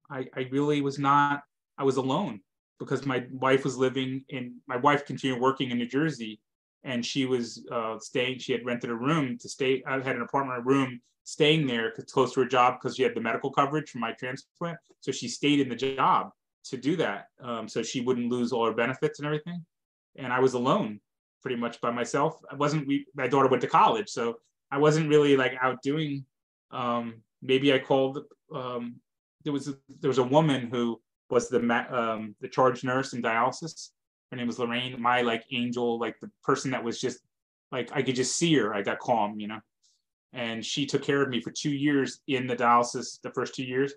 I, I really was not, I was alone because my wife was living in, my wife continued working in New Jersey and she was uh, staying, she had rented a room to stay, I had an apartment, a room staying there close to her job because she had the medical coverage from my transplant. So she stayed in the job to do that um, so she wouldn't lose all her benefits and everything. And I was alone pretty much by myself. I wasn't, we, my daughter went to college, so I wasn't really like out doing, um, maybe I called, um, there was, a, there was a woman who was the, um, the charge nurse in dialysis. Her name was Lorraine, my like angel, like the person that was just like, I could just see her. I got calm, you know? And she took care of me for two years in the dialysis, the first two years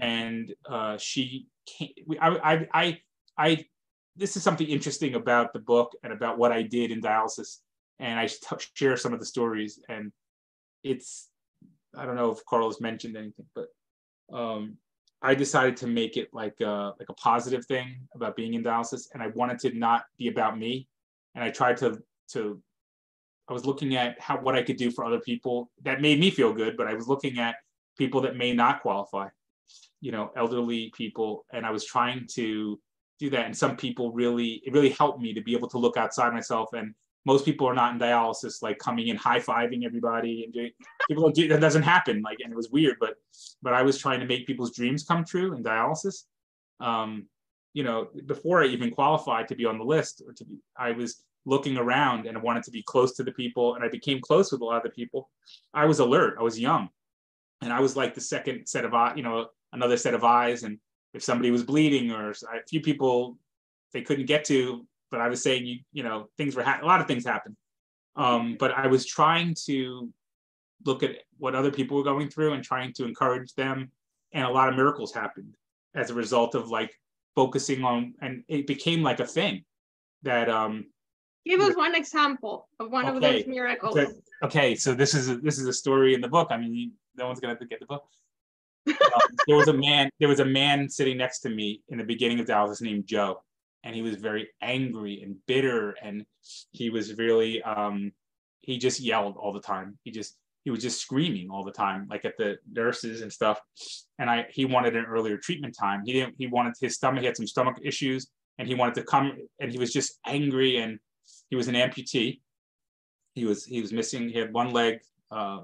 and uh, she came, I, I, I, I, this is something interesting about the book and about what I did in dialysis. And I t- share some of the stories and it's, I don't know if Carlos mentioned anything, but um, I decided to make it like a, like a positive thing about being in dialysis. And I wanted to not be about me. And I tried to, to, I was looking at how, what I could do for other people that made me feel good, but I was looking at people that may not qualify you know elderly people. And i was trying to do that. And some people really it really helped me to be able to look outside myself. And most people are not in dialysis like coming in high-fiving everybody and doing people do that doesn't happen. Like and it was weird but but i was trying to make people's dreams come true in dialysis. Um you know before i even qualified to be on the list or to be i was looking around and wanted to be close to the people and i became close with a lot of the people i was alert i was young and i was like the second set of eyes, you know another set of eyes. And if somebody was bleeding or a few people they couldn't get to, but I was saying, you, you know, things were, ha- a lot of things happened. Um, but I was trying to look at what other people were going through and trying to encourage them. And a lot of miracles happened as a result of like focusing on, and it became like a thing that, um, Give us one example of one okay. of those miracles. Okay. okay, so this is a, this is a story in the book. I mean, you, no one's gonna get the book um, there was a man there was a man sitting next to me in the beginning of dialysis named Joe and he was very angry and bitter and he was really um, he just yelled all the time he just he was just screaming all the time like at the nurses and stuff and i he wanted an earlier treatment time he didn't he wanted his stomach he had some stomach issues and he wanted to come and he was just angry and he was an amputee. He was he was missing he had one leg uh,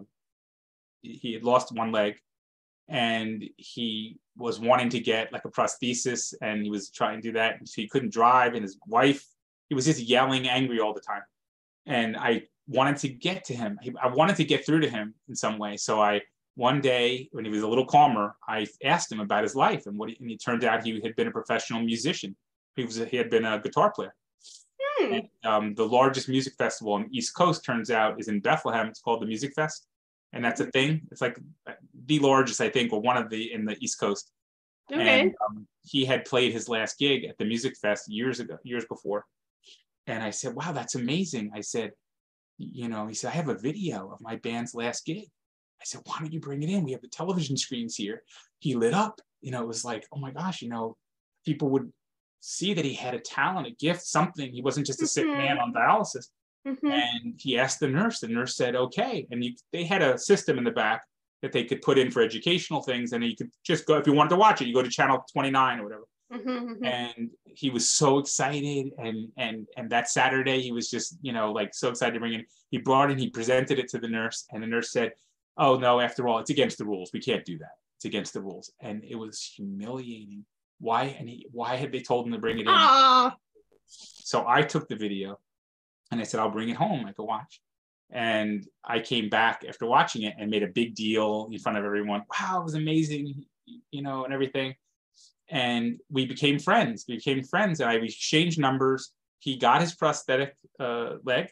he had lost one leg and he was wanting to get like a prosthesis and he was trying to do that so he couldn't drive and his wife he was just yelling angry all the time. And i wanted to get to him. I wanted to get through to him in some way. So i one day when he was a little calmer i asked him about his life and what he, and it turned out he had been a professional musician. He was he had been a guitar player hmm. and, um, the largest music festival on the east coast turns out is in bethlehem it's called the Musikfest and that's a thing. It's like the largest, I think, or one of the in the East Coast. Okay. And um, he had played his last gig at the Musikfest years ago, years before. And I said, "Wow, that's amazing." I said, "You know," he said, "I have a video of my band's last gig." I said, "Why don't you bring it in? We have the television screens here." He lit up. You know, it was like, "Oh my gosh!" You know, people would see that he had a talent, a gift, something. He wasn't just a sick mm-hmm. man on dialysis. Mm-hmm. And he asked the nurse. The nurse said, "Okay." And you, they had a system in the back that they could put in for educational things, and you could just go if you wanted to watch it. You go to channel twenty nine or whatever. Mm-hmm, mm-hmm. And he was so excited, and and and that Saturday he was just you know like so excited to bring in. He brought in, he presented it to the nurse, and the nurse said, oh no, after all, it's against the rules. We can't do that. It's against the rules. And it was humiliating. Why? And he, why had they told him to bring it in? Ah, So I took the video and I said, I'll bring it home. I could watch. And I came back after watching it and made a big deal in front of everyone. Wow, it was amazing, you know, and everything. And we became friends. We became friends and I exchanged numbers. He got his prosthetic uh, leg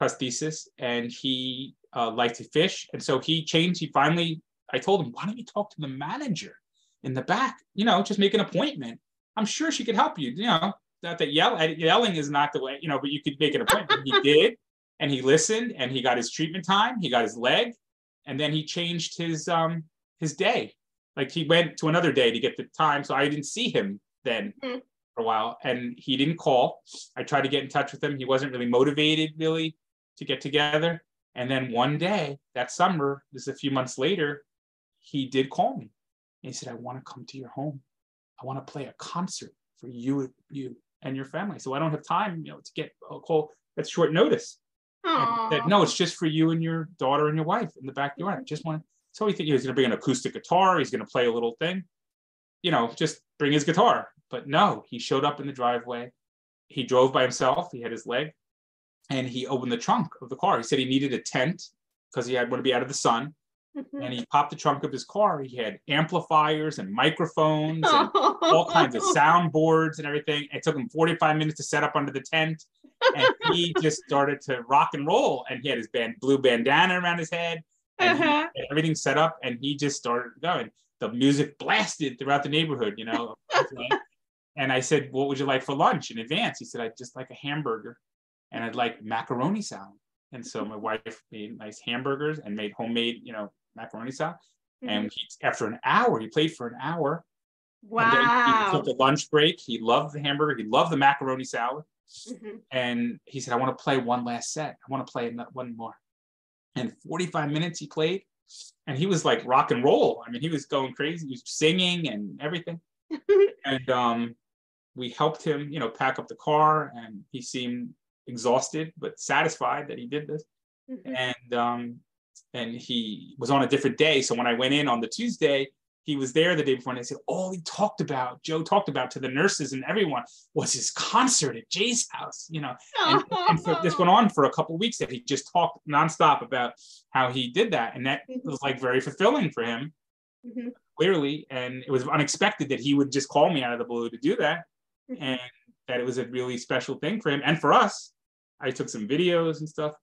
prosthesis and he uh, liked to fish. And so he changed, he finally, I told him, why don't you talk to the manager in the back? You know, just make an appointment. I'm sure she could help you. You know, not that yell, yelling is not the way, you know, but you could make an appointment. he did. And he listened and he got his treatment time. He got his leg. And then he changed his um his day. Like he went to another day to get the time. So I didn't see him then Mhm. for a while. And he didn't call. I tried to get in touch with him. He wasn't really motivated really to get together. And then one day that summer, this is a few months later, he did call me. And he said, I want to come to your home. I want to play a concert for you, you and your family. So I don't have time, you know, to get a call. That's short notice. And he aw. said, no, it's just for you and your daughter and your wife in the backyard. I just want. So he think he was going to bring an acoustic guitar. He's going to play a little thing, you know, just bring his guitar. But no, he showed up in the driveway. He drove by himself. He had his leg, and he opened the trunk of the car. He said he needed a tent because he had want to be out of the sun. Mhm. And he popped the trunk of his car. He had amplifiers and microphones and all kinds of soundboards and everything. It took him 45 minutes to set up under the tent. And he just started to rock and roll. And he had his band blue bandana around his head and Uh-huh. had everything set up and he just started going. The music blasted throughout the neighborhood, you know. and I said, What would you like for lunch in advance? He said, I'd just like a hamburger and I'd like macaroni salad. And so my wife made nice hamburgers and made homemade, you know, macaroni salad. And he, after an hour, he played for an hour. And then he wow. took a lunch break. He loved the hamburger. He loved the macaroni salad. Mhm. And he said, I want to play one last set. I want to play one more. And 45 minutes he played. And he was like rock and roll. I mean, he was going crazy. He was singing and everything. and um, we helped him, you know, pack up the car. And he seemed exhausted, but satisfied that he did this Mhm. and um, and he was on a different day. So when I went in on the Tuesday, he was there the day before, and I said, all he talked about, Joe talked about to the nurses and everyone was his concert at Jay's house, you know. And, and for, this went on for a couple of weeks that he just talked nonstop about how he did that, and that was like very fulfilling for him, Mhm. clearly. And it was unexpected that he would just call me out of the blue to do that Mhm. and that it was a really special thing for him and for us. I took some videos and stuff,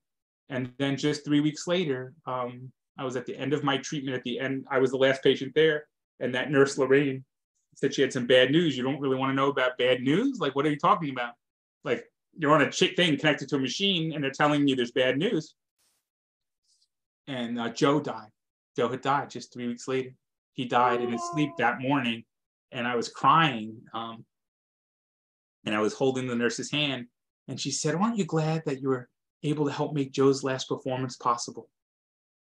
and then just three weeks later, um, I was at the end of my treatment. At the end, I was the last patient there, and that nurse Lorraine said she had some bad news. You don't really want to know about bad news? Like, what are you talking about? Like, you're on a chick thing connected to a machine, and they're telling you there's bad news. And uh, Joe died. Joe had died just three weeks later. He died in his sleep that morning, and I was crying. Um, and I was holding the nurse's hand, and she said, "Aren't you glad that you were able to help make Joe's last performance possible?"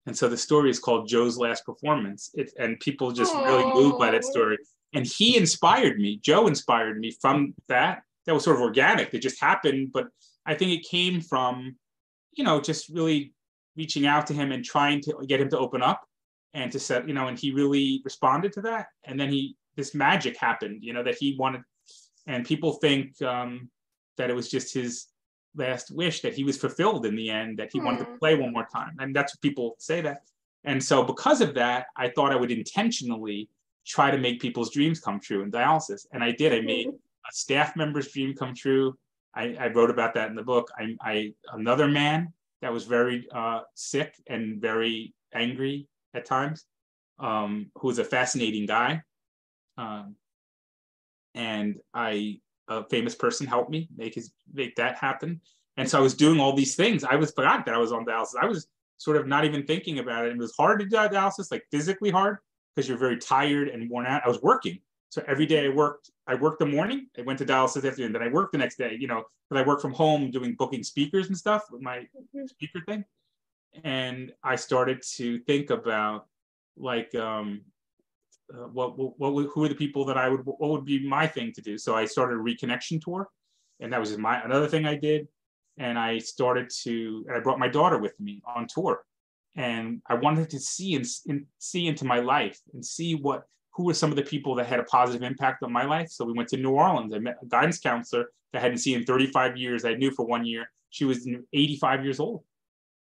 And so the story is called Joe's Last Performance. It, and people just really moved by that story. And he inspired me. Joe inspired me from that. That was sort of organic. It just happened, but I think it came from, you know, just really reaching out to him and trying to get him to open up and to set, you know, and he really responded to that. And then he, this magic happened, you know, that he wanted, and people think um, that it was just his last wish that he was fulfilled in the end, that he wanted to Hmm. play one more time. And that's what people say that. And so because of that, I thought I would intentionally try to make people's dreams come true in dialysis. And I did. I made a staff member's dream come true. I, I wrote about that in the book. I, I another man that was very uh, sick and very angry at times, um, who was a fascinating guy. Um, and I, a famous person, helped me make his make that happen. And so I was doing all these things. I was forgot that I was on dialysis. I was sort of not even thinking about it. It was hard to do dialysis, like physically hard, because you're very tired and worn out. I was working. So every day I worked, I worked the morning, I went to dialysis afternoon, then I worked the next day, you know, because I work from home doing booking speakers and stuff with my Mhm. speaker thing. And I started to think about like um uh, what, what what who are the people that I would what would be my thing to do. So I started a reconnection tour, and that was my another thing I did. And I started to and I brought my daughter with me on tour, and I wanted to see and, and see into my life and see what who were some of the people that had a positive impact on my life. So we went to New Orleans. I met a guidance counselor that I hadn't seen in 35 years. I knew for one year. She was 85 years old.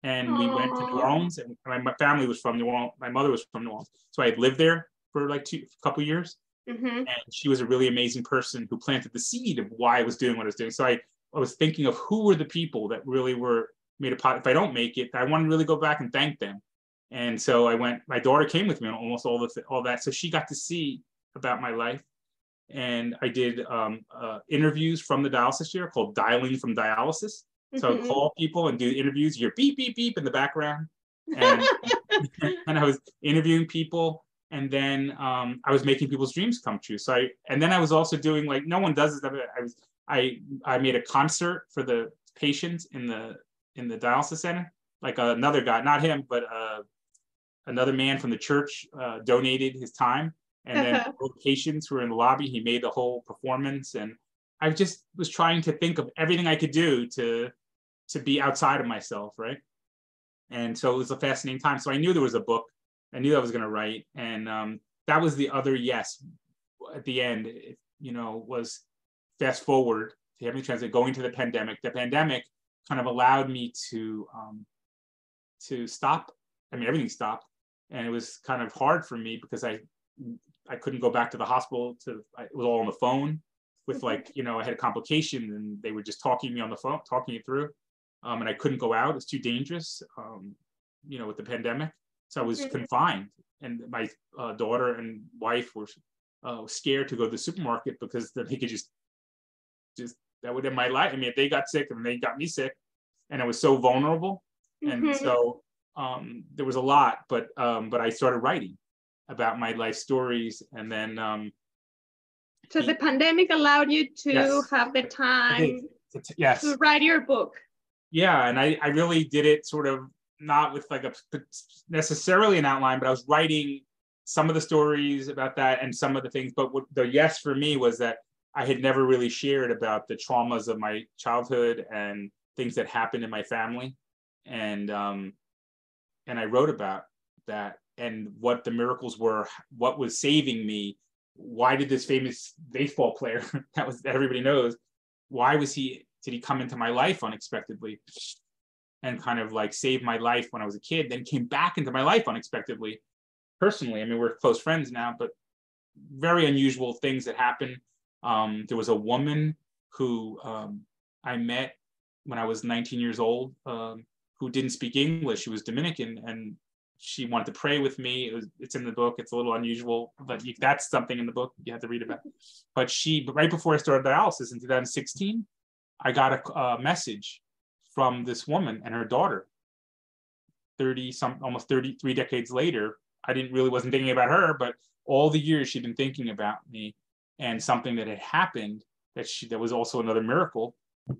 And Aww. we went to New Orleans, and my family was from New Orleans. My mother was from New Orleans, so I had lived there for like two, a couple years. Mm-hmm. And she was a really amazing person who planted the seed of why I was doing what I was doing. So I, I was thinking of who were the people that really were made a pot. If I don't make it, I want to really go back and thank them. And so I went. My daughter came with me on almost all the all that, so she got to see about my life. And I did um, uh, interviews from the dialysis chair called "Dialing from Dialysis." So mm-hmm. I call people and do interviews. You're beep beep beep in the background, and, and I was interviewing people and then um, I was making people's dreams come true. So I and then I was also doing like no one does this. I was I I made a concert for the patients in the in the dialysis center. Like another guy, not him, but uh, another man from the church uh, donated his time, and then the patients were in the lobby. He made the whole performance, and I just was trying to think of everything I could do to to be outside of myself, right? And so it was a fascinating time. So I knew there was a book I knew I was going to write, and um, that was the other yes at the end. It, you know, was fast forward to Heavenly Transit going to the pandemic. The pandemic kind of allowed me to um, to stop. I mean, everything stopped, and it was kind of hard for me because I I couldn't go back to the hospital. To it was all on the phone with mm-hmm. like you know I had a complication and they were just talking me on the phone, talking it through, um, and I couldn't go out. It's too dangerous. Um, you know, with the pandemic. So I was mm-hmm. confined, and my uh, daughter and wife were uh, scared to go to the supermarket because then they could just, just that would have my life. I mean, if they got sick and they got me sick, and I was so vulnerable, mm-hmm. and so um, there was a lot. But um, but I started writing about my life stories, and then. Um, so the pandemic allowed you to yes. have the time yes. to write your book. Yeah, and I, I really did it sort of not with like a necessarily an outline, but I was writing some of the stories about that and some of the things. But what the yes for me was that I had never really shared about the traumas of my childhood and things that happened in my family, and um, and I wrote about that and what the miracles were, what was saving me. Why did this famous baseball player that was everybody knows? Why was he? Did he come into my life unexpectedly? And kind of like saved my life when I was a kid, then came back into my life unexpectedly. Personally, I mean, we're close friends now, but very unusual things that happen. Um, there was a woman who um, I met when I was 19 years old um, who didn't speak English. She was Dominican and she wanted to pray with me. It was, it's in the book. It's a little unusual, but you, that's something in the book you have to read about. But she, right before I started dialysis in 2016, I got a, a message from this woman and her daughter. 30 some almost 33 decades later i didn't really wasn't thinking about her but all the years she'd been thinking about me and something that had happened that she that was also another miracle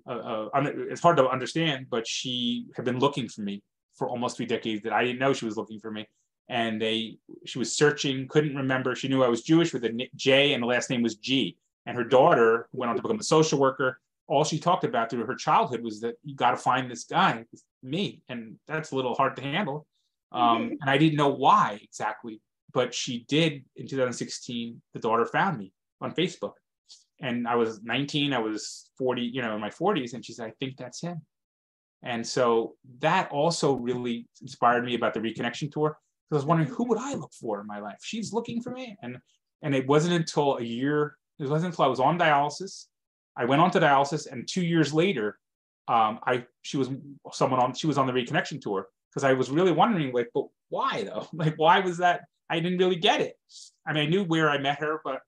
uh, uh, it's hard to understand but she had been looking for me for almost three decades that i didn't know she was looking for me. And they she was searching couldn't remember. She knew i was jewish with a j and the last name was g. And her daughter went on to become a social worker all she talked about through her childhood was that you got to find this guy, me, and that's a little hard to handle. Um, mm-hmm. And I didn't know why exactly, but she did in 2016. The daughter found me on Facebook, and I was 19. I was 40, you know, in my 40s, and she said, "I think that's him." And so that also really inspired me about the reconnection tour because I was wondering who would I look for in my life. She's looking for me, and and it wasn't until a year. It wasn't until I was on dialysis I went on to dialysis, and two years later, um, I she was someone on she was on the reconnection tour because I was really wondering like, but why though? Like, why was that? I didn't really get it. I mean, I knew where I met her, but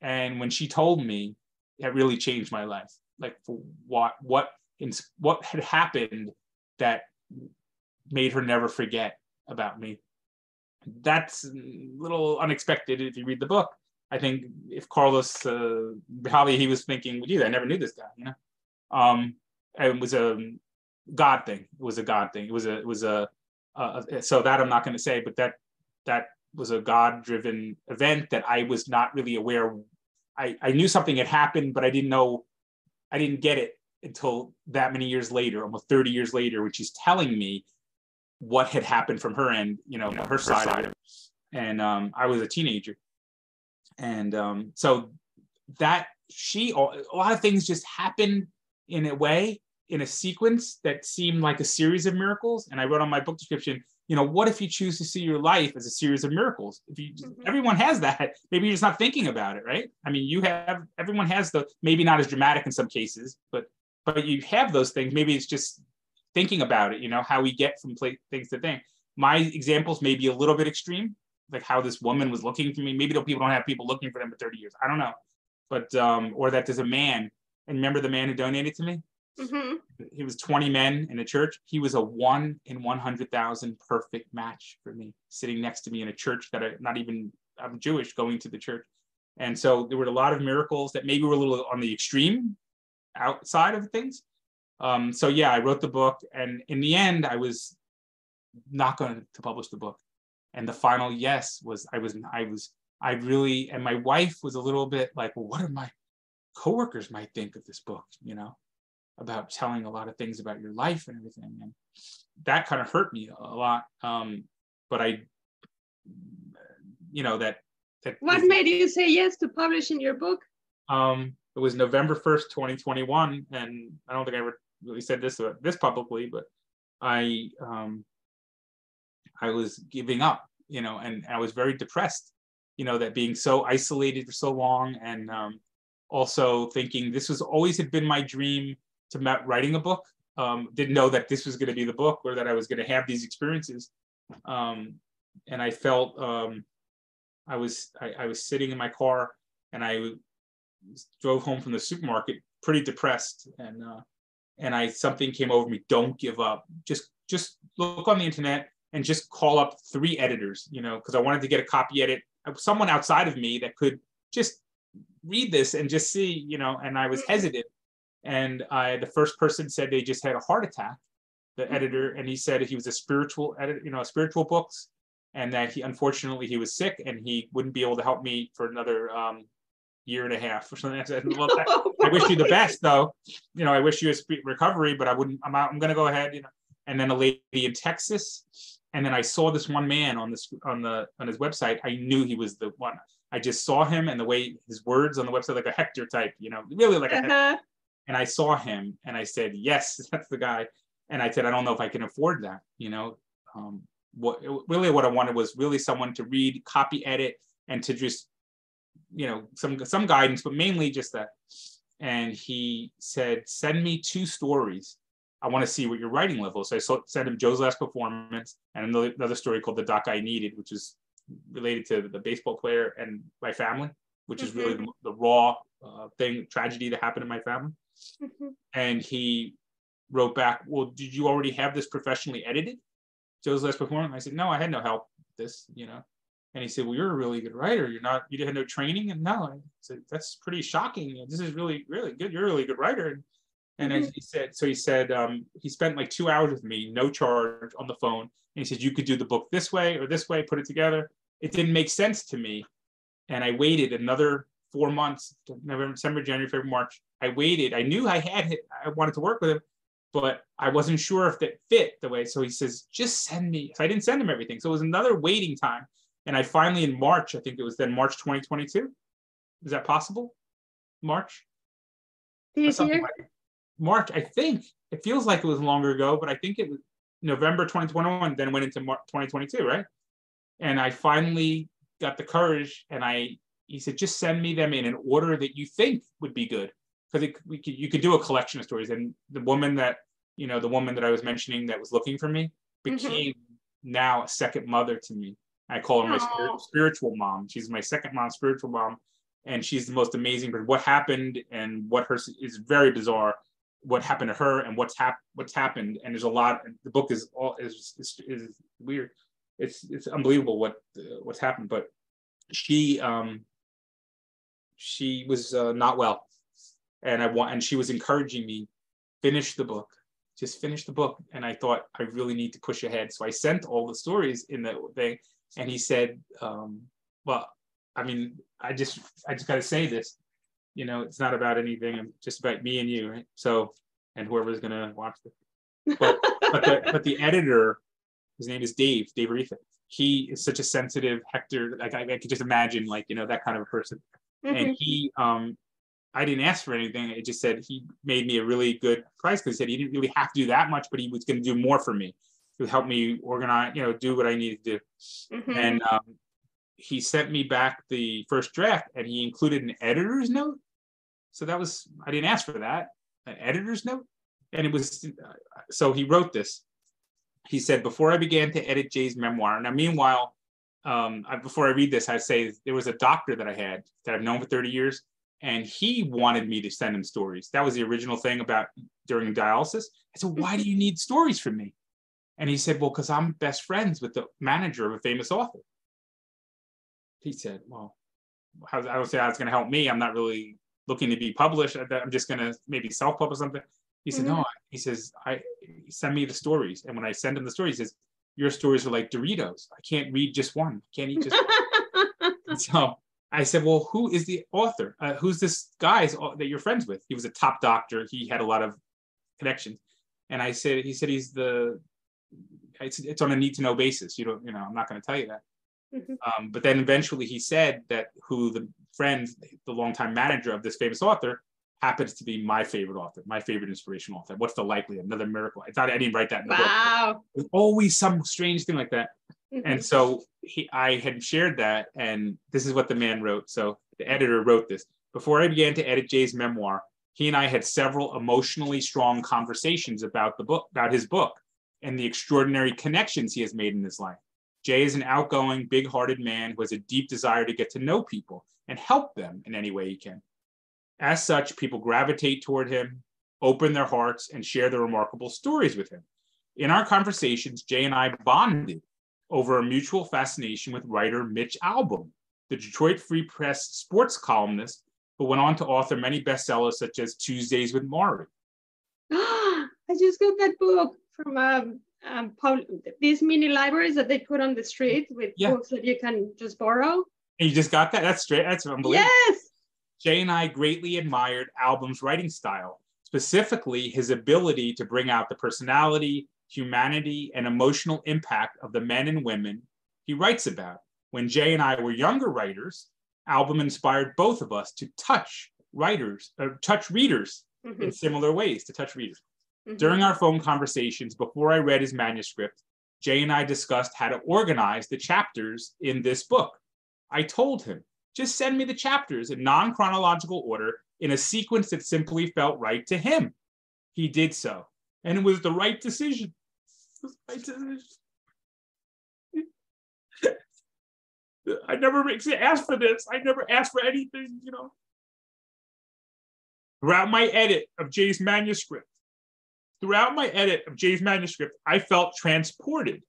and when she told me, it really changed my life. Like, what what what had happened that made her never forget about me. That's a little unexpected if you read the book, I think if Carlos uh, probably he was thinking, well, I never knew this guy, you know. Um, it was a God thing. It was a God thing. It was a it was a uh, so that I'm not going to say, but that that was a God-driven event that I was not really aware. I I knew something had happened, but I didn't know. I didn't get it until that many years later, almost 30 years later, which is telling me what had happened from her end, you know, her, her side, side of it. And um, I was a teenager, and um, so that she a lot of things just happened in a way in a sequence that seemed like a series of miracles. And I wrote on my book description, you know, what if you choose to see your life as a series of miracles? If you, mm-hmm. everyone has that, maybe you're just not thinking about it, right? I mean, you have, everyone has the, maybe not as dramatic in some cases, but, but you have those things. Maybe it's just thinking about it, you know, how we get from play, things to thing. My examples may be a little bit extreme, like how this woman was looking for me. Maybe people don't have people looking for them for 30 years. I don't know. But, um, or that there's a man, and remember the man who donated to me? Mm-hmm. He was 20 men in a church. He was a one in 100,000 perfect match for me, sitting next to me in a church that I not even I'm Jewish going to the church. And so there were a lot of miracles that maybe were a little on the extreme outside of things. Um, so yeah, I wrote the book, and in the end, I was not going to publish the book. And the final yes was I was I was I really and my wife was a little bit like, well, what are my coworkers might think of this book, you know? about telling a lot of things about your life and everything and that kind of hurt me a lot um, but i you know that that what is, made you say yes to publishing your book um it was november 1st 2021 and i don't think i ever really said this uh, this publicly but i um i was giving up you know and i was very depressed you know that being so isolated for so long and um also thinking this was always had been my dream to writing a book. Um, didn't know that this was going to be the book or that I was going to have these experiences. Um, and I felt um, I was I, I, was sitting in my car and I drove home from the supermarket pretty depressed and uh, and I something came over me. Don't give up. Just just look on the internet and just call up three editors. You know, because I wanted to get a copy edit. Someone outside of me that could just read this and just see. You know, and I was hesitant and I, the first person said they just had a heart attack, the mm-hmm. editor, and he said he was a spiritual editor, you know, spiritual books, and that he unfortunately he was sick and he wouldn't be able to help me for another um, year and a half or something. I said, well, I wish you the best though. You know, I wish you a recovery, but I wouldn't. I'm out, I'm going to go ahead. You know, and then a lady in Texas, and then I saw this one man on this on the on his website. I knew he was the one. I just saw him and the way his words on the website, like a Hector type, you know, really like uh-huh and I saw him and I said, yes, that's the guy. And I said, I don't know if I can afford that. You know, um, what really what I wanted was really someone to read, copy, edit, and to just, you know, some some guidance, but mainly just that. And he said, send me two stories. I want to see what your writing level is. So I saw, sent him Joe's last performance and another, another story called The Doc I Needed, which is related to the baseball player and my family, which mm-hmm. is really mm-hmm. the, the raw uh, thing, tragedy that happened in my family. Mm-hmm. And he wrote back, Well, did you already have this professionally edited? Joe's last performance? I said, No, I had no help with this, you know. And he said, Well, you're a really good writer. You're not, you had no training. And no, I said, That's pretty shocking. This is really, really good. You're a really good writer. And mm-hmm. he said, so he said, um, he spent like two hours with me, no charge on the phone. And he said, you could do the book this way or this way, put it together. It didn't make sense to me. And I waited another four months, November, December, January, February, March. I waited. I knew I had, it. I wanted to work with him, but I wasn't sure if it fit the way. So he says, just send me. So I didn't send him everything. So it was another waiting time. And I finally, in March, I think it was then March 2022. Is that possible? March? This year? Like March, I think. It feels like it was longer ago, but I think it was November 2021, then went into March 2022, right? And I finally got the courage and I he said, just send me them in an order that you think would be good. Because we could, you could do a collection of stories. And the woman that, you know, the woman that I was mentioning that was looking for me mm-hmm. became mm-hmm. now a second mother to me. I call her my spirit, spiritual mom. She's my second mom, spiritual mom. And she's the most amazing. But what happened and what her is very bizarre. What happened to her and what's hap- what's happened. And there's a lot. The book is all is, is, is weird. It's it's unbelievable what uh, what's happened. But she um she was uh, not well, and I want and she was encouraging me finish the book, just finish the book. And I thought I really need to push ahead, so I sent all the stories in the thing, and he said, um, "Well, I mean, I just I just got to say this, you know, it's not about anything. It's just about me and you, right? So, and whoever's gonna watch it. But but the but the editor his name is Dave, Dave Aretha. He is such a sensitive Hector. Like I, I could just imagine, like you know, that kind of a person. Mhm. And he, um, I didn't ask for anything. It just said he made me a really good price because he said he didn't really have to do that much, but he was going to do more for me to help me organize, you know, do what I needed to do. Mhm. And um, he sent me back the first draft, and he included an editor's note. So that was I didn't ask for that, an editor's note, and it was so he wrote this. He said, before I began to edit Jay's memoir. Now, meanwhile, um, I, before I read this, I say there was a doctor that I had that I've known for 30 years, and he wanted me to send him stories. That was the original thing about during dialysis. I said, why do you need stories from me? And he said, well, because I'm best friends with the manager of a famous author. He said, well, I don't say how it's going to help me. I'm not really looking to be published. I'm just going to maybe self-publish something. He said, no. He says, I send me the stories. And when I send him the stories, he says, your stories are like Doritos. I can't read just one. I can't eat just one. So I said, well, who is the author? Uh, who's this guy that you're friends with? He was a top doctor. He had a lot of connections. And I said, he said, he's the, it's, it's on a need to know basis. You don't, you know, I'm not going to tell you that. Mhm. Um, but then eventually he said that who the friend, the longtime manager of this famous author, happens to be my favorite author, my favorite inspirational author. What's the likelihood? Another miracle. I thought I didn't write that in the book. wow. There's always some strange thing like that. Mhm. And so he, I had shared that, and this is what the man wrote. So the editor wrote this. Before I began to edit Jay's memoir, he and I had several emotionally strong conversations about the book, about his book, and the extraordinary connections he has made in his life. Jay is an outgoing, big-hearted man who has a deep desire to get to know people and help them in any way he can. As such, people gravitate toward him, open their hearts, and share their remarkable stories with him. In our conversations, Jay and I bonded over a mutual fascination with writer Mitch Albom, the Detroit Free Press sports columnist who went on to author many bestsellers such as Tuesdays with Morrie. I just got that book from um, um, these mini libraries that they put on the street with Yeah. books that you can just borrow. And you just got that? That's straight. That's unbelievable. Yes. Jay and I greatly admired Albom's writing style, specifically his ability to bring out the personality, humanity, and emotional impact of the men and women he writes about. When Jay and I were younger writers, Albom inspired both of us to touch writers, uh, touch readers Mhm, in similar ways, to touch readers. mhm. During our phone conversations before I read his manuscript, Jay and I discussed how to organize the chapters in this book. I told him, just send me the chapters in non chronological order in a sequence that simply felt right to him. He did so, and it was the right decision. I never asked for this. I never asked for anything, you know. Throughout my edit of Jay's manuscript, throughout my edit of Jay's manuscript, I felt transported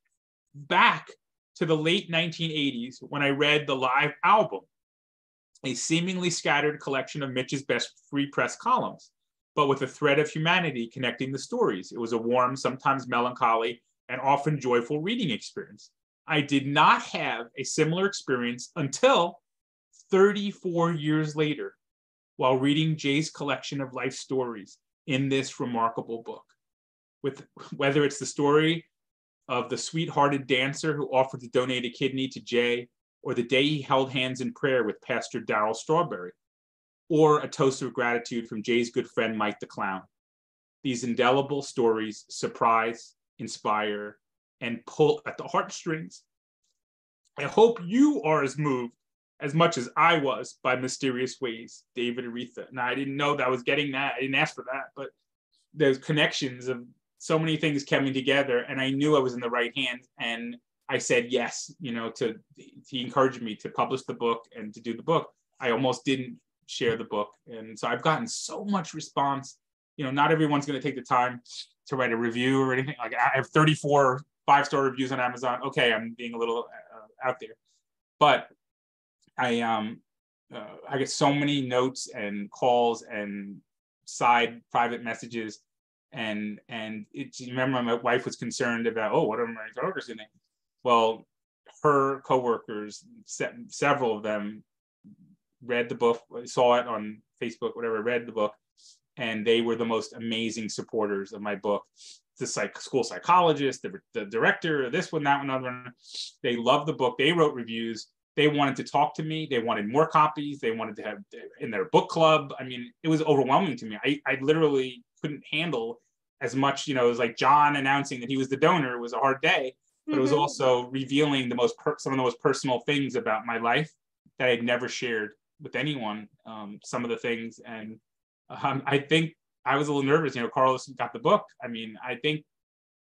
back to the late 1980s when I read the Live Albom, a seemingly scattered collection of Mitch's best free press columns, but with a thread of humanity connecting the stories. It was a warm, sometimes melancholy, and often joyful reading experience. I did not have a similar experience until 34 years later while reading Jay's collection of life stories in this remarkable book. With whether it's the story of the sweethearted dancer who offered to donate a kidney to Jay, or the day he held hands in prayer with Pastor Darryl Strawberry, or a toast of gratitude from Jay's good friend Mike the Clown. These indelible stories surprise, inspire, and pull at the heartstrings. I hope you are as moved as much as I was by Mysterious Ways, David Aretha. Now, I didn't know that I was getting that. I didn't ask for that, but there's connections of so many things coming together, and I knew I was in the right hands. And I said yes, you know, to he encouraged me to publish the book and to do the book. I almost didn't share the book, and so I've gotten so much response. You know, not everyone's going to take the time to write a review or anything. Like I have 34 five star reviews on Amazon. Okay, I'm being a little uh, out there, but I um uh, I get so many notes and calls and side private messages and and it, remember my wife was concerned about oh what are my coworkers doing well her coworkers se- several of them read the book saw it on facebook whatever read the book and they were the most amazing supporters of my book. The psych, school psychologist, the, the director, this one, that one, other one. They loved the book. They wrote reviews. They wanted to talk to me. They wanted more copies. They wanted to have in their book club. I mean, it was overwhelming to me. I, I literally couldn't handle as much. You know, it was like John announcing that he was the donor. It was a hard day, but mm-hmm. it was mm-hmm. also revealing the most per- some of the most personal things about my life that I'd never shared with anyone. Um, some of the things, and um, I think I was a little nervous. You know, Carlos got the book. I mean, I think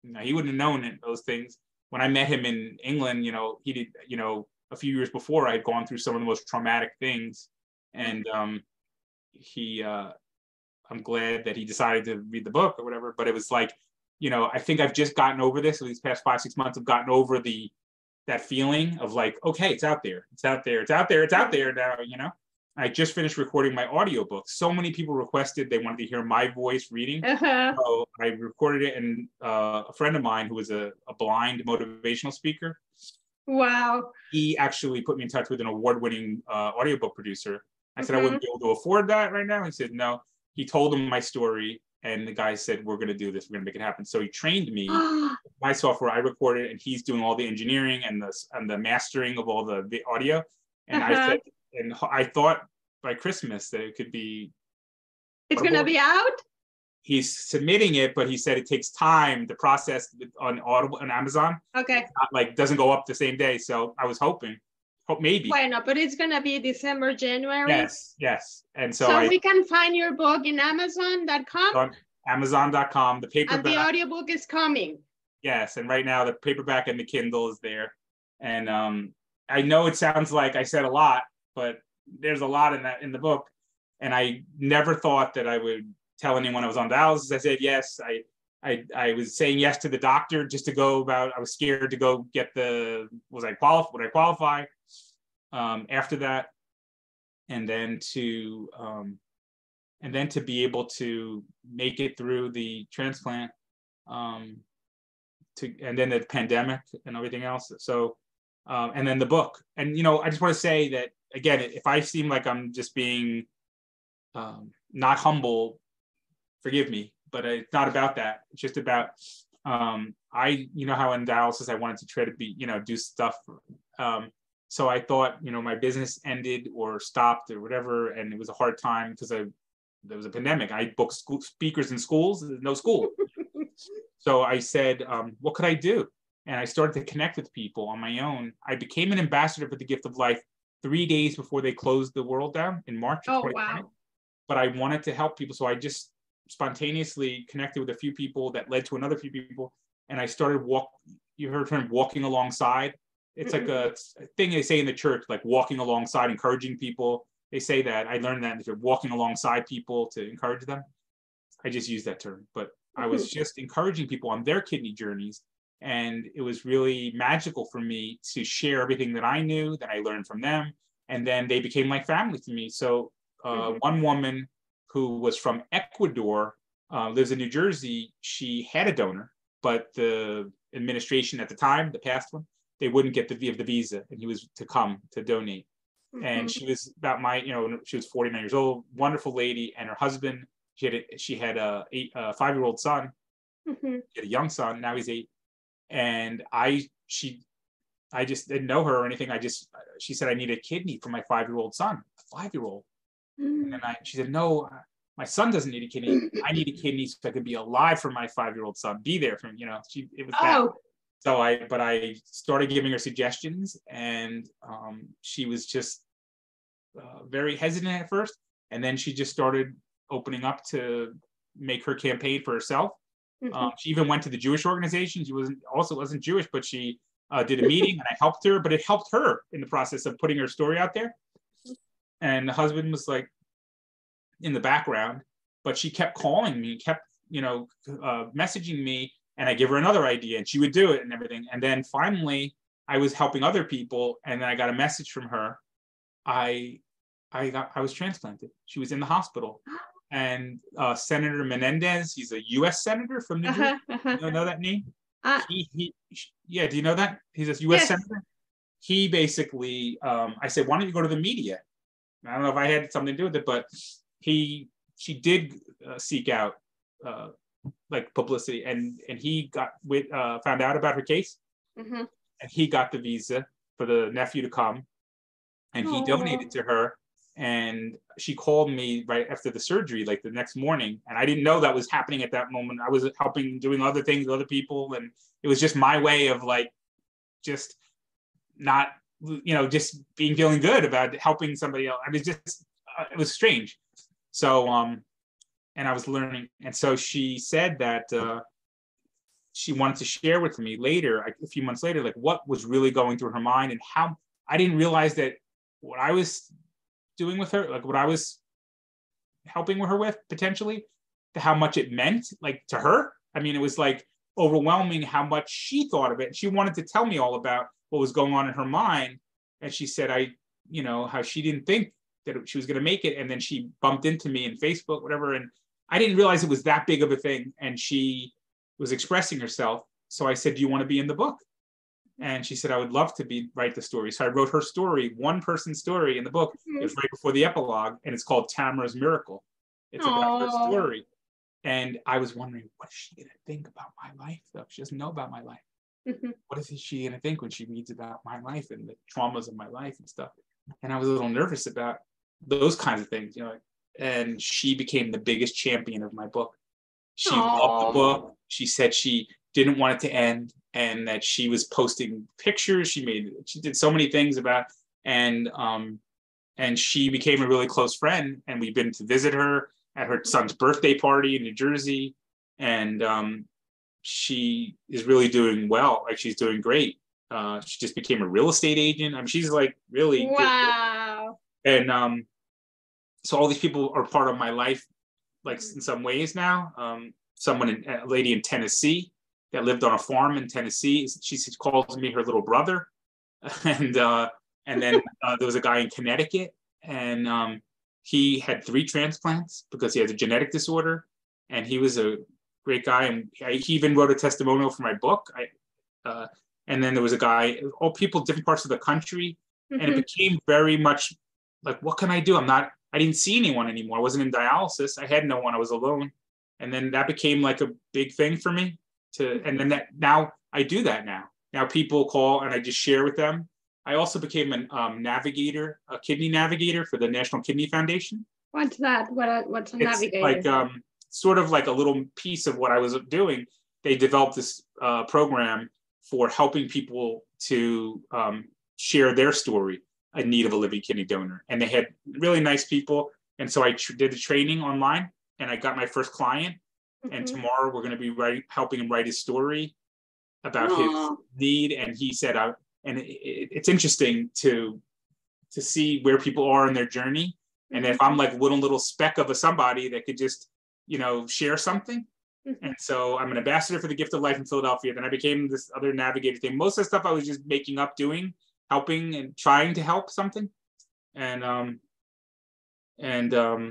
you know, he wouldn't have known it, those things. When I met him in England, you know, he did, you know, a few years before, I had gone through some of the most traumatic things, and um, he, uh, I'm glad that he decided to read the book or whatever. But it was like, you know, I think I've just gotten over this. These past five, six months, I've gotten over the that feeling of like, okay, it's out there, it's out there, it's out there, it's out there now. You know, I just finished recording my audiobook. So many people requested they wanted to hear my voice reading. Uh-huh. So I recorded it, and uh, a friend of mine who was a, a blind motivational speaker. Wow. He actually put me in touch with an award-winning uh, audiobook producer. I said mm-hmm. I wouldn't be able to afford that right now. He said no. He told him my story, and the guy said, "We're going to do this. We're going to make it happen." So he trained me. my software, I recorded, and he's doing all the engineering and the and the mastering of all the, the audio. And uh-huh. I said, and I thought by Christmas that it could be. It's going to be out. He's submitting it, but he said it takes time to process on Audible and Amazon. Okay. Not, like doesn't go up the same day, so I was hoping, maybe. Why not? But it's gonna be December, January. Yes, yes, and so. So I, we can find your book in Amazon.com. On Amazon.com. The paperback. And the audiobook is coming. Yes, and right now the paperback and the Kindle is there, and um, I know it sounds like I said a lot, but there's a lot in that in the book. And I never thought that I would tell anyone I was on dialysis. I said yes. I I, I was saying yes to the doctor just to go about. I was scared to go get the was I qualify would I qualify um, after that, and then to um, and then to be able to make it through the transplant, um, to and then the pandemic and everything else. So um, and then the book. And you know, I just want to say that again, if I seem like I'm just being um, not humble, forgive me, but it's not about that. It's just about um, I, you know, how in dialysis I wanted to try to be, you know, do stuff. Um, so I thought, you know, my business ended or stopped or whatever, and it was a hard time because I there was a pandemic. I booked school speakers in schools, there's no school. so I said, um, what could I do? And I started to connect with people on my own. I became an ambassador for the gift of life three days before they closed the world down in March. Oh, wow. But I wanted to help people. So I just spontaneously connected with a few people that led to another few people. And I started walk, you heard term walking alongside. It's like a, thing they say in the church, like walking alongside, encouraging people. They say that. I learned that if you're walking alongside people to encourage them. I just use that term, but I was just encouraging people on their kidney journeys and it was really magical for me to share everything that I knew that I learned from them. And then they became like family to me. So uh, mm-hmm. one woman who was from Ecuador uh, lives in New Jersey. She had a donor, but the administration at the time, the past one, they wouldn't get the, the visa, and he was to come to donate. Mm-hmm. And she was about my, you know, she was 49 years old, wonderful lady, and her husband. She had a, she had a, eight, a five year old son. Mm-hmm. A young son. Now he's eight and I she I just didn't know her or anything. I just she said I need a kidney for my five year old son, a five year old. Mm. And then I she said no, my son doesn't need a kidney. I need a kidney so I could be alive for my five year old son, be there for him. You know, she it was that. So I but I started giving her suggestions, and um, she was just uh, very hesitant at first, and then she just started opening up to make her campaign for herself Mm-hmm. Um, she even went to the Jewish organization. She wasn't also wasn't Jewish, but she uh, did a meeting and I helped her. But it helped her in the process of putting her story out there. And the husband was like in the background, but she kept calling me, kept you know uh, messaging me, and I give her another idea, and she would do it and everything. And then finally, I was helping other people, and then I got a message from her. I I got I was transplanted. She was in the hospital and uh, Senator Menendez. He's a U.S. senator from New uh-huh, Uh-huh. You know that name? Uh, he, he, yeah. Do you know that he's a U.S. Yes. senator? He basically, um, I said, why don't you go to the media? I don't know if I had something to do with it, but he she did uh, seek out uh, like publicity, and and he got with uh, found out about her case, Mhm. and he got the visa for the nephew to come, and he donated to her. And she called me right after the surgery, like the next morning, and I didn't know that was happening at that moment. I was helping, doing other things, with other people, and it was just my way of like, just not, you know, just being feeling good about helping somebody else. I was just, uh, it was strange. So, um, and I was learning, and so she said that uh, she wanted to share with me later, a few months later, like what was really going through her mind and how I didn't realize that what I was doing with her, like what I was helping her with potentially, to how much it meant, like to her. I mean, it was like overwhelming how much she thought of it. She wanted to tell me all about what was going on in her mind, and she said, I, you know, how she didn't think that she was going to make it, and then she bumped into me in Facebook, whatever, and I didn't realize it was that big of a thing, and she was expressing herself. So I said, "Do you want to be in the book?" And she said, "I would love to be write the story." So I wrote her story, one person story in the book. It was right before the epilogue, and it's called Tamara's Miracle. It's about her story. And I was wondering, what is she gonna think about my life? Though she doesn't know about my life. Mhm. What is she gonna think when she reads about my life and the traumas of my life and stuff? And I was a little nervous about those kinds of things, you know. And she became the biggest champion of my book. She loved the book. She said she didn't want it to end and that she was posting pictures. She made she did so many things about and um and she became a really close friend and we've been to visit her at her son's birthday party in New Jersey and um she is really doing well like she's doing great uh she just became a real estate agent I mean she's like really good- Wow. and um so all these people are part of my life like in some ways now. Um someone in, a lady in tennessee that lived on a farm in tennessee she calls me her little brother. And uh and then uh, there was a guy in connecticut and um he had three transplants because he has a genetic disorder and he was a great guy. And I, he even wrote a testimonial for my book. I uh and then there was a guy all people different parts of the country. And it Mhm. became very much like what can i do? I'm not i didn't see anyone anymore i wasn't in dialysis i had no one i was alone and then that became like a big thing for me to and then that now i do that now now people call and i just share with them i also became a um, navigator a kidney navigator for the national kidney foundation What's that? What? What's a it's navigator? like um, sort of like a little piece of what I was doing. They developed this uh, program for helping people to um, share their story in need of a living kidney donor, and they had really nice people. And so I tr- did the training online, and I got my first client. And Mhm. tomorrow we're going to be writing, helping him write his story about Aw. his need. And he said, I, and it, it, it's interesting to to see where people are in their journey and if i'm like one little speck of a somebody that could just you know share something Mhm. and so i'm an ambassador for the gift of life in philadelphia then i became this other navigator thing most of the stuff i was just making up doing helping and trying to help something and um and um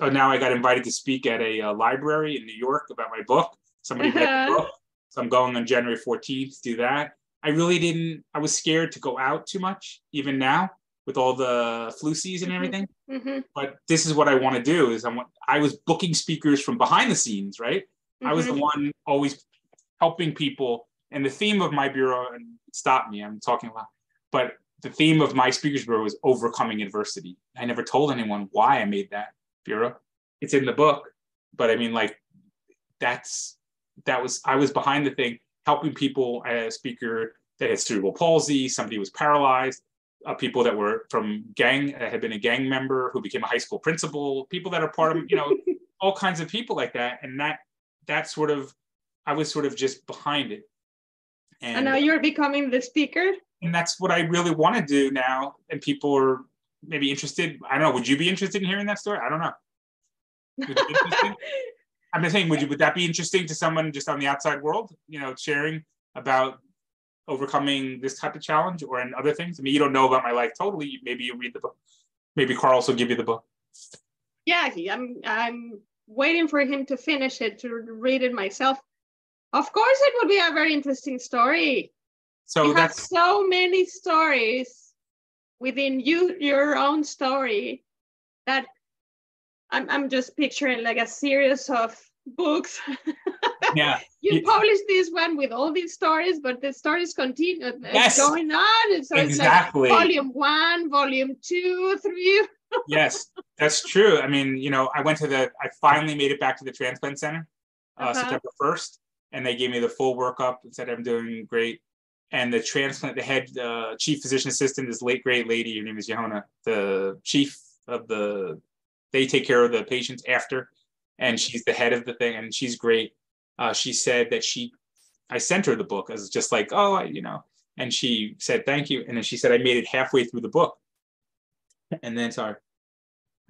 oh now i got invited to speak at a, uh library in new york about my book somebody read the Uh-huh. book so i'm going on january 14th to do that i really didn't i was scared to go out too much even now with all the flu season and Mhm. everything Mhm. but this is what I want to do is I want I was booking speakers from behind the scenes, right? I was the Mhm. one always helping people. And the theme of my bureau, and stop me, I'm talking a lot, but the theme of my speakers bureau was overcoming adversity. I never told anyone why I made that bureau. It's in the book, but I mean, like, that's that was I was behind the thing, helping people as a speaker that had cerebral palsy, somebody was paralyzed, uh, people that were from gang that had been a gang member who became a high school principal, people that are part of you know all kinds of people like that, and that that sort of I was sort of just behind it, And and now you're becoming the speaker. And that's what I really want to do now. And people are maybe interested. I don't know. Would you be interested in hearing that story? I don't know. Would you be interested? I'm just saying, would you would that be interesting to someone just on the outside world? You know, sharing about overcoming this type of challenge or in other things. I mean, you don't know about my life totally. Maybe you read the book. Maybe Carlos will give you the book. yeah, he, I'm I'm waiting for him to finish it to read it myself. Of course, it would be a very interesting story. So you have that's so many stories within you, your own story, that I'm, I'm just picturing like a series of books. Yeah. you publish this one with all these stories, but the stories continue uh, Yes. going on. And so Exactly. it's like volume one, volume two, three. yes, that's true. I mean, you know, I went to the, I finally made it back to the transplant center uh, Uh-huh. September 1st, and they gave me the full workup and said I'm doing great. And the transplant, the head uh, chief physician assistant is late great lady. Her name is Johanna, the chief of the. They take care of the patients after, and she's the head of the thing, and she's great. Uh, she said that she, I sent her the book as just like, oh, I, you know, and she said thank you, and then she said I made it halfway through the book, and then sorry,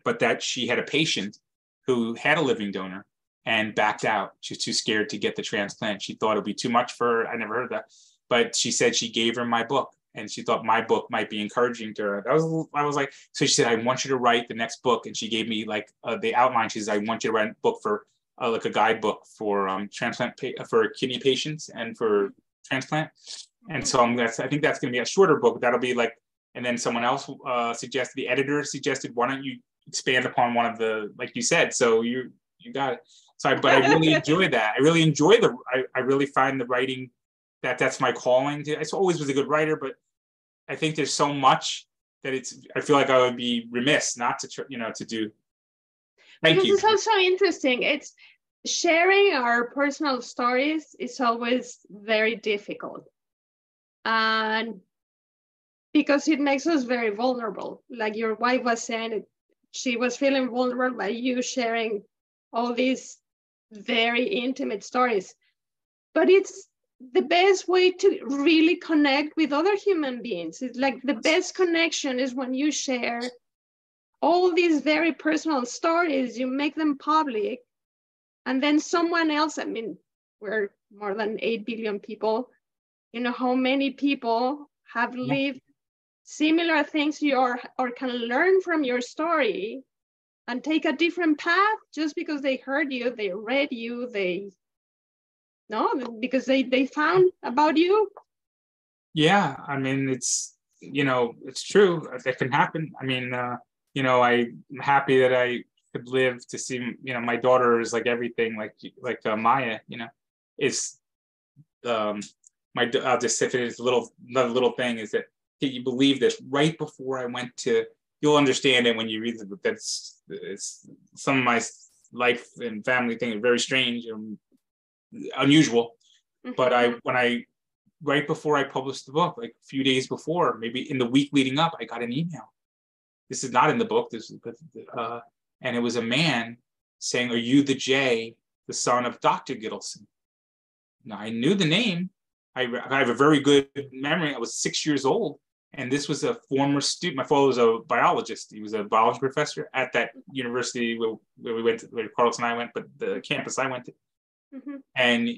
but that she had a patient who had a living donor and backed out. She was too scared to get the transplant. She thought it would be too much for her. I never heard that. But she said she gave her my book and she thought my book might be encouraging to her. That was I was like, so she said, I want you to write the next book. And she gave me like uh, the outline. She says, I want you to write a book for uh, like a guidebook for um, transplant pa- for kidney patients and for transplant. And so I'm that's I think that's gonna be a shorter book. That'll be like, and then someone else uh, suggested the editor suggested, why don't you expand upon one of the like you said. So you you got it. So I, but I really enjoy that. I really enjoy the. I, I really find the writing that that's my calling. To, I always was a good writer, but I think there's so much that it's. I feel like I would be remiss not to you know to do. Thank because you. it's also interesting. It's sharing our personal stories is always very difficult. And because it makes us very vulnerable. Like your wife was saying, she was feeling vulnerable by you sharing all these very intimate stories. But it's the best way to really connect with other human beings. It's like the best connection is when you share all these very personal stories, you make them public, and then someone else, I mean, we're more than 8 billion people. You know how many people have lived similar things you are or can learn from your story and take a different path just because they heard you, they read you, they no, because they they found about you. Yeah, I mean it's you know it's true that can happen. I mean uh, you know I'm happy that I could live to see you know my daughter is like everything like like uh, Maya you know is um my I'll just say this little another little thing is that you believe this right before I went to you'll understand it when you read the book that's it's some of my life and family thing are very strange and unusual but I when I right before I published the book, like a few days before, maybe in the week leading up, I got an email. This is not in the book. This is, uh, and it was a man saying, "Are you the Jay, the son of Doctor Gittleson?" Now I knew the name. I, I have a very good memory. I was six years old, and this was a former student. My father was a biologist. He was a biology professor at that university where, where we went, to, where Carlos and I went, but the campus I went to Mhm. and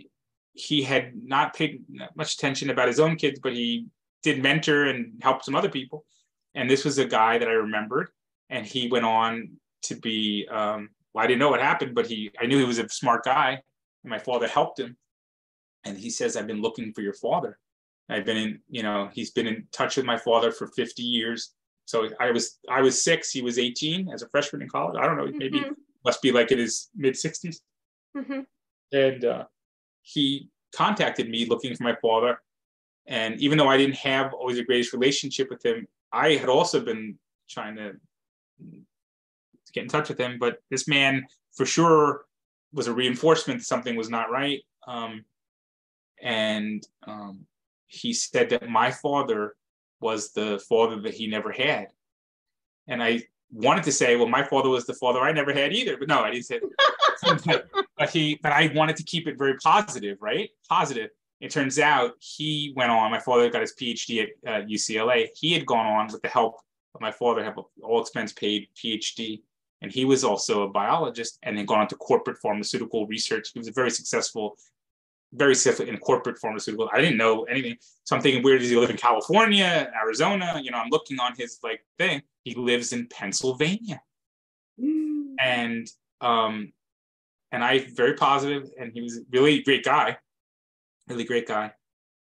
he had not paid much attention about his own kids, but he did mentor and help some other people. And this was a guy that I remembered, and he went on to be. Um, well, I didn't know what happened, but he I knew he was a smart guy, and my father helped him. And he says, "I've been looking for your father. I've been in, you know, he's been in touch with my father for 50 years. So I was I was six, he was 18 as a freshman in college. I don't know, maybe Mhm. must be like in his mid 60s." Mhm. And uh, he contacted me looking for my father. And even though i didn't have always the greatest relationship with him i had also been trying to get in touch with him. But this man for sure was a reinforcement that something was not right. Um, and um, he said that my father was the father that he never had. And i wanted to say well my father was the father i never had either. But no i didn't say but, but he but i wanted to keep it very positive right? Positive. It turns out he went on my father got his phd at uh, ucla he had gone on with the help of my father have a all expense paid phd and he was also a biologist and then gone on to corporate pharmaceutical research. He was a very successful very successful in corporate pharmaceutical. I didn't know anything. So i'm thinking where does he live in california arizona? You know i'm looking on his like thing he lives in pennsylvania Mm. and um and I very positive, and he was a really great guy, really great guy,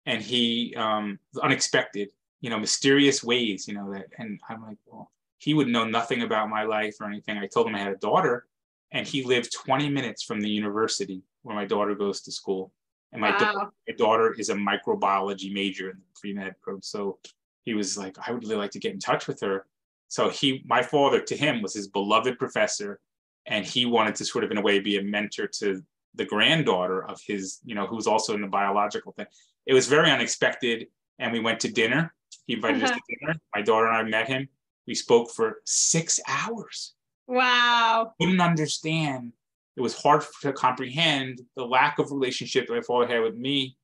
and he um unexpected, you know, mysterious ways, you know that, and I'm like, well, he would know nothing about my life or anything. I told him I had a daughter, and he lived 20 minutes from the university where my daughter goes to school. And my, wow. da- my daughter is a microbiology major in the pre-med program. So he was like, I would really like to get in touch with her. So he, my father to him was his beloved professor. And he wanted to sort of in a way be a mentor to the granddaughter of his, you know, who's also in the biological thing. It was very unexpected. And we went to dinner. He invited uh-huh. us to dinner. My daughter and I met him. We spoke for six hours. Wow. Couldn't understand. It was hard to comprehend the lack of relationship that my father had with me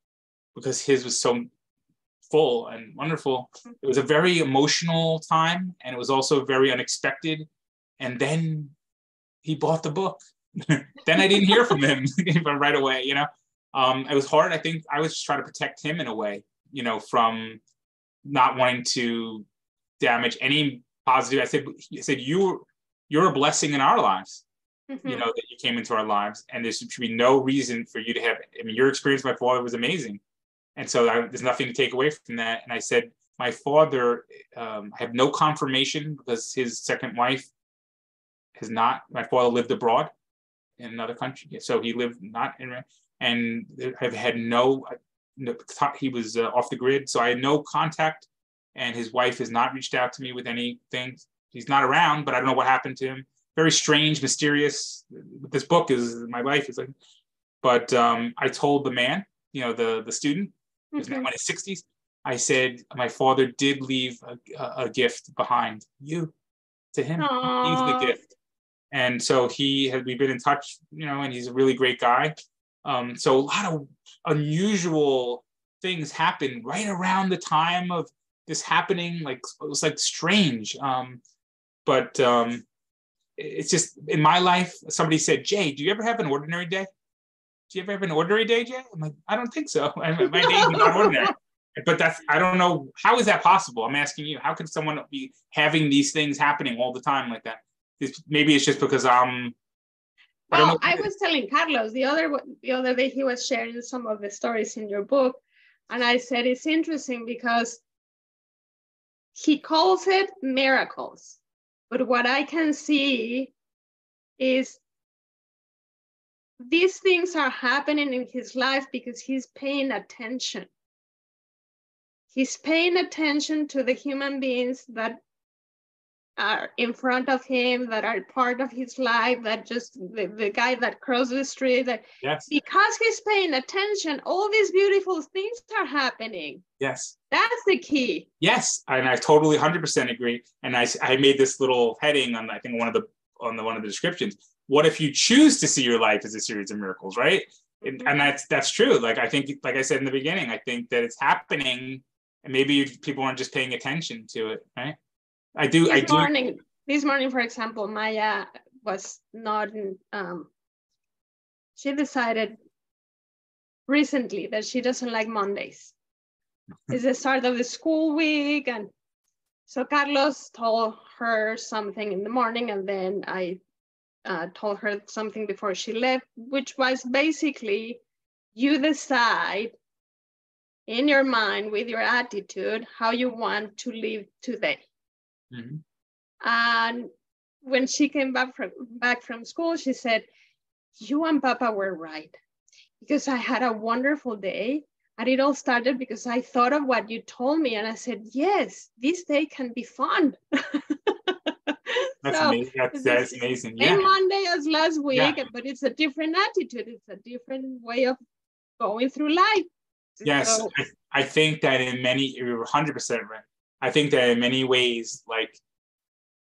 because his was so full and wonderful. It was a very emotional time and it was also very unexpected. And then he bought the book. then I didn't hear from him right away, you know. Um, it was hard. I think I was just trying to protect him in a way, you know, from not wanting to damage any positive. I said, I said, you, you're a blessing in our lives. Mm-hmm. You know that you came into our lives, and there should be no reason for you to have. I mean, your experience with my father was amazing, and so I, there's nothing to take away from that. And I said, my father, um, I have no confirmation because his second wife has not. My father lived abroad in another country, so he lived not in, and have had no. Thought he was uh, off the grid, so I had no contact and his wife has not reached out to me with anything. He's not around, but I don't know what happened to him. Very strange, mysterious. This book is my life is like, but um, I told the man, you know, the the student, now in his sixties. I said my father did leave a, a, gift behind you to him. Aww. He's the gift, and so he has. We've been in touch, you know, and he's a really great guy. Um, so a lot of unusual things happened right around the time of this happening like it was like strange um but um it's just in my life somebody said jay do you ever have an ordinary day do you ever have an ordinary day jay i'm like i don't think so. My day is not ordinary. But that's i don't know how is that possible? I'm asking you how could someone be having these things happening all the time like that? It's, maybe it's just because um, i'm well, I, I was telling Carlos the other the other day he was sharing some of the stories in your book, and I said it's interesting because he calls it miracles. But what I can see is these things are happening in his life because he's paying attention. He's paying attention to the human beings that are in front of him that are part of his life that just the, the guy that crossed the street that yes. because he's paying attention all these beautiful things are happening. Yes. That's the key. Yes and i totally 100% agree. And i, I made this little heading on i think one of the on the one of the descriptions what if you choose to see your life as a series of miracles right mm-hmm. and, and that's that's true like i think like i said in the beginning i think that it's happening and maybe people aren't just paying attention to it right I do. This I do. morning, this morning, for example, Maya was not. Um, she decided recently that she doesn't like Mondays. it's the start of the school week, and so Carlos told her something in the morning, and then I uh, told her something before she left, which was basically you decide in your mind with your attitude how you want to live today. Mm-hmm. And when she came back from back from school, she said, "You and Papa were right, because I had a wonderful day." And it all started because I thought of what you told me, and I said, "Yes, this day can be fun." That's, so amazing. That's, that's amazing. Yeah. Monday as last week, yeah. but it's a different attitude. It's a different way of going through life. Yes, so, I, I, think that in many, you're 100% right. I think that in many ways, like,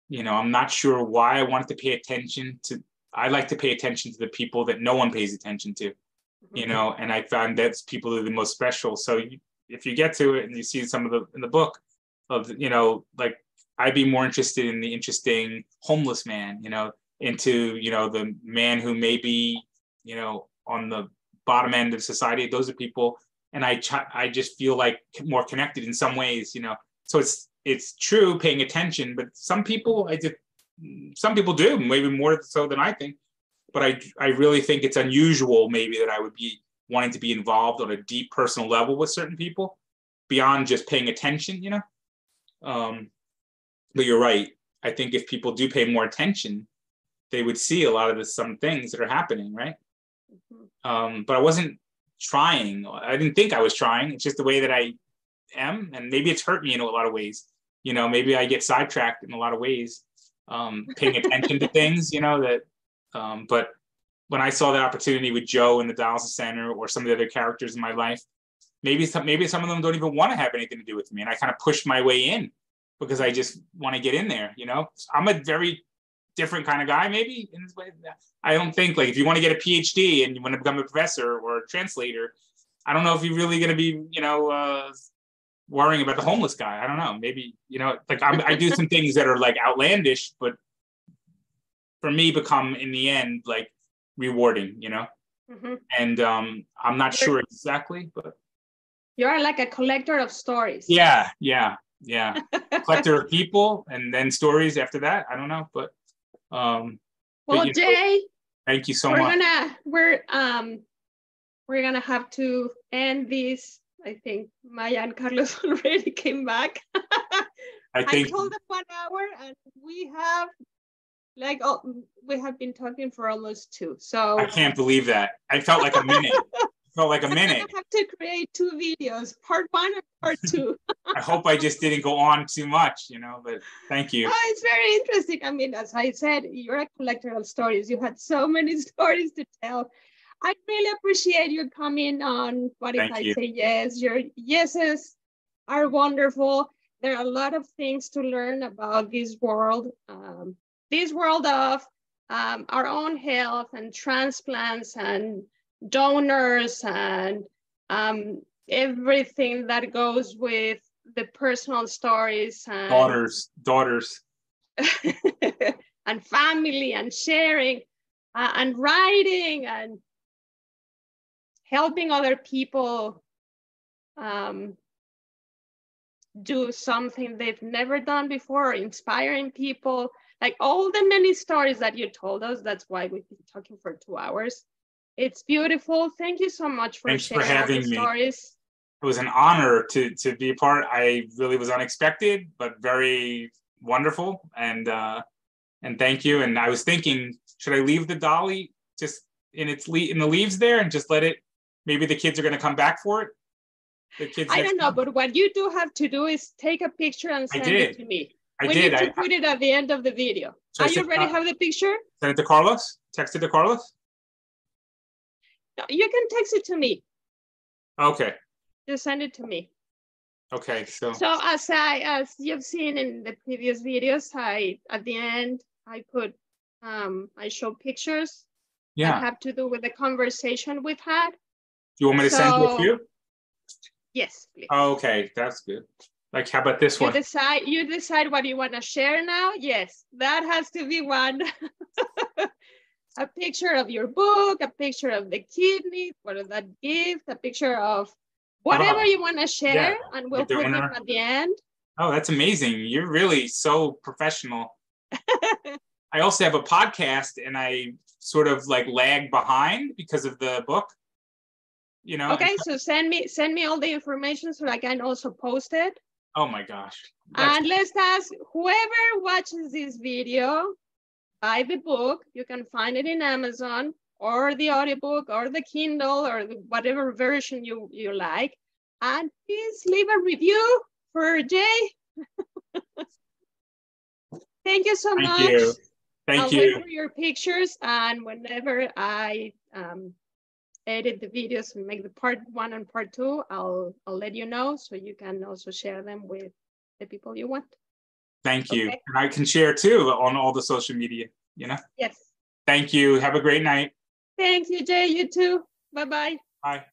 you know, I'm not sure why I wanted to pay attention to. I like to pay attention to the people that no one pays attention to, mm-hmm. you know, and I found that's people that are the most special. So you, if you get to it and you see some of the in the book of, you know, like I'd be more interested in the interesting homeless man, you know, into, you know, the man who may be, you know, on the bottom end of society. Those are people, and I I just feel like more connected in some ways, you know so it's it's true paying attention, but some people I did some people do maybe more so than I think. But I I really think it's unusual maybe that I would be wanting to be involved on a deep personal level with certain people beyond just paying attention, you know. Um, but you're right. I think if people do pay more attention, they would see a lot of the some things that are happening, right? Mm-hmm. Um, but I wasn't trying. I didn't think I was trying. It's just the way that I am, and maybe it's hurt me in a lot of ways. You know, maybe I get sidetracked in a lot of ways, um, paying attention to things. You know that, um, but when I saw the opportunity with Joe in the dialysis center or some of the other characters in my life, maybe some, maybe some of them don't even want to have anything to do with me, and I kind of pushed my way in because I just want to get in there. You know, I'm a very different kind of guy, maybe in this way. I don't think like if you want to get a PhD and you want to become a professor or a translator, I don't know if you're really going to be, you know, uh, worrying about the homeless guy. I don't know. Maybe you know, like I'm, I do some things that are like outlandish, but for me, become in the end like rewarding. You know, mm-hmm. and um, I'm not sure exactly, but you are like a collector of stories. Yeah, yeah, yeah. collector of people, and then stories after that. I don't know, but um, well, but, Jay, know, thank you so we're much. We're gonna we're um we're gonna have to end this. I think Maya and Carlos already came back. I think I told them one hour, and we have like oh, we have been talking for almost two. So I can't believe that. I felt like a minute. Felt like a minute. I have to create two videos, part one and part two. I hope I just didn't go on too much, you know, but thank you. Oh, it's very interesting. I mean, as I said, you're a collector of stories. You had so many stories to tell. I really appreciate you coming on. What if I you. say yes? Your yeses are wonderful. There are a lot of things to learn about this world, um, this world of um, our own health and transplants and donors and um, everything that goes with the personal stories and daughters daughters. and family and sharing uh, and writing and helping other people um, do something they've never done before inspiring people. Like all the many stories that you told us that's why we've been talking for two hours it's beautiful. Thank you so much for Thanks sharing for having me. stories. It was an honor to to be a part. I really was unexpected, but very wonderful. And uh, and thank you. And I was thinking, should I leave the dolly just in its le- in the leaves there and just let it? Maybe the kids are going to come back for it. The kids. I don't know, time. but what you do have to do is take a picture and send it to me. I we did. need to I, put it at the end of the video. So Are you ready? Uh, have the picture? Send it to Carlos. Text it to Carlos. You can text it to me. Okay. Just send it to me. Okay, so. So as I, as you've seen in the previous videos, I, at the end, I put, um, I show pictures yeah. that have to do with the conversation we've had. Do you want me to so, send you a few? Yes, please. okay, that's good. Like, how about this you one? Decide, you decide what you want to share now. Yes, that has to be one. a picture of your book, a picture of the kidney, what is that gift, a picture of whatever ah, you want to share, yeah. and we'll put them at the end. Oh, that's amazing. You're really so professional. I also have a podcast and I sort of like lag behind because of the book. You know. Okay, so send me send me all the information so I can also post it. Oh my gosh. That's and let's ask whoever watches this video buy the book. You can find it in Amazon or the audiobook or the Kindle or whatever version you, you like. And please leave a review for Jay. Thank you so much. Thank much. You. Thank I'll you. wait for your pictures and whenever I um, edit the videos and make the part one and part two, I'll I'll let you know so you can also share them with the people you want. Thank you. Okay. And I can share too on all the social media, you know? Yes. Thank you. Have a great night. Thank you, Jay. You too. Bye-bye. Bye.